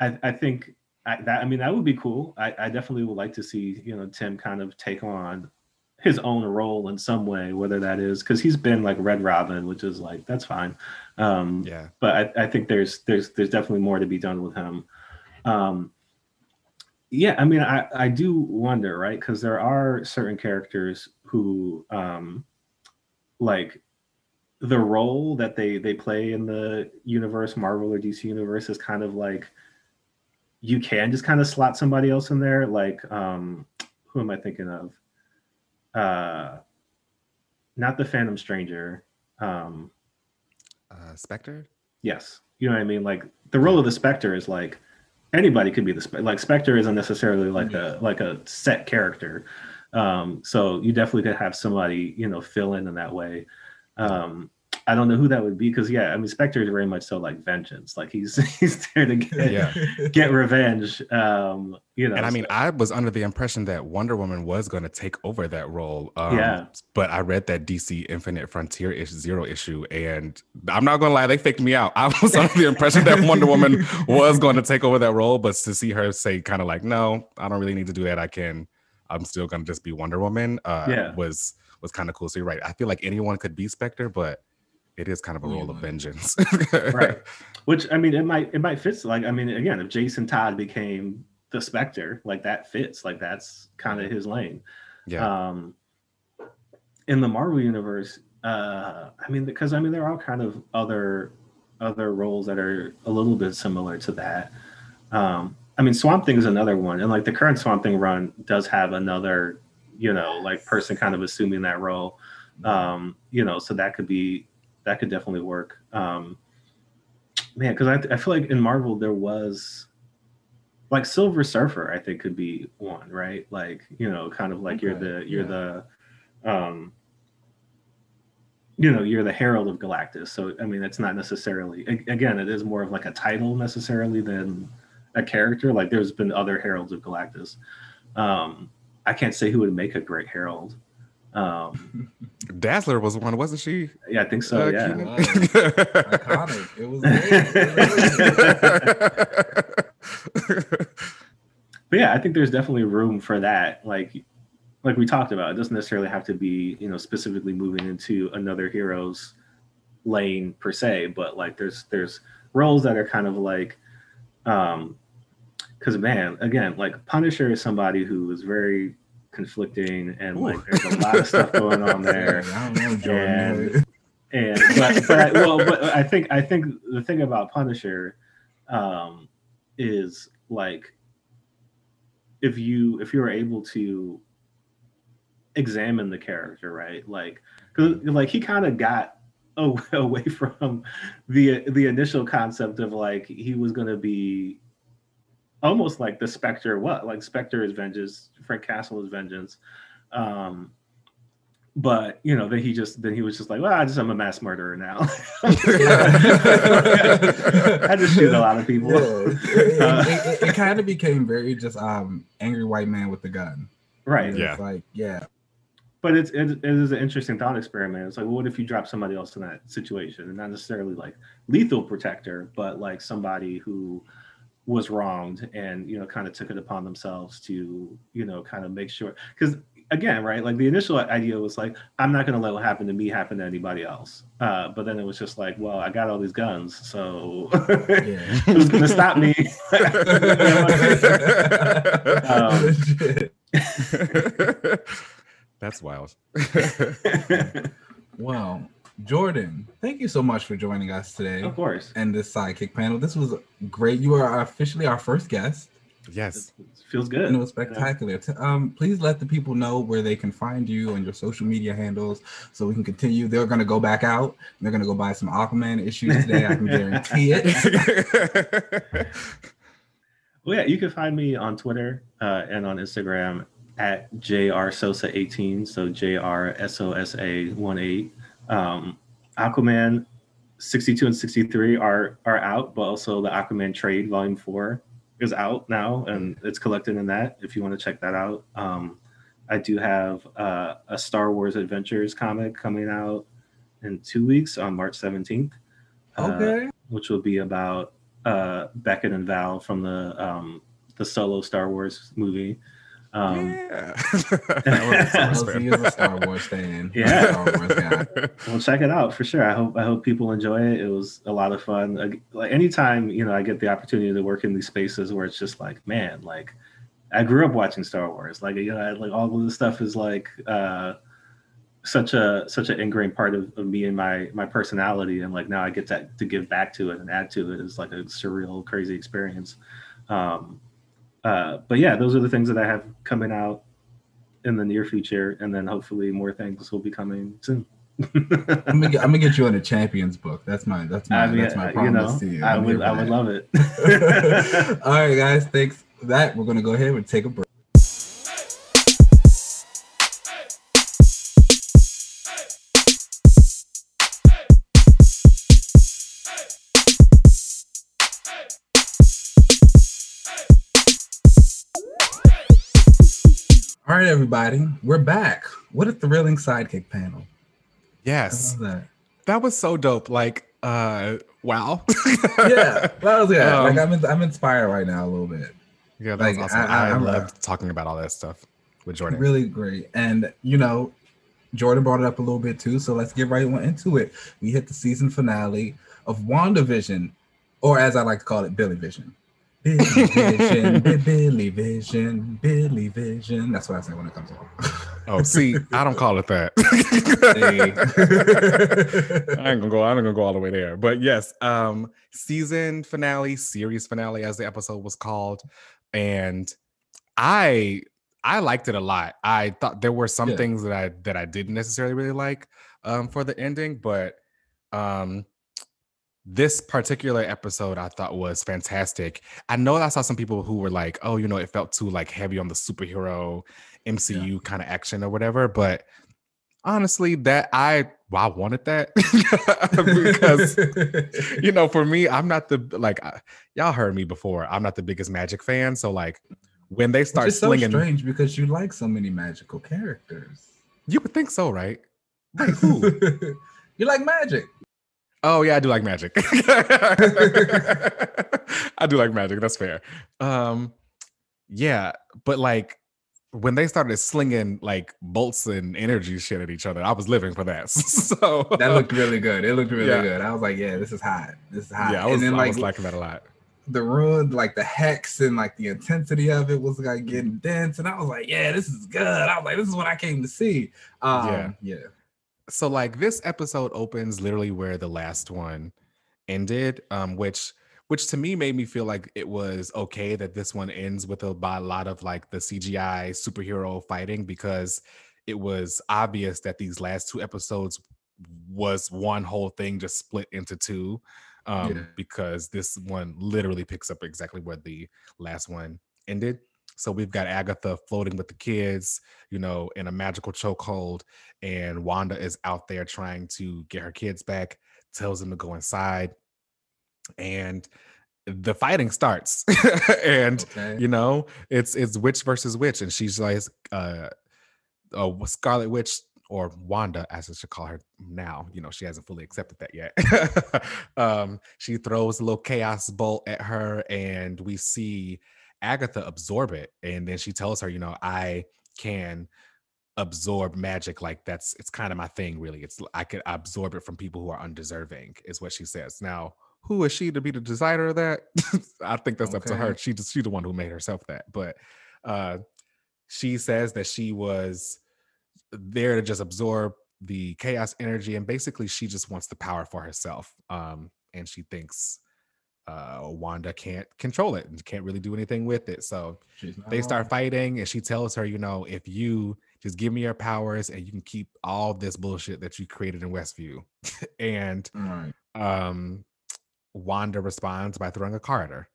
I, I think I, that I mean that would be cool. I, I definitely would like to see, you know, Tim kind of take on his own role in some way, whether that is because he's been like Red Robin, which is like that's fine. Um yeah. But I, I think there's there's there's definitely more to be done with him. Um yeah, I mean I, I do wonder, right? Because there are certain characters who um like the role that they they play in the universe, Marvel or DC universe, is kind of like you can just kind of slot somebody else in there. Like, um, who am I thinking of? Uh, not the Phantom Stranger. Um, uh, Spectre. Yes, you know what I mean. Like the role of the Spectre is like anybody could be the like Spectre isn't necessarily like a like a set character. Um, so you definitely could have somebody you know fill in in that way. Um, I don't know who that would be because yeah, I mean Spectre is very much so like vengeance. Like he's he's there to get yeah. get revenge. Um, you know. And I mean, so. I was under the impression that Wonder Woman was going to take over that role. Um, yeah. But I read that DC Infinite Frontier ish zero issue, and I'm not gonna lie, they faked me out. I was under the impression that Wonder Woman was going to take over that role, but to see her say kind of like, no, I don't really need to do that. I can. I'm still gonna just be Wonder Woman. Uh, yeah. Was was kind of cool. So you're right. I feel like anyone could be Spectre, but it is kind of a role of vengeance. right. Which I mean it might it might fit like I mean again if Jason Todd became the Spectre, like that fits. Like that's kind of his lane. Yeah. Um in the Marvel universe, uh I mean because I mean there are kind of other other roles that are a little bit similar to that. Um I mean Swamp Thing is another one. And like the current Swamp Thing run does have another, you know, like person kind of assuming that role. Um, you know, so that could be that could definitely work. Um, man, because I, I feel like in Marvel there was like Silver Surfer, I think could be one, right? Like you know, kind of like okay. you're the you're yeah. the um, you know you're the herald of galactus so i mean it's not necessarily again it is more of like a title necessarily than a character like there's been other heralds of galactus um i can't say who would make a great herald um, Dazzler was one, wasn't she? Yeah, I think so. Uh, yeah, iconic. It was. but yeah, I think there's definitely room for that. Like, like we talked about, it doesn't necessarily have to be you know specifically moving into another hero's lane per se, but like there's there's roles that are kind of like um because man again like punisher is somebody who is very conflicting and Ooh. like there's a lot of stuff going on there. I don't know, Jordan. And, and but, but I, well, but I think I think the thing about Punisher um, is like if you if you're able to examine the character, right? Like, cause like he kind of got away from the the initial concept of like he was going to be almost like the Spectre. What like Spectre is vengeance, Frank Castle is vengeance. Um, but you know, then he just then he was just like, well, I just I'm a mass murderer now. I just shoot a lot of people. Yeah. It, uh, it, it, it kind of became very just um angry white man with the gun. Right. Yeah. like yeah. But it's it, it is an interesting thought experiment. It's like, well, what if you drop somebody else in that situation, and not necessarily like lethal protector, but like somebody who was wronged and you know kind of took it upon themselves to you know kind of make sure because again, right? Like the initial idea was like, I'm not going to let what happened to me happen to anybody else. Uh, but then it was just like, well, I got all these guns, so who's going to stop me? um, That's wild. wow. Jordan, thank you so much for joining us today. Of course. And this sidekick panel. This was great. You are officially our first guest. Yes. It feels good. And it was spectacular. Yeah. Um, please let the people know where they can find you and your social media handles so we can continue. They're gonna go back out they're gonna go buy some Aquaman issues today. I can guarantee it. well, yeah, you can find me on Twitter uh, and on Instagram at jrsosa18. So J R S O S A 1 8. Um, Aquaman 62 and 63 are are out, but also the Aquaman trade volume four is out now and it's collected in that if you want to check that out. Um, I do have uh, a Star Wars Adventures comic coming out in two weeks on March 17th. Uh, okay. Uh, which will be about uh, Beckett and Val from the um, the solo Star Wars movie. Um, yeah. he is a Star Wars fan. Yeah. Star Wars guy. well, check it out for sure. I hope I hope people enjoy it. It was a lot of fun. Like anytime you know I get the opportunity to work in these spaces where it's just like, man, like I grew up watching Star Wars. Like you know, like all of this stuff is like uh, such a such an ingrained part of, of me and my my personality. And like now I get to to give back to it and add to it. It's like a surreal, crazy experience. Um, uh, but yeah, those are the things that I have coming out in the near future, and then hopefully more things will be coming soon. I'm, gonna get, I'm gonna get you in a champions book. That's my that's my I mean, that's my promise you know, to you. i would I would love it. All right, guys. Thanks for that. We're gonna go ahead and take a break. Everybody, we're back. What a thrilling sidekick panel. Yes. That. that. was so dope. Like, uh, wow. yeah, that was good. Um, like, I'm, I'm inspired right now a little bit. Yeah, that like, was awesome. I, I, I loved talking about all that stuff with Jordan. Really great. And, you know, Jordan brought it up a little bit too. So let's get right into it. We hit the season finale of WandaVision, or as I like to call it, Billy Vision. Billy Vision, Billy Vision, Billy Vision. That's what I say when it comes on. oh, see, I don't call it that. I ain't gonna go. I'm gonna go all the way there. But yes, um, season finale, series finale, as the episode was called, and I I liked it a lot. I thought there were some yeah. things that I that I didn't necessarily really like um, for the ending, but um, this particular episode I thought was fantastic. I know I saw some people who were like, "Oh, you know, it felt too like heavy on the superhero MCU yeah. kind of action or whatever." But honestly, that I well, I wanted that because you know, for me, I'm not the like y'all heard me before. I'm not the biggest Magic fan, so like when they start it's slinging, so strange because you like so many magical characters. You would think so, right? Like who? you like magic. Oh yeah, I do like magic. I do like magic. That's fair. Um, yeah, but like when they started slinging like bolts and energy shit at each other, I was living for that. so that looked really good. It looked really yeah. good. I was like, yeah, this is hot. This is hot. Yeah, I was, and then, like, I was liking that a lot. The run, like the hex and like the intensity of it was like getting dense, and I was like, yeah, this is good. I was like, this is what I came to see. Um, yeah, yeah so like this episode opens literally where the last one ended um which which to me made me feel like it was okay that this one ends with a, a lot of like the CGI superhero fighting because it was obvious that these last two episodes was one whole thing just split into two um yeah. because this one literally picks up exactly where the last one ended so we've got Agatha floating with the kids, you know, in a magical chokehold, and Wanda is out there trying to get her kids back, tells them to go inside, and the fighting starts. and okay. you know, it's it's witch versus witch, and she's like uh, a Scarlet Witch or Wanda, as I should call her now. You know, she hasn't fully accepted that yet. um, she throws a little chaos bolt at her, and we see Agatha absorb it. And then she tells her, you know, I can absorb magic like that's it's kind of my thing really it's i could absorb it from people who are undeserving is what she says now who is she to be the designer of that i think that's okay. up to her she she's the one who made herself that but uh she says that she was there to just absorb the chaos energy and basically she just wants the power for herself um and she thinks uh wanda can't control it and can't really do anything with it so they start fighting and she tells her you know if you just give me your powers and you can keep all this bullshit that you created in Westview. and right. um Wanda responds by throwing a car at her.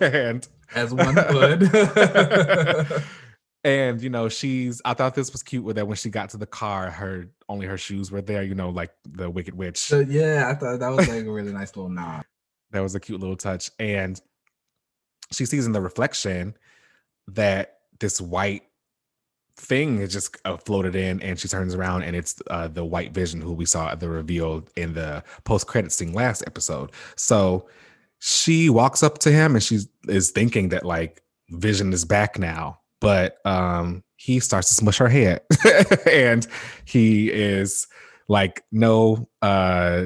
and as one would. and you know, she's I thought this was cute with that when she got to the car, her only her shoes were there, you know, like the wicked witch. So, yeah, I thought that was like a really nice little nod. That was a cute little touch. And she sees in the reflection that this white thing is just uh, floated in and she turns around and it's uh, the white vision who we saw at the reveal in the post-credit scene last episode so she walks up to him and she is thinking that like vision is back now but um he starts to smush her head and he is like no uh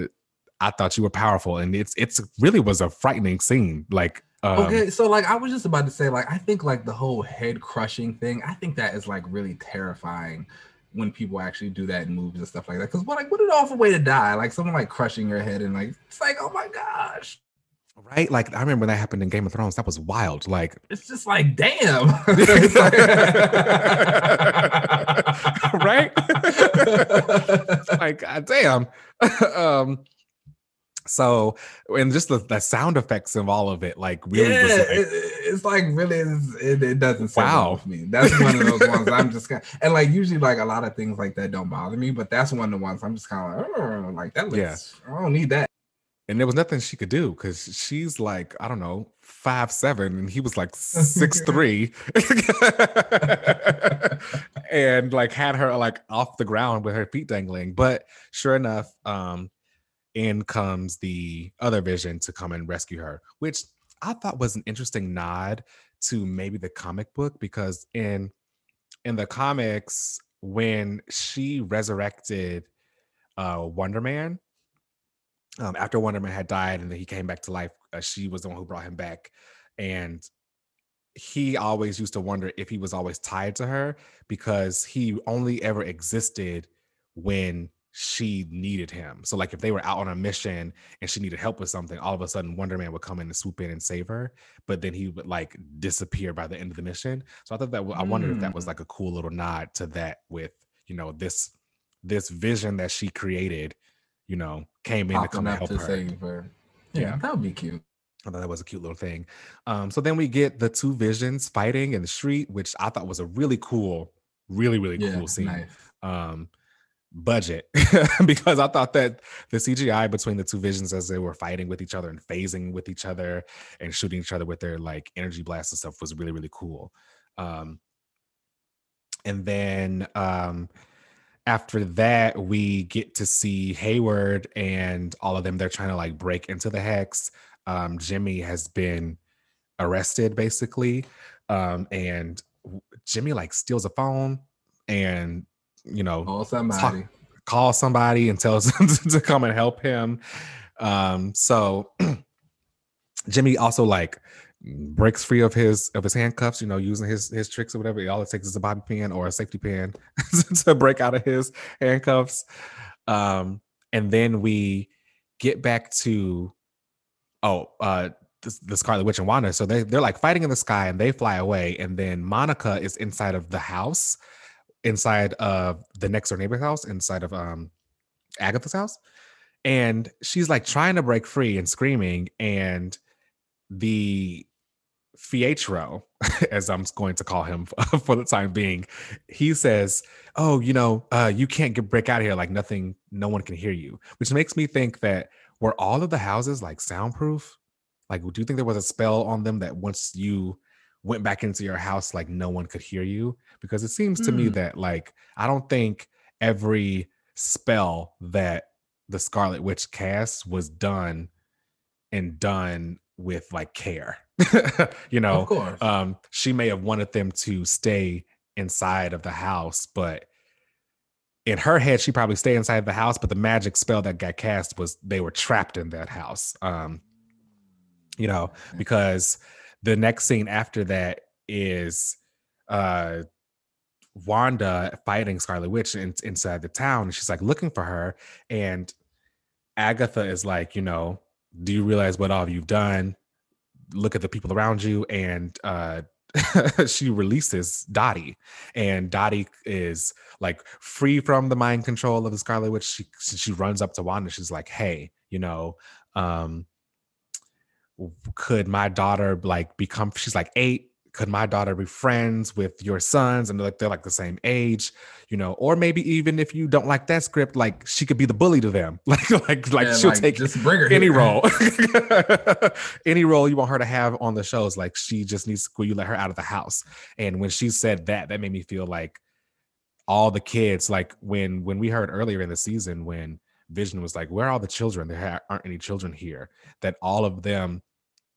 i thought you were powerful and it's it's really was a frightening scene like um, okay, so like I was just about to say, like I think like the whole head crushing thing, I think that is like really terrifying when people actually do that in movies and stuff like that. Because what like what an awful way to die, like someone like crushing your head and like it's like oh my gosh. Right, like I remember that happened in Game of Thrones. That was wild. Like it's just like damn, right? like God damn. um, so and just the, the, sound effects of all of it like really yeah, like, it, it's like really it, it doesn't wow. me. That's one of those ones i'm just kind of, and like usually like a lot of things like that don't bother me but that's one of the ones i'm just kind of like, oh, like that looks, yeah i don't need that. And there was nothing she could do because she's like i don't know five seven and he was like six three. And like had her like off the ground with her feet dangling but sure enough um in comes the other vision to come and rescue her, which I thought was an interesting nod to maybe the comic book because in in the comics when she resurrected uh Wonder Man um after Wonder Man had died and then he came back to life uh, she was the one who brought him back. And he always used to wonder if he was always tied to her because he only ever existed when she needed him. So like if they were out on a mission and she needed help with something, all of a sudden Wonder Man would come in and swoop in and save her, but then he would like disappear by the end of the mission. So I thought that I wondered mm. if that was mm. like a cool little nod to that with, you know, this this vision that she created, you know, came in Popping to come help to her. her. Yeah, yeah, that would be cute. I thought that was a cute little thing. Um, so then we get the two visions fighting in the street, which I thought was a really cool, really, really yeah, cool scene. Nice. Um, budget because I thought that the CGI between the two visions as they were fighting with each other and phasing with each other and shooting each other with their like energy blasts and stuff was really really cool. Um, and then um, after that, we get to see Hayward and all of them. They're trying to like break into the hex. Um, Jimmy has been arrested basically, um, and Jimmy like steals a phone and you know, call somebody, talk, call somebody and tell them to come and help him. Um, so Jimmy also like breaks free of his of his handcuffs, you know, using his his tricks or whatever. All it takes is a bobby pin or a safety pin to break out of his handcuffs. Um, and then we get back to oh uh the, the Scarlet Witch and Wanda. So they they're like fighting in the sky and they fly away, and then Monica is inside of the house inside of the next door neighbor's house, inside of um Agatha's house. And she's like trying to break free and screaming. And the Fietro, as I'm going to call him for the time being, he says, Oh, you know, uh, you can't get break out of here like nothing, no one can hear you, which makes me think that were all of the houses like soundproof? Like, do you think there was a spell on them that once you went back into your house like no one could hear you because it seems to mm. me that like i don't think every spell that the scarlet witch cast was done and done with like care you know of course. um she may have wanted them to stay inside of the house, but in her head, she probably stayed inside the house, but the magic spell that got cast was they were trapped in that house. Um, you know, because the next scene after that is uh Wanda fighting Scarlet Witch in, inside the town. And she's like looking for her. And Agatha is like, you know, do you realize what all you've done? Look at the people around you. And uh she releases Dottie, and Dottie is like free from the mind control of the Scarlet Witch. She she runs up to Wanda. She's like, "Hey, you know, um, could my daughter like become?" She's like eight could my daughter be friends with your sons? And they're like they're like the same age you know? Or maybe even if you don't like that script like she could be the bully to them. Like like like yeah, she'll like, take just bring her any here. role. Any role you want her to have on the shows like she just needs will you let her out of the house. And when she said that that made me feel like all the kids like when when we heard earlier in the season when vision was like where are all the children? There aren't any children here. That all of them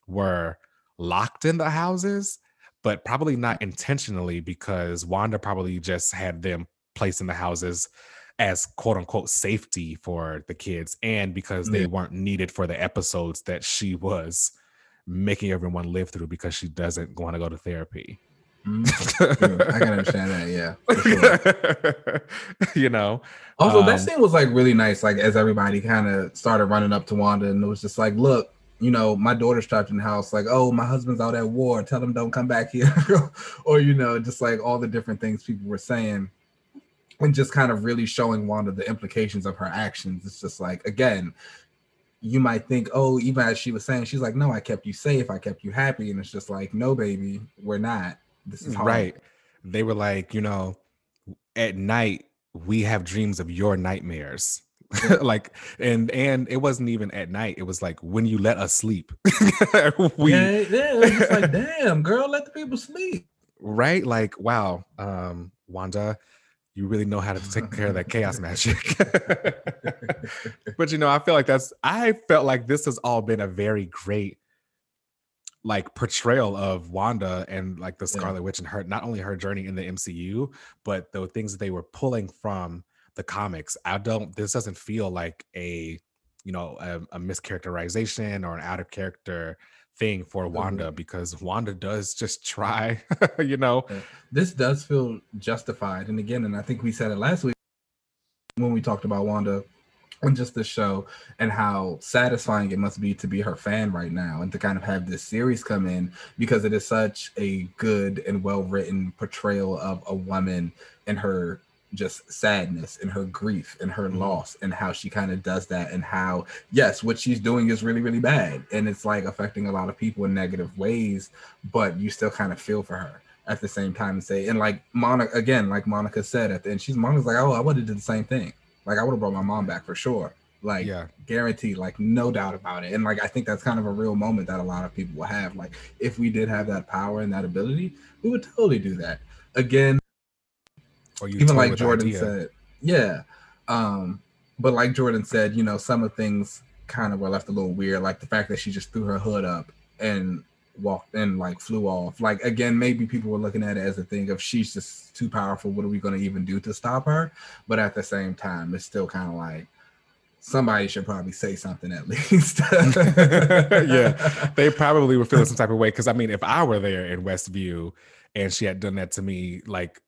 were locked in the houses but probably not intentionally because Wanda probably just had them placed in the houses as quote unquote safety for the kids and because they weren't needed for the episodes that she was making everyone live through because she doesn't want to go to therapy. Mm-hmm. I can understand that, yeah. Sure. you know. Also, um, that scene was like really nice. Like as everybody kind of started running up to Wanda, and it was just like, "Look, you know, my daughter's trapped in the house, like, oh, my husband's out at war, tell him don't come back here. or, you know, just like all the different things people were saying. And just kind of really showing Wanda the implications of her actions. It's just like, again, you might think, oh, even as she was saying, she's like, no, I kept you safe, I kept you happy. And it's just like, no, baby, we're not. This is hard. right. They were like, you know, at night, we have dreams of your nightmares like and and it wasn't even at night it was like when you let us sleep. We yeah, yeah it's like damn girl let the people sleep. Right? Like wow um wanda you really know how to take care of that chaos magic. But you know i feel like that's i felt like this has all been a very great like portrayal of Wanda and like the Scarlet yeah. Witch and her not only her journey in the MCU, but the things that they were pulling from the comics. I don't. This doesn't feel like a you know a, a mischaracterization or an out of character thing for Wanda mm-hmm. because Wanda does just try. you know, this does feel justified. And again, and I think we said it last week when we talked about Wanda and just the show and how satisfying it must be to be her fan right now and to kind of have this series come in because it is such a good and well written portrayal of a woman and her just sadness and her grief and her mm-hmm. loss and how she kind of does that and how yes what she's doing is really really bad and it's like affecting a lot of people in negative ways but you still kind of feel for her at the same time and say and like monica again like monica said at the end she's monica's like oh i would have did the same thing. Like i would have brought my mom back for sure. Like yeah. guaranteed like no doubt about it. And like i think that's kind of a real moment that a lot of people will have. Like if we did have that power and that ability we would totally do that. Again or you even like Jordan idea. said, yeah. Um, but like Jordan said, you know, some of things kind of were left a little weird, like the fact that she just threw her hood up and walked and like flew off. Like again, maybe people were looking at it as a thing of she's just too powerful. What are we going to even do to stop her? But at the same time, it's still kind of like somebody should probably say something at least. yeah, they probably were feeling some type of way because I mean, if I were there in Westview and she had done that to me, like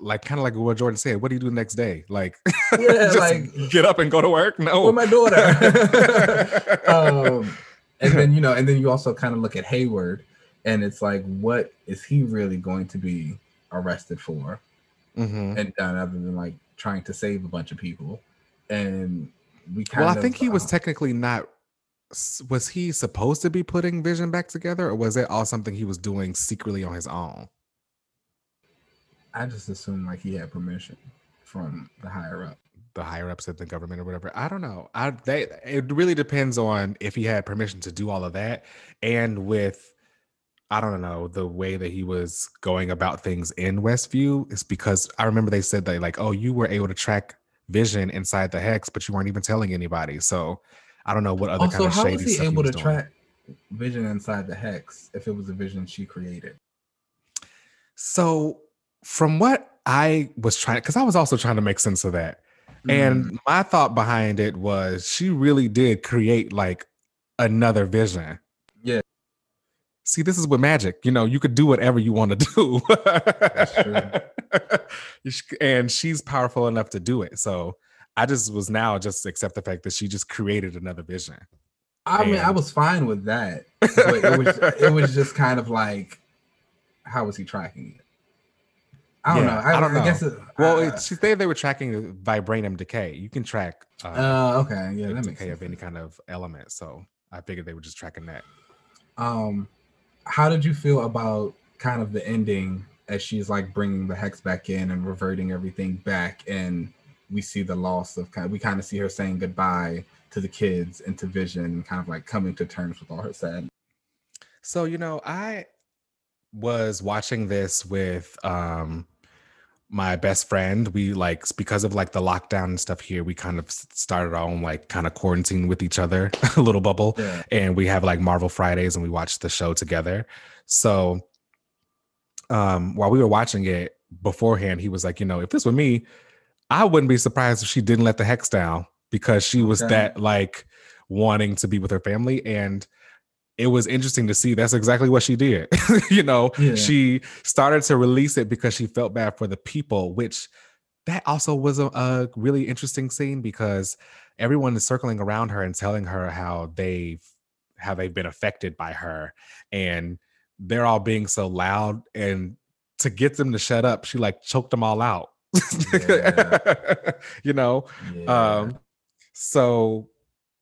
like kind of like what Jordan said. What do you do the next day? Like, yeah, like get up and go to work. No, with my daughter. um, and then you know, and then you also kind of look at Hayward, and it's like, what is he really going to be arrested for? Mm-hmm. And done other than like trying to save a bunch of people, and we kind of well, I think he was uh, technically not. Was he supposed to be putting Vision back together, or was it all something he was doing secretly on his own? I just assumed like he had permission from the higher up. The higher ups at the government or whatever. I don't know. I they it really depends on if he had permission to do all of that and with I don't know the way that he was going about things in Westview is because I remember they said they like, oh, you were able to track Vision inside the hex, but you weren't even telling anybody. So I don't know what other also, kind of shady how was he able he was to doing. track Vision inside the hex if it was a vision she created? So from what I was trying, because I was also trying to make sense of that. Mm. And my thought behind it was she really did create like another vision. Yeah. See, this is with magic. You know, you could do whatever you want to do. That's true. and she's powerful enough to do it. So I just was now just accept the fact that she just created another vision. I and... mean, I was fine with that. But it was it was just kind of like, how was he tracking it? I don't yeah, know. I, I don't know. I guess it, well, uh, she said they were tracking vibranium decay. You can track. Uh, uh okay, yeah, that decay of any kind of element. So I figured they were just tracking that. Um, how did you feel about kind of the ending as she's like bringing the hex back in and reverting everything back, and we see the loss of kind. Of, we kind of see her saying goodbye to the kids and to Vision, and kind of like coming to terms with all her sadness. So you know, I was watching this with um my best friend we like because of like the lockdown and stuff here we kind of started our own like kind of quarantine with each other a little bubble yeah. and we have like marvel fridays and we watch the show together so um while we were watching it beforehand he was like you know if this were me i wouldn't be surprised if she didn't let the hex down because she was okay. that like wanting to be with her family and it was interesting to see that's exactly what she did. you know, yeah. she started to release it because she felt bad for the people, which that also was a, a, really interesting scene because everyone is circling around her and telling her how they've how they've been affected by her and they're all being so loud and to get them to shut up she like choked them all out yeah. you know yeah. um so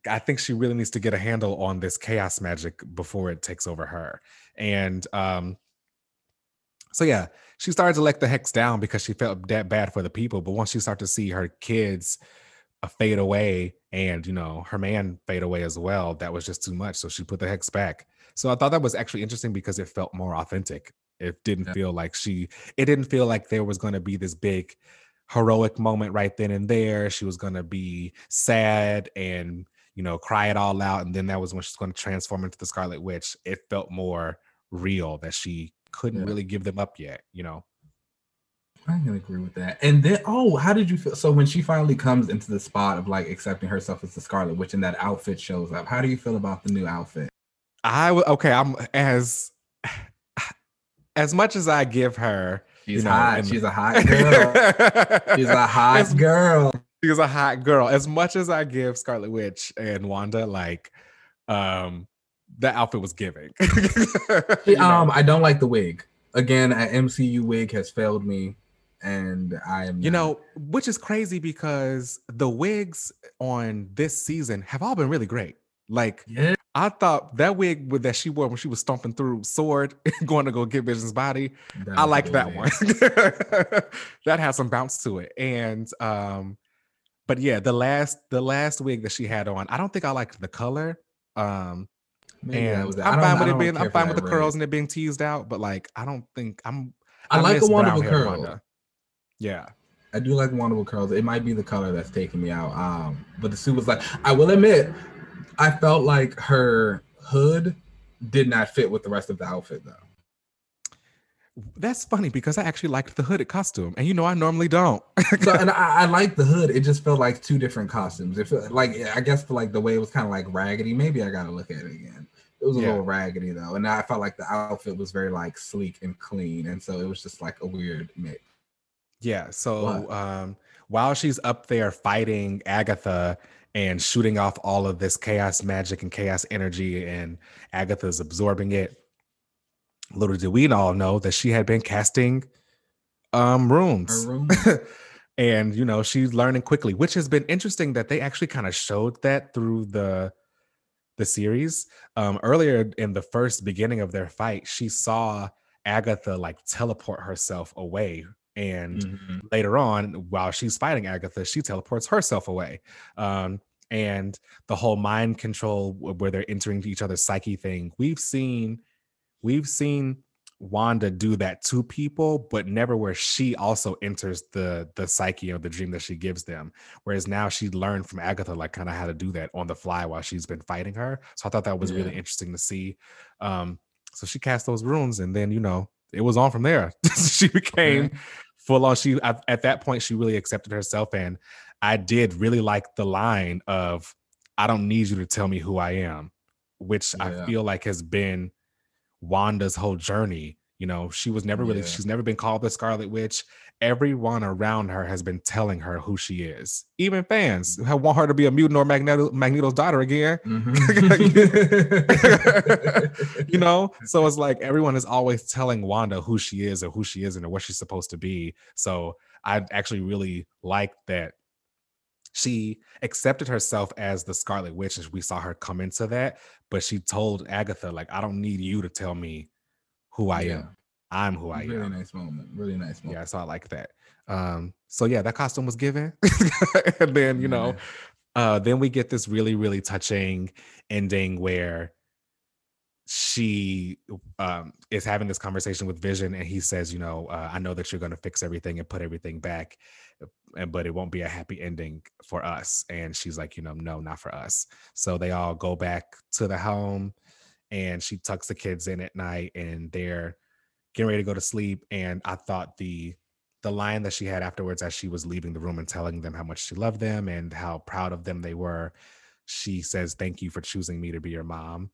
I think she really needs to get a handle on this chaos magic before it takes over her. And um, so yeah, she started to let the hex down because she felt that bad for the people. But once she started to see her kids uh, fade away and you know her man fade away as well, that was just too much. So she put the hex back. So I thought that was actually interesting because it felt more authentic. It didn't yeah. feel like she. It didn't feel like there was going to be this big heroic moment right then and there. She was going to be sad and you know, cry it all out. And then that was when she's going to transform into the Scarlet Witch. It felt more real that she couldn't yeah. really give them up yet, you know. I can agree with that. And then, oh, how did you feel? So when she finally comes into the spot of like accepting herself as the Scarlet Witch and that outfit shows up, how do you feel about the new outfit? I okay. I'm as as much as I give her. She's you know, hot. She's a hot girl. She's a hot as, girl she's a hot girl. As much as I give Scarlet Witch and Wanda, like, um, the outfit was giving. um, I don't like the wig. Again, an MCU wig has failed me, and I am. You not... know, which is crazy because the wigs on this season have all been really great. Like, yeah. I thought that wig with that she wore when she was stomping through Sword, going to go get Vision's body. That I like that one. that has some bounce to it, and um, but yeah, the last the last wig that she had on, I don't think I liked the color. Um Maybe and I'm fine with it being I'm fine with the curls and it being teased out, but like I don't think I'm I, I like a wonderful curl. Wanda. Yeah. I do like wonderful curls. It might be the color that's taking me out. Um, but the suit was like, I will admit, I felt like her hood did not fit with the rest of the outfit though. That's funny because I actually liked the hooded costume, and you know I normally don't. so, and I, I like the hood. It just felt like two different costumes. It felt like I guess for like the way it was kind of like raggedy. Maybe I gotta look at it again. It was a yeah. little raggedy though, and I felt like the outfit was very like sleek and clean, and so it was just like a weird mix. Yeah. So um, while she's up there fighting Agatha and shooting off all of this chaos magic and chaos energy, and Agatha's absorbing it little did we all know that she had been casting um runes. and you know, she's learning quickly, which has been interesting that they actually kind of showed that through the the series. Um earlier in the first beginning of their fight, she saw Agatha like teleport herself away and mm-hmm. later on while she's fighting Agatha, she teleports herself away. Um and the whole mind control where they're entering each other's psyche thing. We've seen we've seen Wanda do that to people, but never where she also enters the the psyche of the dream that she gives them. Whereas now she learned from Agatha like kind of how to do that on the fly while she's been fighting her. So I thought that was yeah. really interesting to see. Um, so she cast those runes, and then you know it was on from there. she became okay. full on. She at that point she really accepted herself, and I did really like the line of "I don't need you to tell me who I am," which yeah. I feel like has been Wanda's whole journey. You know, she was never really, yeah. she's never been called the Scarlet Witch. Everyone around her has been telling her who she is. Even fans mm-hmm. want her to be a mutant or Magneto, Magneto's daughter again. Mm-hmm. you know, so it's like everyone is always telling Wanda who she is or who she isn't or what she's supposed to be. So I actually really like that she accepted herself as the Scarlet Witch as we saw her come into that, but she told Agatha, like, I don't need you to tell me who I yeah. am. I'm who I really am. Really nice moment. Really nice moment. Yeah, so I like that. Um, so yeah, that costume was given. and then, you know, uh, then we get this really, really touching ending where she um, is having this conversation with Vision, and he says, "You know, uh, I know that you're going to fix everything and put everything back, and but it won't be a happy ending for us." And she's like, "You know, no, not for us." So they all go back to the home, and she tucks the kids in at night, and they're getting ready to go to sleep. And I thought the the line that she had afterwards, as she was leaving the room and telling them how much she loved them and how proud of them they were, she says, "Thank you for choosing me to be your mom."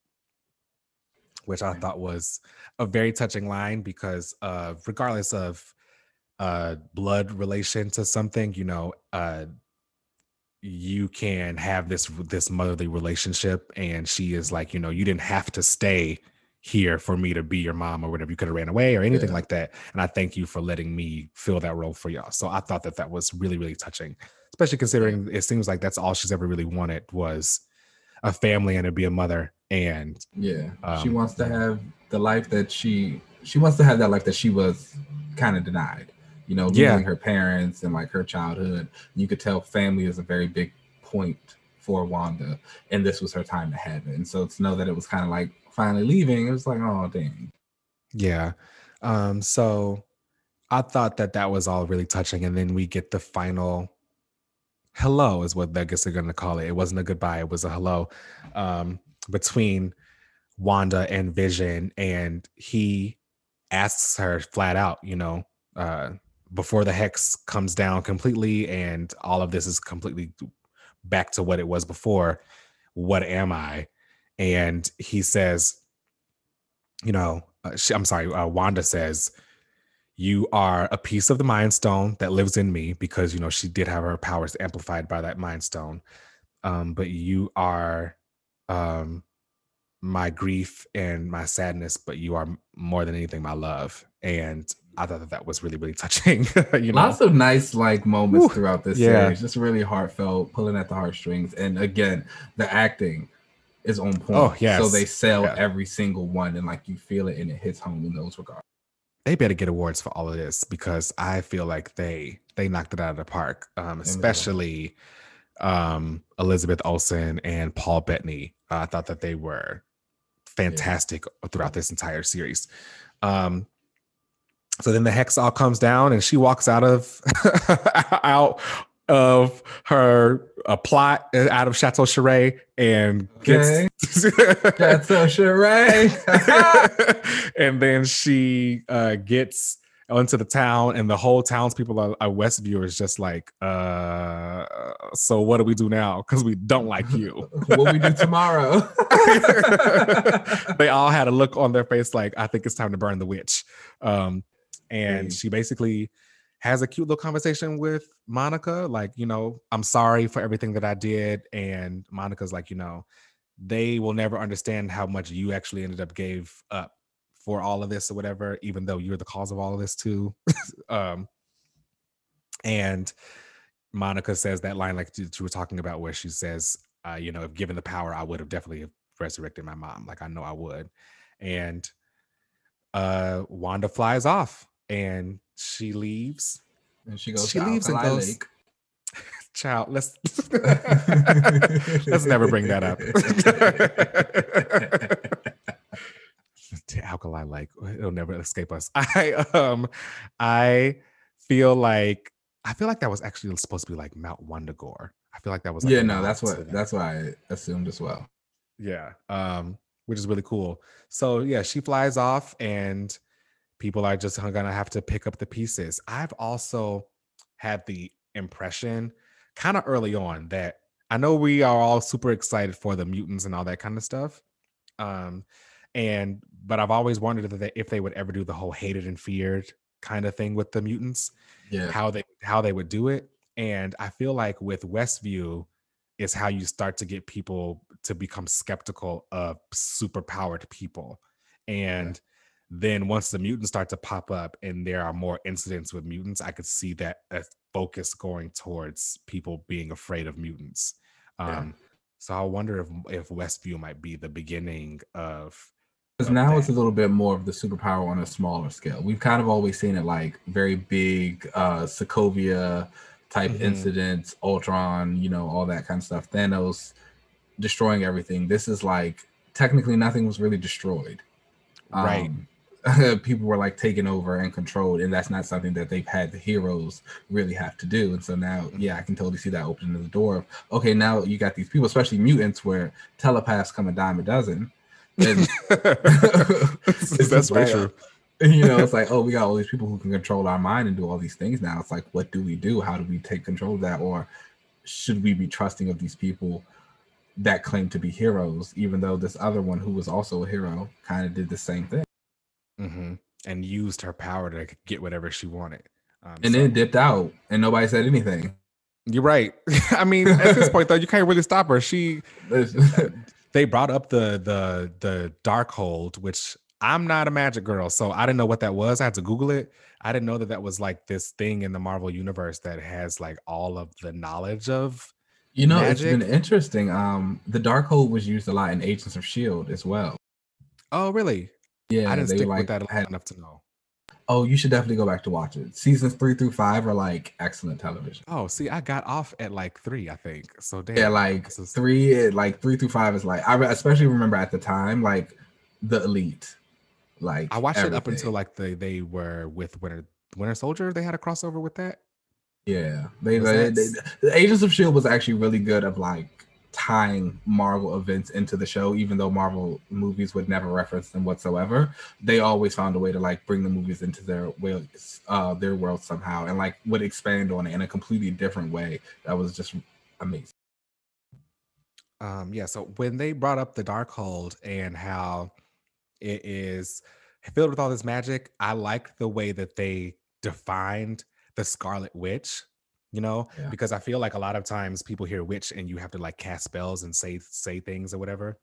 which I thought was a very touching line because uh, regardless of uh, blood relation to something, you know, uh, you can have this this motherly relationship, and she is like, you know, you didn't have to stay here for me to be your mom or whatever. You could have ran away or anything yeah. like that. And I thank you for letting me fill that role for y'all. So I thought that that was really really touching, especially considering it seems like that's all she's ever really wanted was a family and to be a mother and yeah um, she wants to have the life that she she wants to have that life that she was kind of denied you know losing yeah. her parents and like her childhood you could tell family is a very big point for wanda and this was her time to have it and so to know that it was kind of like finally leaving it was like oh dang yeah um so i thought that that was all really touching and then we get the final hello is what I guess they're going to call it. It wasn't a goodbye; it was a hello um, between Wanda and Vision, and he asks her flat out, you know, uh, before the hex comes down completely, and all of this is completely back to what it was before. What am I? And he says, you know, uh, she, I'm sorry, uh, Wanda says you are a piece of the mind stone that lives in me because you know she did have her powers amplified by that mind stone um, but you are um, my grief and my sadness but you are more than anything my love and i thought that that was really really touching you know lots of nice like moments Ooh, throughout this yeah. series just really heartfelt pulling at the heartstrings and again the acting is on point oh yeah so they sell yeah. every single one and like you feel it and it hits home in those regards they better get awards for all of this because I feel like they they knocked it out of the park. Um, especially um, Elizabeth Olsen and Paul Bettany. Uh, I thought that they were fantastic yeah. throughout this entire series. Um, so then the hex all comes down and she walks out of out of her a plot out of Chateau Cheray and gets Chateau Cheray. and then she uh, gets onto the town and the whole townspeople are, are Westview is just like, uh, so what do we do now? Because we don't like you. what we do tomorrow? they all had a look on their face like, I think it's time to burn the witch. Um, and she basically has a cute little conversation with Monica, like, you know, I'm sorry for everything that I did. And Monica's like, you know, they will never understand how much you actually ended up gave up for all of this or whatever, even though you're the cause of all of this too. um, and Monica says that line like you were talking about, where she says, uh, you know, if given the power, I would have definitely resurrected my mom. Like I know I would. And uh Wanda flies off and she leaves. And she goes. She leaves and goes. Lake. Child, let's let's never bring that up. to alkali lake it'll never escape us i um i feel like i feel like that was actually supposed to be like mount wundagore i feel like that was like yeah no that's what that. that's what i assumed as well yeah um which is really cool so yeah she flies off and people are just gonna have to pick up the pieces. I've also had the impression kind of early on that I know we are all super excited for the mutants and all that kind of stuff. Um, and but I've always wondered if they, if they would ever do the whole hated and feared kind of thing with the mutants. Yeah. How they how they would do it. And I feel like with Westview is how you start to get people to become skeptical of superpowered people. And then once the mutants start to pop up and there are more incidents with mutants, I could see that a focus going towards people being afraid of mutants. Um, yeah. So I wonder if if Westview might be the beginning of. Because now that. it's a little bit more of the superpower on a smaller scale. We've kind of always seen it like very big uh Sokovia type mm-hmm. incidents, Ultron, you know, all that kind of stuff. Thanos destroying everything. This is like technically nothing was really destroyed. Right. People were like taken over and controlled, and that's not something that they've had the heroes really have to do. And so now, mm-hmm. yeah, I can totally see that opening the door of okay, now you got these people, especially mutants, where telepaths come a dime a dozen. And that's very true. You know, it's like, oh, we got all these people who can control our mind and do all these things now. It's like, what do we do? How do we take control of that? Or should we be trusting of these people that claim to be heroes, even though this other one who was also a hero kind of did the same thing? Mm-hmm. and used her power to get whatever she wanted. Um, and so. then dipped out, and nobody said anything. You're right. I mean, at this point, though, you can't really stop her. She, they brought up the the the Darkhold, which I'm not a magic girl, so I didn't know what that was. I had to Google it. I didn't know that that was like this thing in the Marvel universe that has like all of the knowledge of. You know, magic. it's been interesting. Um, the Darkhold was used a lot in Agents of Shield as well. Oh, really? Yeah, I didn't stick like, with that had, enough to know. Oh, you should definitely go back to watch it. Seasons three through five are like excellent television. Oh, see, I got off at like three, I think. So damn. Yeah, like three, like three through five is like I especially remember at the time, like the elite. Like I watched everything. it up until like they they were with Winter Winter Soldier. They had a crossover with that. Yeah, they, they, they the Agents of Shield was actually really good of like tying Marvel events into the show, even though Marvel movies would never reference them whatsoever. They always found a way to like bring the movies into their way, uh, their world somehow, and like would expand on it in a completely different way. That was just amazing. Um, yeah. So when they brought up the Darkhold and how it is filled with all this magic, I liked the way that they defined the Scarlet Witch you know yeah. because i feel like a lot of times people hear witch and you have to like cast spells and say say things or whatever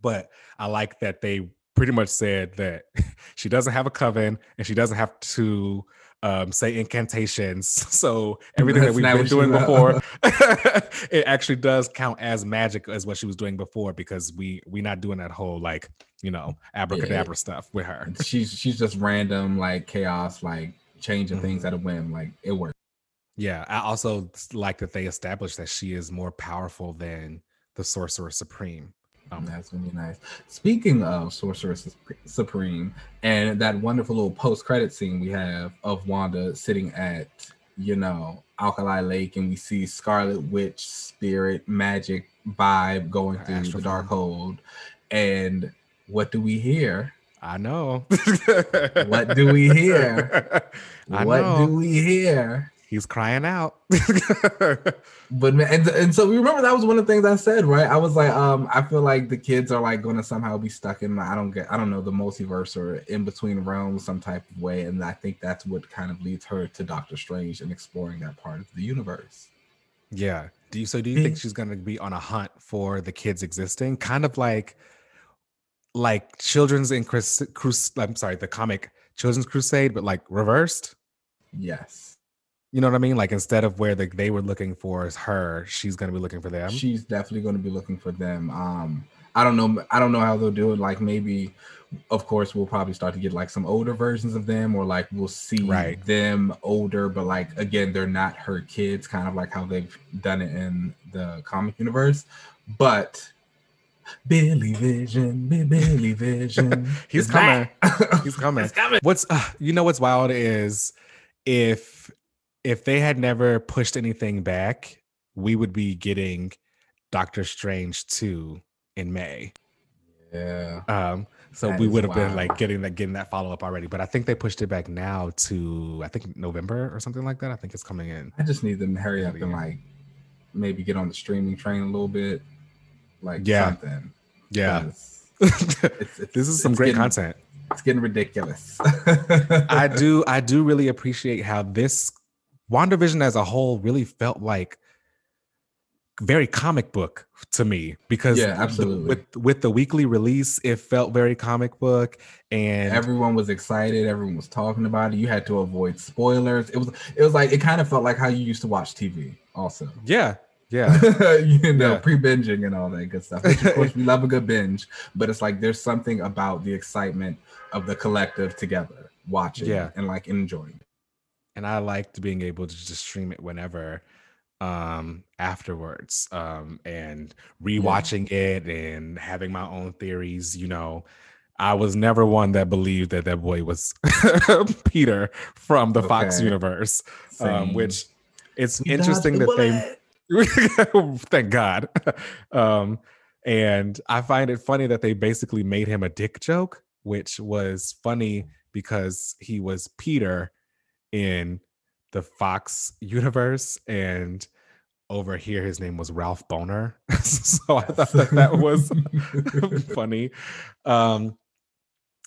but i like that they pretty much said that she doesn't have a coven and she doesn't have to um, say incantations so everything That's that we've been doing before it actually does count as magic as what she was doing before because we we're not doing that whole like you know abracadabra yeah. stuff with her she's she's just random like chaos like changing mm-hmm. things at a whim like it works yeah, I also like that they established that she is more powerful than the Sorcerer Supreme. Um, That's really nice. Speaking of Sorcerer Supreme and that wonderful little post-credit scene we have of Wanda sitting at, you know, Alkali Lake, and we see Scarlet Witch spirit magic vibe going through Astral the Darkhold, and what do we hear? I know. what do we hear? I what know. do we hear? He's crying out. but man, and, and so remember that was one of the things I said, right? I was like, um, I feel like the kids are like going to somehow be stuck in, I don't get, I don't know, the multiverse or in between realms, some type of way, and I think that's what kind of leads her to Doctor Strange and exploring that part of the universe. Yeah. Do you so? Do you think she's going to be on a hunt for the kids existing, kind of like, like Children's in Crus- Crus- I'm sorry, the comic Children's Crusade, but like reversed? Yes. You know what I mean? Like instead of where the, they were looking for is her, she's gonna be looking for them. She's definitely gonna be looking for them. Um, I don't know. I don't know how they'll do it. Like maybe, of course, we'll probably start to get like some older versions of them, or like we'll see right. them older, but like again, they're not her kids, kind of like how they've done it in the comic universe. But Billy Vision, Billy Vision, he's coming. he's coming. He's coming. What's uh, you know what's wild is if if they had never pushed anything back, we would be getting Doctor Strange 2 in May. Yeah. Um, So That we would have been like getting that getting that follow up already. But I think they pushed it back now to I think November or something like that. I think it's coming in. I just need them to hurry up and like maybe get on the streaming train a little bit, like Yeah. something. Yeah. this it's, it's, is some great getting- content. It's getting ridiculous. I do I do really appreciate how this WandaVision as a whole really felt like very comic book to me because Yeah, the- absolutely. with with the weekly release it felt very comic book and Everyone was excited. Everyone was talking about it. You had to avoid spoilers. It was it was like it kind of felt like how you used to watch TV. Also, yeah yeah you know, Yeah. pre-binging and all that good stuff. Which of course we love a good binge, but it's like there's something about the excitement of the collective together watching Yeah. and like enjoying. And I liked being able to just stream it whenever um afterwards um and rewatching it and having my own theories you know. I was never one that believed that that boy was Peter from the Fox universe um which it's He interesting that they thank God. Um and I find it funny that they basically made him a dick joke which was funny because he was Peter in the Fox universe, and over here his name was Ralph Boner. so I thought that that was funny. Um,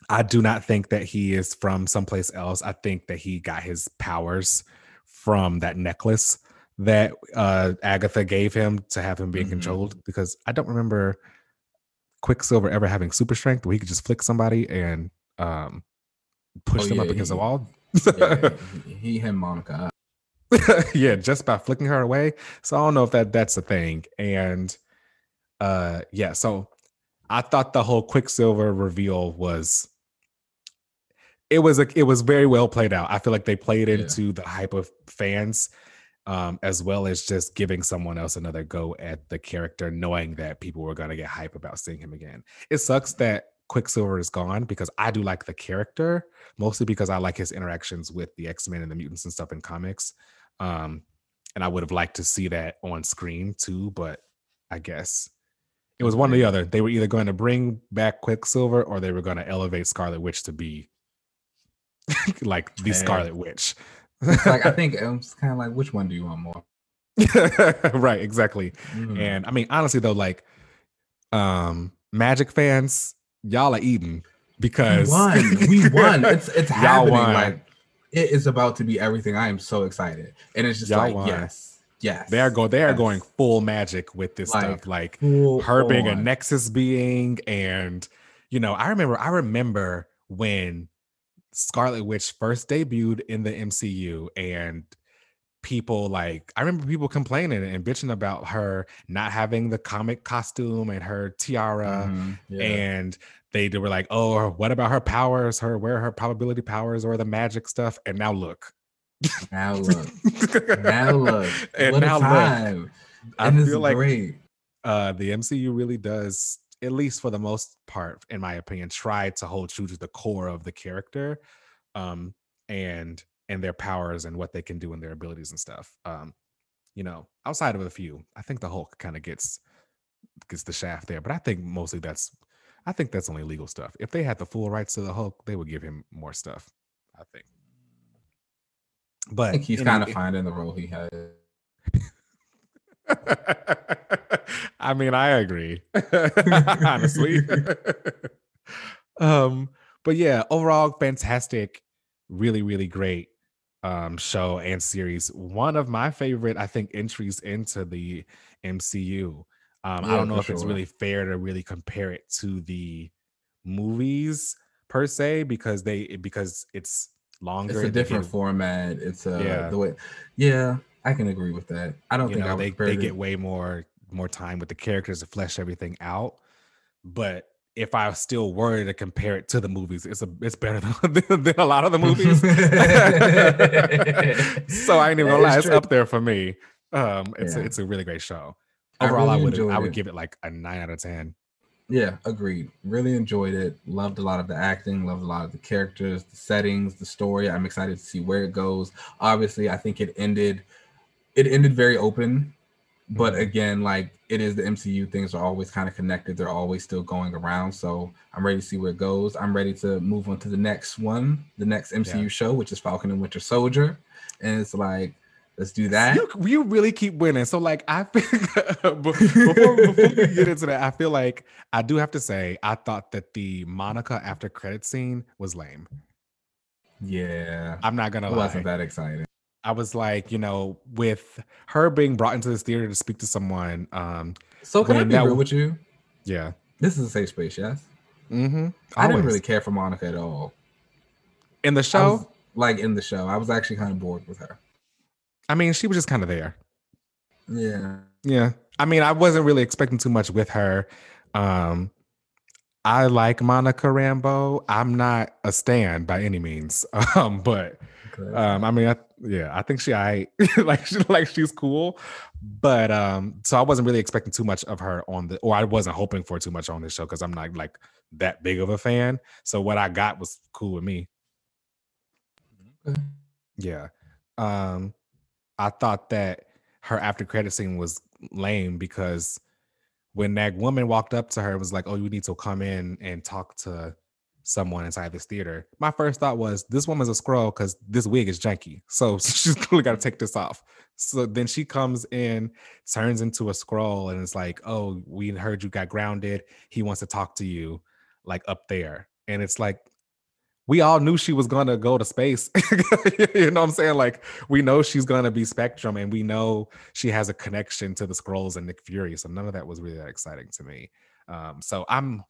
I do not think that he is from someplace else. I think that he got his powers from that necklace that uh, Agatha gave him to have him being Mhm. controlled. Because I don't remember Quicksilver ever having super strength where he could just flick somebody and um, push Oh, them up yeah, against the he- wall. Yeah, he, hit Monica yeah, just by flicking her away. So I don't know if that that's a thing. And uh yeah, so I thought the whole Quicksilver reveal was it was a, it was very well played out. I feel like they played Yeah. into the hype of fans um as well as just giving someone else another go at the character knowing that people were going to get hype about seeing him again. It sucks that Quicksilver is gone because I do like the character mostly because I like his interactions with the X-Men and the mutants and stuff in comics. Um, and I would have liked to see that on screen too, but I guess it was one or the other. They were either going to bring back Quicksilver or they were going to elevate Scarlet Witch to be like the. Scarlet Witch. Like I think it's kind of like which one do you want more? right, exactly. Mhm. And I mean, honestly though, like um Magic fans, y'all are eating because we won. We won. It's it's happening. Like it is about to be everything. I am so excited, and it's just Y'all like won. yes, yes. they are go they are yes. going full magic with this Like, stuff. Like her being a nexus being and you know i remember i remember when scarlet witch first debuted in the mcu and people like i remember people complaining and bitching about her not having the comic costume and her tiara Mhm, yeah. and they, were like oh what about her powers her where are her probability powers or the magic stuff and now look now look, now look, and what now look. I and feel like great. uh the MCU really does at least for the most part in my opinion try to hold true to the core of the character um and and their powers and what they can do and their abilities and stuff um you know outside of a few i think the hulk kind of gets gets the shaft there but i think mostly that's i think that's only legal stuff if they had the full rights to the hulk they would give him more stuff i think but I think he's kind of finding the role he has. I mean, I agree. Honestly. um, but yeah, overall, fantastic, really, really great um show and series. One of my favorite, I think, entries into the MCU. Um, I don't know if it's really fair to really compare it to the movies per se, because they because it's longer. It's a different format. It's a Yeah. the way. Yeah, I can agree with that. I don't you think know they, they get way more more time with the characters to flesh everything out but if i still were to compare it to the movies it's a it's better than, than a lot of the movies so i ain't even That gonna lie it's true. up there for me um it's a, it's a really great show I overall i, really would i would it. give it like a nine out of ten Yeah, agreed. Really enjoyed it. Loved a lot of the acting, loved a lot of the characters, the settings, the story. I'm excited to see where it goes. Obviously, I think it ended it ended very open but again, like it is the MCU, things are always kind of connected. They're always still going around. So I'm ready to see where it goes. I'm ready to move on to the next one, the next MCU yeah. show, which is Falcon and Winter Soldier. And it's like, let's do that. You, you really keep winning. So like I think before, before we get into that, I feel like I do have to say I thought that the Monica after credit scene was lame. Yeah. I'm not gonna it lie. wasn't that exciting. I was like, you know, with her being brought into this theater to speak to someone. Um, so can I be real with you? Yeah. This is a safe space, yes. Mm-hmm. I didn't really care for Monica at all. In the show, was, like in the show, I was actually kind of bored with her. I mean, she was just kind of there. Yeah. Yeah. I mean, I wasn't really expecting too much with her. Um, I like Monica Rambeau. I'm not a stan by any means. Um, but um, I mean, I, yeah, I think she, I like, she, like she's cool, but um, so I wasn't really expecting too much of her on the, or I wasn't hoping for too much on this show because I'm not like that big of a fan. So what I got was cool with me. Okay. Yeah, um, I thought that her after credit scene was lame because when that woman walked up to her, was like, "Oh, you need to come in and talk to." someone inside this theater. My first thought was this woman's a Skrull because this wig is janky. So she's clearly got to take this off. So then she comes in, turns into a Skrull, and it's like, oh, we heard you got grounded. He wants to talk to you, like up there. And it's like, we all knew she was gonna go to space. you know what I'm saying? Like, we know she's gonna be Spectrum, and we know she has a connection to the Skrulls and Nick Fury. So none of that was really that exciting to me. Um, so I'm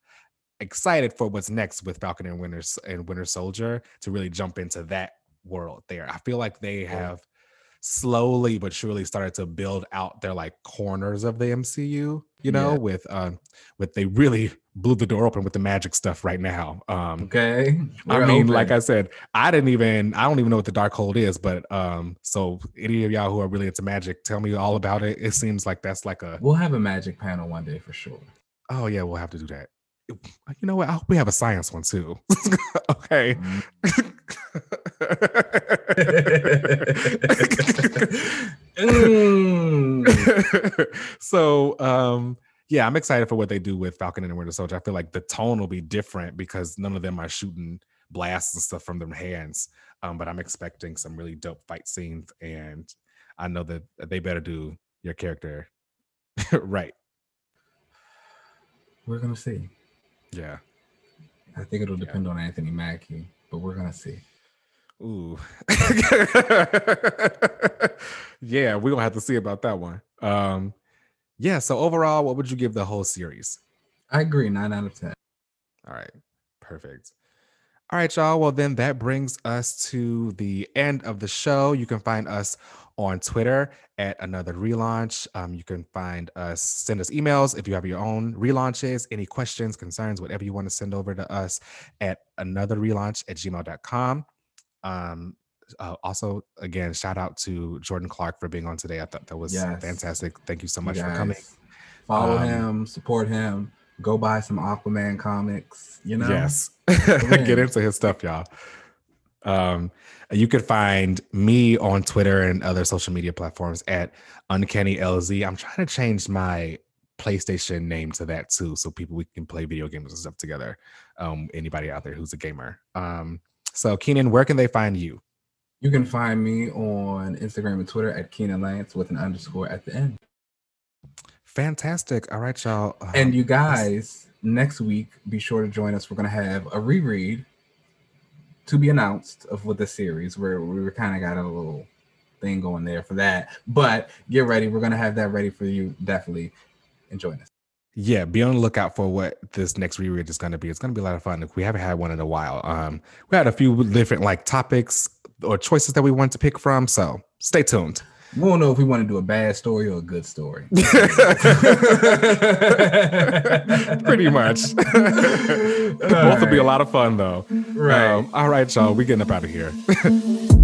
excited for what's next with Falcon and Winter and Winter Soldier to really jump into that world there. I feel like they have slowly but surely started to build out their like corners of the MCU, you know, yeah. with um with they really blew the door open with the magic stuff right now. Um okay. We're I mean, open. like I said, I didn't even I don't even know what the Darkhold is, but um so any of y'all who are really into magic, tell me all about it. It seems like that's like a We'll have a magic panel one day for sure. Oh yeah, we'll have to do that you know what? I hope we have a science one too. okay. mm. so um yeah, I'm excited for what they do with Falcon and the Winter Soldier. I feel like the tone will be different because none of them are shooting blasts and stuff from their hands. Um, but I'm expecting some really dope fight scenes, and I know that they better do your character right. We're gonna see. Yeah. I think it'll depend yeah. on Anthony Mackie, but we're gonna see. Ooh. yeah, we're gonna have to see about that one. Um, yeah, so overall, what would you give the whole series? I agree, nine out of ten. All right, perfect. All right, y'all. Well, then that brings us to the end of the show. You can find us on Twitter at another relaunch. Um, you can find us, send us emails if you have your own relaunches, any questions, concerns, whatever you want to send over to us at another relaunch at gmail.com. Um, uh, also, again, shout out to Jordan Clark for being on today. I thought that was yes. fantastic. Thank you so much yes. for coming. Follow um, him, support him, go buy some Aquaman comics. You know, yes, get into his stuff, y'all. Um, you can find me on Twitter and other social media platforms at Uncanny LZ. I'm trying to change my PlayStation name to that too, so people we can play video games and stuff together. Um, anybody out there who's a gamer. Um, so Keenan, where can they find you? You can find me on Instagram and Twitter at Keenan Lance with an underscore at the end. Fantastic. All right, y'all. Um, and you guys, next week, be sure to join us. We're gonna have a reread to be announced of with the series where we kind of got a little thing going there for that. But get ready. We're gonna have that ready for you. Definitely enjoy this. Yeah, be on the lookout for what this next reread is going to be. It's going to be a lot of fun. We haven't had one in a while. Um, we had a few different like topics or choices that we want to pick from. So stay tuned. We don't know if we want to do a bad story or a good story. Pretty much. Both right. will be a lot of fun, though. Right. Um, all right, y'all. We getting up out of here.